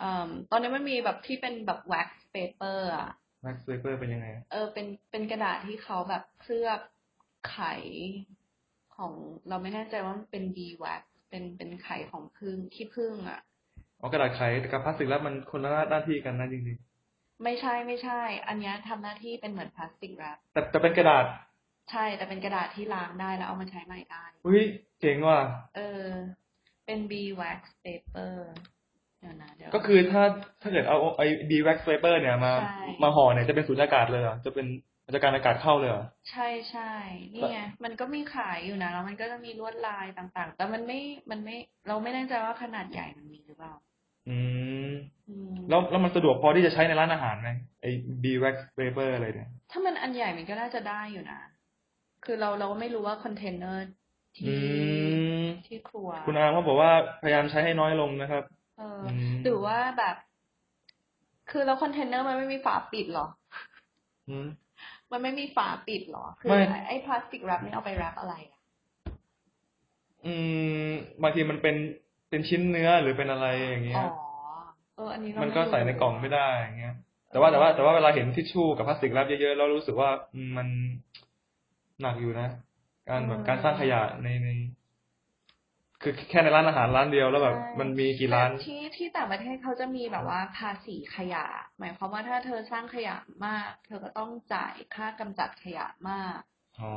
Speaker 2: อืมตอนนี้มันมีแบบที่เป็นแบบ wax paper อะ
Speaker 1: wax paper เป็นยังไง
Speaker 2: เออ เป็น เป็นกระดาษที่เขาแบบเคลือบไขของเราไม่แน่ใจว่ามันเป็น bee wax เป็นเป็นไข่ของผึ้งขี้ผึ้งอะ
Speaker 1: อ๋อกระดาษไขกับพลาสติก wrap มันคนละหน้าที่กันนะจริง
Speaker 2: ไม่ใช่ไม่ใช่ อันเนี้ยทำหน้าที่เป็นเหมือนพลาสติกแรป
Speaker 1: ๆแต่แต่เป็นกระดาษ
Speaker 2: ใช่ แต่เป็นกระดาษที่ล้างได้แล้วเอามาใช้ใหม่ได้
Speaker 1: อุ้ยเจ๋งว่ะ
Speaker 2: เออ เป็น bee wax paper เดี๋ยวนะเดี๋ยว
Speaker 1: ก็คือถ้าถ้าเกิดเอาไอ้ b wax paper เนี่ยมา
Speaker 2: ใช่
Speaker 1: มาห่อเนี่ยจะเป็นสูญญากาศเลยเหรอจะเป็นจะการอากาศเข้าเลยเหรอ
Speaker 2: ใช่ใช่นี่ไงมันก็มีขายอยู่นะแล้วมันก็จะมีลวดลายต่างๆ แต่มันไม่มันไม่ เราไม่แน่ใจว่าขนาดใหญ่มันมีหรือเปล่า
Speaker 1: อืม
Speaker 2: อืม
Speaker 1: แล้วแล้วมันสะดวกพอที่จะใช้ในร้านอาหารไหมไอ้ bee wax paper อะไรเนี่ย
Speaker 2: ถ้ามันอันใหญ่มันก็น่าจะได้อยู่นะ คือเราเราก็ไม่รู้ว่าคอนเทนเนอร์
Speaker 1: อื
Speaker 2: ที่
Speaker 1: ม
Speaker 2: ที่ครัว
Speaker 1: คุณอาร์มเขาบอกว่าพยายามใช้ให้น้อยลงนะครับ
Speaker 2: เออ
Speaker 1: อืม
Speaker 2: หรือว่าแบบ คือแล้วคอนเทนเนอร์มันไม่มีฝาปิดเหรอ
Speaker 1: อืม
Speaker 2: มันไม่มีฝาปิดเหรอ คือ
Speaker 1: ไม่
Speaker 2: ไอ้พลาสติก wrap นี่เอาไป wrap อะไรอะ
Speaker 1: อืมบางทีมันเป็นเป็นชิ้นเนื้อหรือเป็นอะไรอย่างเงี้
Speaker 2: อ๋
Speaker 1: ย
Speaker 2: อเออ อันนี้เรา
Speaker 1: มัน
Speaker 2: ไม่
Speaker 1: ก็
Speaker 2: รู้
Speaker 1: ใส่ในกล่องไม่ได้อย่างเงี้ย แต่ว่าแต่ว่าแต่ว่าเวลาเห็นทิชชู่กับพลาสติกแรปเยอะๆ แล้วรู้สึกว่าอืมมัน หนักอยู่นะ การแบบการสร้างขยะในใน คือแค่ในร้านอาหารร้านเดียวแล้วแบบ
Speaker 2: ใช่
Speaker 1: มันมีกี่ร้าน
Speaker 2: แต่ที่ที่ต่างประเทศเขาจะมีแบบว่าภาษีขยะ หมายความว่าถ้าเธอสร้างขยะมาก เธอก็ต้องจ่ายค่ากำจัดขยะมาก
Speaker 1: อ๋อ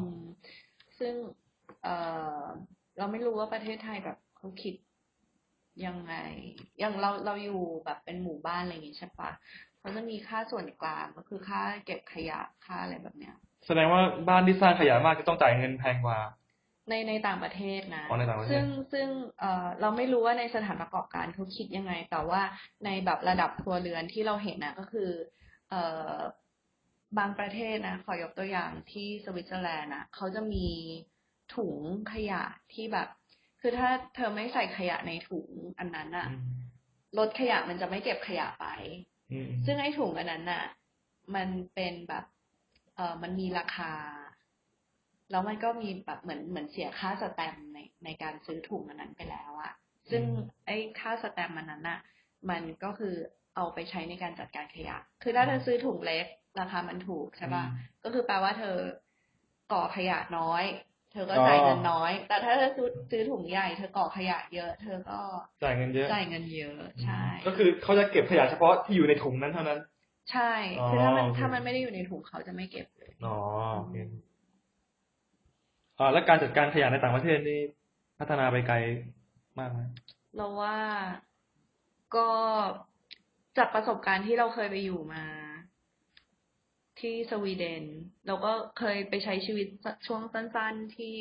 Speaker 2: มซึ่งเออเราไม่รู้ว่าประเทศไทยแบบเขาคิดยังไง อย่างเราเราอยู่แบบเป็นหมู่บ้านอะไรอย่างงี้ใช่ปะเขาจะมีค่าส่วนกลางก็คือค่าเก็บขยะค่าอะไรแบบเนี้ย
Speaker 1: แสดงว่าบ้านที่สร้างขยะมากจะต้องจ่ายเงินแพงกว่า
Speaker 2: ในในต่างประเทศนะ
Speaker 1: อ๋อในต่างประเทศ
Speaker 2: ซึ่งซึ่งเอ่อเราไม่รู้ว่าในสถานประกอบการเขาคิดยังไง แต่ว่าในแบบระดับครัวเรือนที่เราเห็นนะก็คือ เอ่อบางประเทศนะ ขอยกตัวอย่างที่สวิตเซอร์แลนด์นะเขาจะมีถุงขยะที่แบบ คือถ้าเธอไม่ใส่ขยะในถุงอันนั้นอะ
Speaker 1: อืม
Speaker 2: รถขยะมันจะไม่เก็บขยะไป
Speaker 1: อืม
Speaker 2: ซึ่งไอ้ถุงอันนั้นน่ะมันเป็นแบบ เออมันมีราคา แล้วมันก็มีแบบเหมือนเหมือนเสียค่าสแตมป์ในในการซื้อถุงอันนั้นไปแล้วอะซึ่งไอ้ค่าสแตมป์มันนั้นน่ะมันก็คือเอาไปใช้ในการจัดการขยะ คือถ้าเธอซื้อถุงเล็ก ราคามันถูกใช่ป่ะ ก็คือแปลว่าเธอก่อขยะน้อย เธอก็จ่ายเงินน้อย แต่ถ้าเธอซื้อซื้อถุงใหญ่ เธอก่อขยะเยอะ เธอก็
Speaker 1: จ่ายเงินเยอะ
Speaker 2: จ่ายเงินเยอะ ใช่
Speaker 1: ก็คือเขาจะเก็บขยะเฉพาะที่อยู่ในถุงนั้นเท่านั้น
Speaker 2: ใช่
Speaker 1: อ๋อ
Speaker 2: คือถ้ามัน
Speaker 1: โอเค
Speaker 2: ถ้ามันไม่ได้อยู่ในถุงเขาจะไม่เก็บเลย
Speaker 1: อ๋อโอเคอ่าแล้วการจัดการขยะในต่างประเทศนี่พัฒนาไปไกลมากไหม
Speaker 2: เราว่าก็จากประสบการณ์ที่เราเคยไปอยู่มา ที่สวีเดนแล้วก็เคยไปใช้ชีวิตช่วงสั้น ๆที่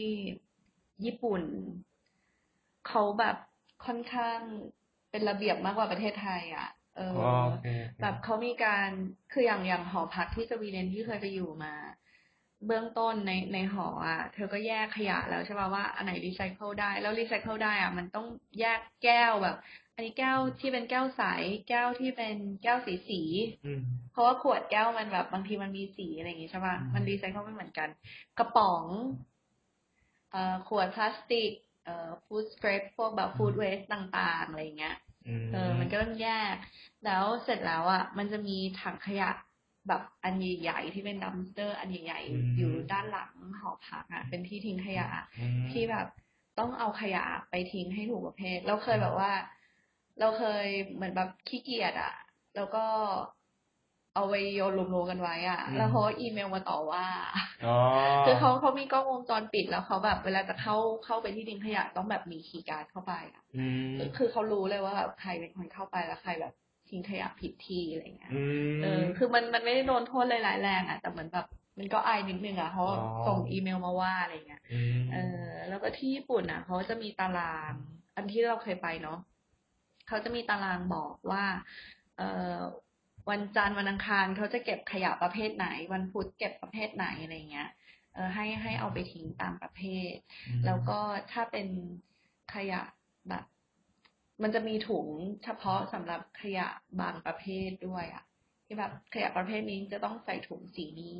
Speaker 2: ญี่ปุ่น เขาแบบค่อนข้างเป็นระเบียบมากกว่าประเทศไทยอะ เออ
Speaker 1: อ๋อโอเค
Speaker 2: แบบเขามีการคืออย่างอย่างหอพักที่สวีเดนที่เคยไปอยู่มา เบื้องต้นในในหออะ เธอก็แยกขยะแล้วใช่ป่ะว่าอันไหนรีไซเคิลได้แล้วรีไซเคิลได้อะ มันต้องแยกแก้วแบบ อันนี้แก้วที่เป็นแก้วใสแก้วที่เป็นแก้วสีสี
Speaker 1: อืม
Speaker 2: เพราะว่าขวดแก้วมันแบบบางทีมันมีสีอะไรอย่างงี้ใช่ป่ะ
Speaker 1: อืม
Speaker 2: มันรีไซเคิลไม่เหมือนกัน กระป๋องเอ่อขวดพลาสติกเอ่อฟู้ดสเ a ร e พวกแบบ food waste ต่างๆอะไรอย่างเงี้ย
Speaker 1: อืม
Speaker 2: เออ มันก็ต้องแยก แล้วเสร็จแล้วอะ มันจะมีถังขยะแบบอันใหญ่ๆที่เป็นดัมสเตอร์ อันใหญ่ๆอยู่ด้านหลังหอพักอะ เป็นที่ทิ้งขยะ
Speaker 1: อืม
Speaker 2: ที่แบบต้องเอาขยะไปทิ้งให้ถูกประเภท เราเคยแบบว่า เราเคยเหมือนแบบขี้เกียจอะ แล้วก็ เอาไปโยนรวมๆกันไว้อะ
Speaker 1: อืม
Speaker 2: แล้วเขาก็อีเมลมาต่อว่า
Speaker 1: อ๋อ
Speaker 2: คือเขาเขามีกล้องวงจรปิดแล้วเขาแบบเวลาจะเข้าเข้าไปที่ทิ้งขยะต้องแบบมีคีย์การ์ดเข้าไปอะ
Speaker 1: อืม
Speaker 2: คือเขารู้เลยว่าแบบใครเป็นคนเข้าไปแล้วใครแบบทิ้งขยะผิดที่อะไรเงี้ย
Speaker 1: อืม
Speaker 2: เออ คือมันมันไม่ได้โดนโทษเลยหลายแรงอะแต่เหมือนแบบมันก็อายนิดนึงอะเพราะว่า
Speaker 1: อ๋อ
Speaker 2: ส่งอีเมลมาว่าอะไรเงี้ย
Speaker 1: อืม
Speaker 2: เออ แล้วก็ที่ญี่ปุ่นอะเขาจะมีตาราง อันที่เราเคยไปเนาะเขาจะมีตารางบอกว่า เออ วันจันทร์วันอังคารเขาจะเก็บขยะประเภทไหน วันพุธเก็บประเภทไหนอะไรเงี้ยเออให้ให้เอาไปทิ้งตามประเภท แล้วก็ถ้าเป็นขยะแบบ มันจะมีถุงเฉพาะสำหรับขยะบางประเภทด้วยอะที่แบบขยะประเภทนี้จะต้องใส่ถุงสีนี้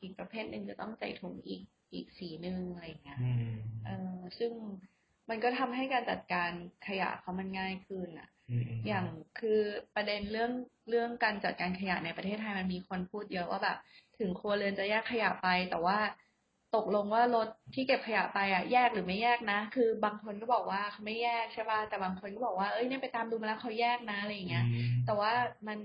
Speaker 2: อีกประเภทหนึ่งจะต้องใส่ถุงอีกอีกสีหนึ่งอะไรอย่างเงี้ย
Speaker 1: อืม
Speaker 2: เออซึ่งมันก็ทำให้การจัดการขยะเขามันง่ายขึ้นอะ
Speaker 1: อืม
Speaker 2: อย่างคือประเด็นเรื่องเรื่องการจัดการขยะในประเทศไทยมันมีคนพูดเยอะว่าแบบ ถึงครัวเรือนจะแยกขยะไป แต่ว่าตกลงว่ารถที่เก็บขยะไปอะแยกหรือไม่แยกนะ คือบางคนก็บอกว่าเขาไม่แยกใช่ป่ะแต่บางคนก็บอกว่าเอ้ยเนี่ยไปตามดูมาแล้วเขาแยกนะอะไรอย่างเงี้ย แต่ว่ามัน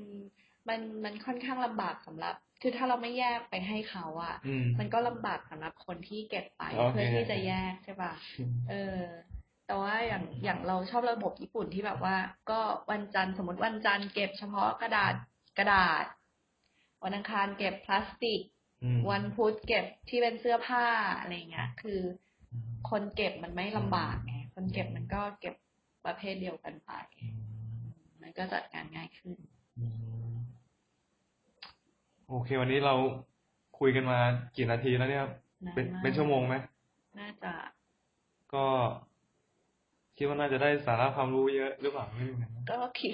Speaker 2: มันมันค่อนข้างลำบากสำหรับ คือถ้าเราไม่แยกไปให้เขาอะ
Speaker 1: อืม
Speaker 2: มันก็ลำบากสำหรับคนที่เก็บไป
Speaker 1: โอเค
Speaker 2: เพื่อที่จะแยกใช่ป่ะเออ แต่ว่าอย่างอย่างเราชอบระบบญี่ปุ่นที่แบบว่า ก็วันจันทร์สมมติวันจันทร์เก็บเฉพาะกระดาษกระดาษ วันอังคารเก็บพลาสติก
Speaker 1: อืม
Speaker 2: วันพุธเก็บที่เป็นเสื้อผ้าอะไรเงี้ย คือคนเก็บมันไม่ลำบากไงคนเก็บมันก็เก็บประเภทเดียวกันไป
Speaker 1: อืม
Speaker 2: มันก็จัดการง่ายขึ้น
Speaker 1: อืมโอเค วันนี้เราคุยกันมากี่นาทีแล้วเนี่ย
Speaker 2: นาน
Speaker 1: เป็น
Speaker 2: มาก
Speaker 1: เป็นชั่วโมงไหม
Speaker 2: น่าจะ
Speaker 1: ก็ คิดว่าน่าจะได้สาระความรู้เยอะหรือเปล่าไม่รู้นะ
Speaker 2: ก็คิด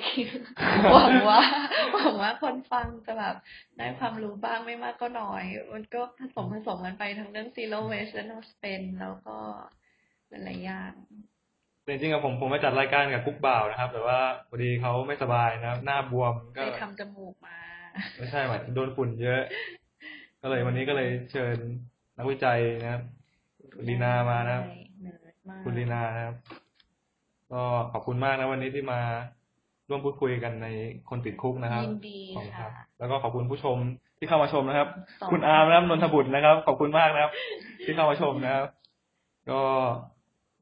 Speaker 2: หวังว่าหวังว่าคนฟังจะแบบได้ความรู้บ้างไม่มากก็น้อย มันก็ผสมผสมกันไปทั้งเรื่อง zero waste และ no spend แล้วก็หลายๆอย่าง
Speaker 1: แต่จริงๆอะผมผมมาจัดรายการกับกุ๊กบ่าวนะครับ แต่ว่าพอดีเขาไม่สบายนะครับหน้าบวม
Speaker 2: ไป
Speaker 1: ก็
Speaker 2: ทำจมูกมา
Speaker 1: ไม่ใช่หมายโดนฝุ่นเยอะ ก็เลยวันนี้ก็เลยเชิญนักวิจัยนะครับคุณลีนามานะครับ
Speaker 2: เนิร์ดมาก
Speaker 1: คุณลีนานะครับ ก็ขอบคุณมากนะวันนี้ที่มาร่วมพูดคุยกันในคนติดคุกนะครับ
Speaker 2: ยินดี
Speaker 1: ขอบคุณค
Speaker 2: ค่ะ
Speaker 1: รับแล้วก็ขอบคุณผู้ชมที่เข้ามาชมนะครับ
Speaker 2: สอง
Speaker 1: คุณอาร์มนะครับนนทบุตรนะครับ ขอบคุณมากนะครับ ที่เข้ามาชมนะครับ ก็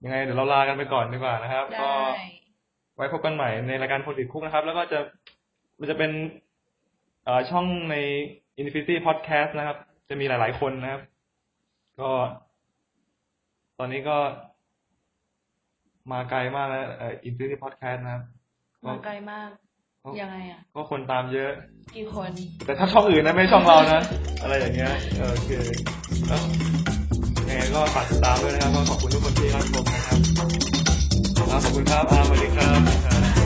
Speaker 1: ยังไงเดี๋ยวเราลากันไปก่อนดีกว่านะครับ
Speaker 2: ได้
Speaker 1: ก็ไว้พบกันใหม่ในรายการคนติดคุกนะครับ แล้วก็จะมันจะเป็นเอ่อช่องใน Infinity Podcast นะครับ จะมีหลาย ๆ คนนะครับ ก็ ตอนนี้ก็ มาไกลมากแล้วเอ่อ Infinity Podcast นะครับ
Speaker 2: มาไกลมาก
Speaker 1: ก็
Speaker 2: ยังไงอะ
Speaker 1: ก็คนตามเยอะ
Speaker 2: กี่คน
Speaker 1: แต่ถ้าช่องอื่นนะไม่ใช่ช่องเรานะ อะไรอย่างเงี้ยเออโอเคแล้วยังไงก็ฝากติดตามด้วยนะครับก็ขอบคุณทุกคนที่รับชมนะครับครับขอบคุณครับอาร์มสวัสดีครับ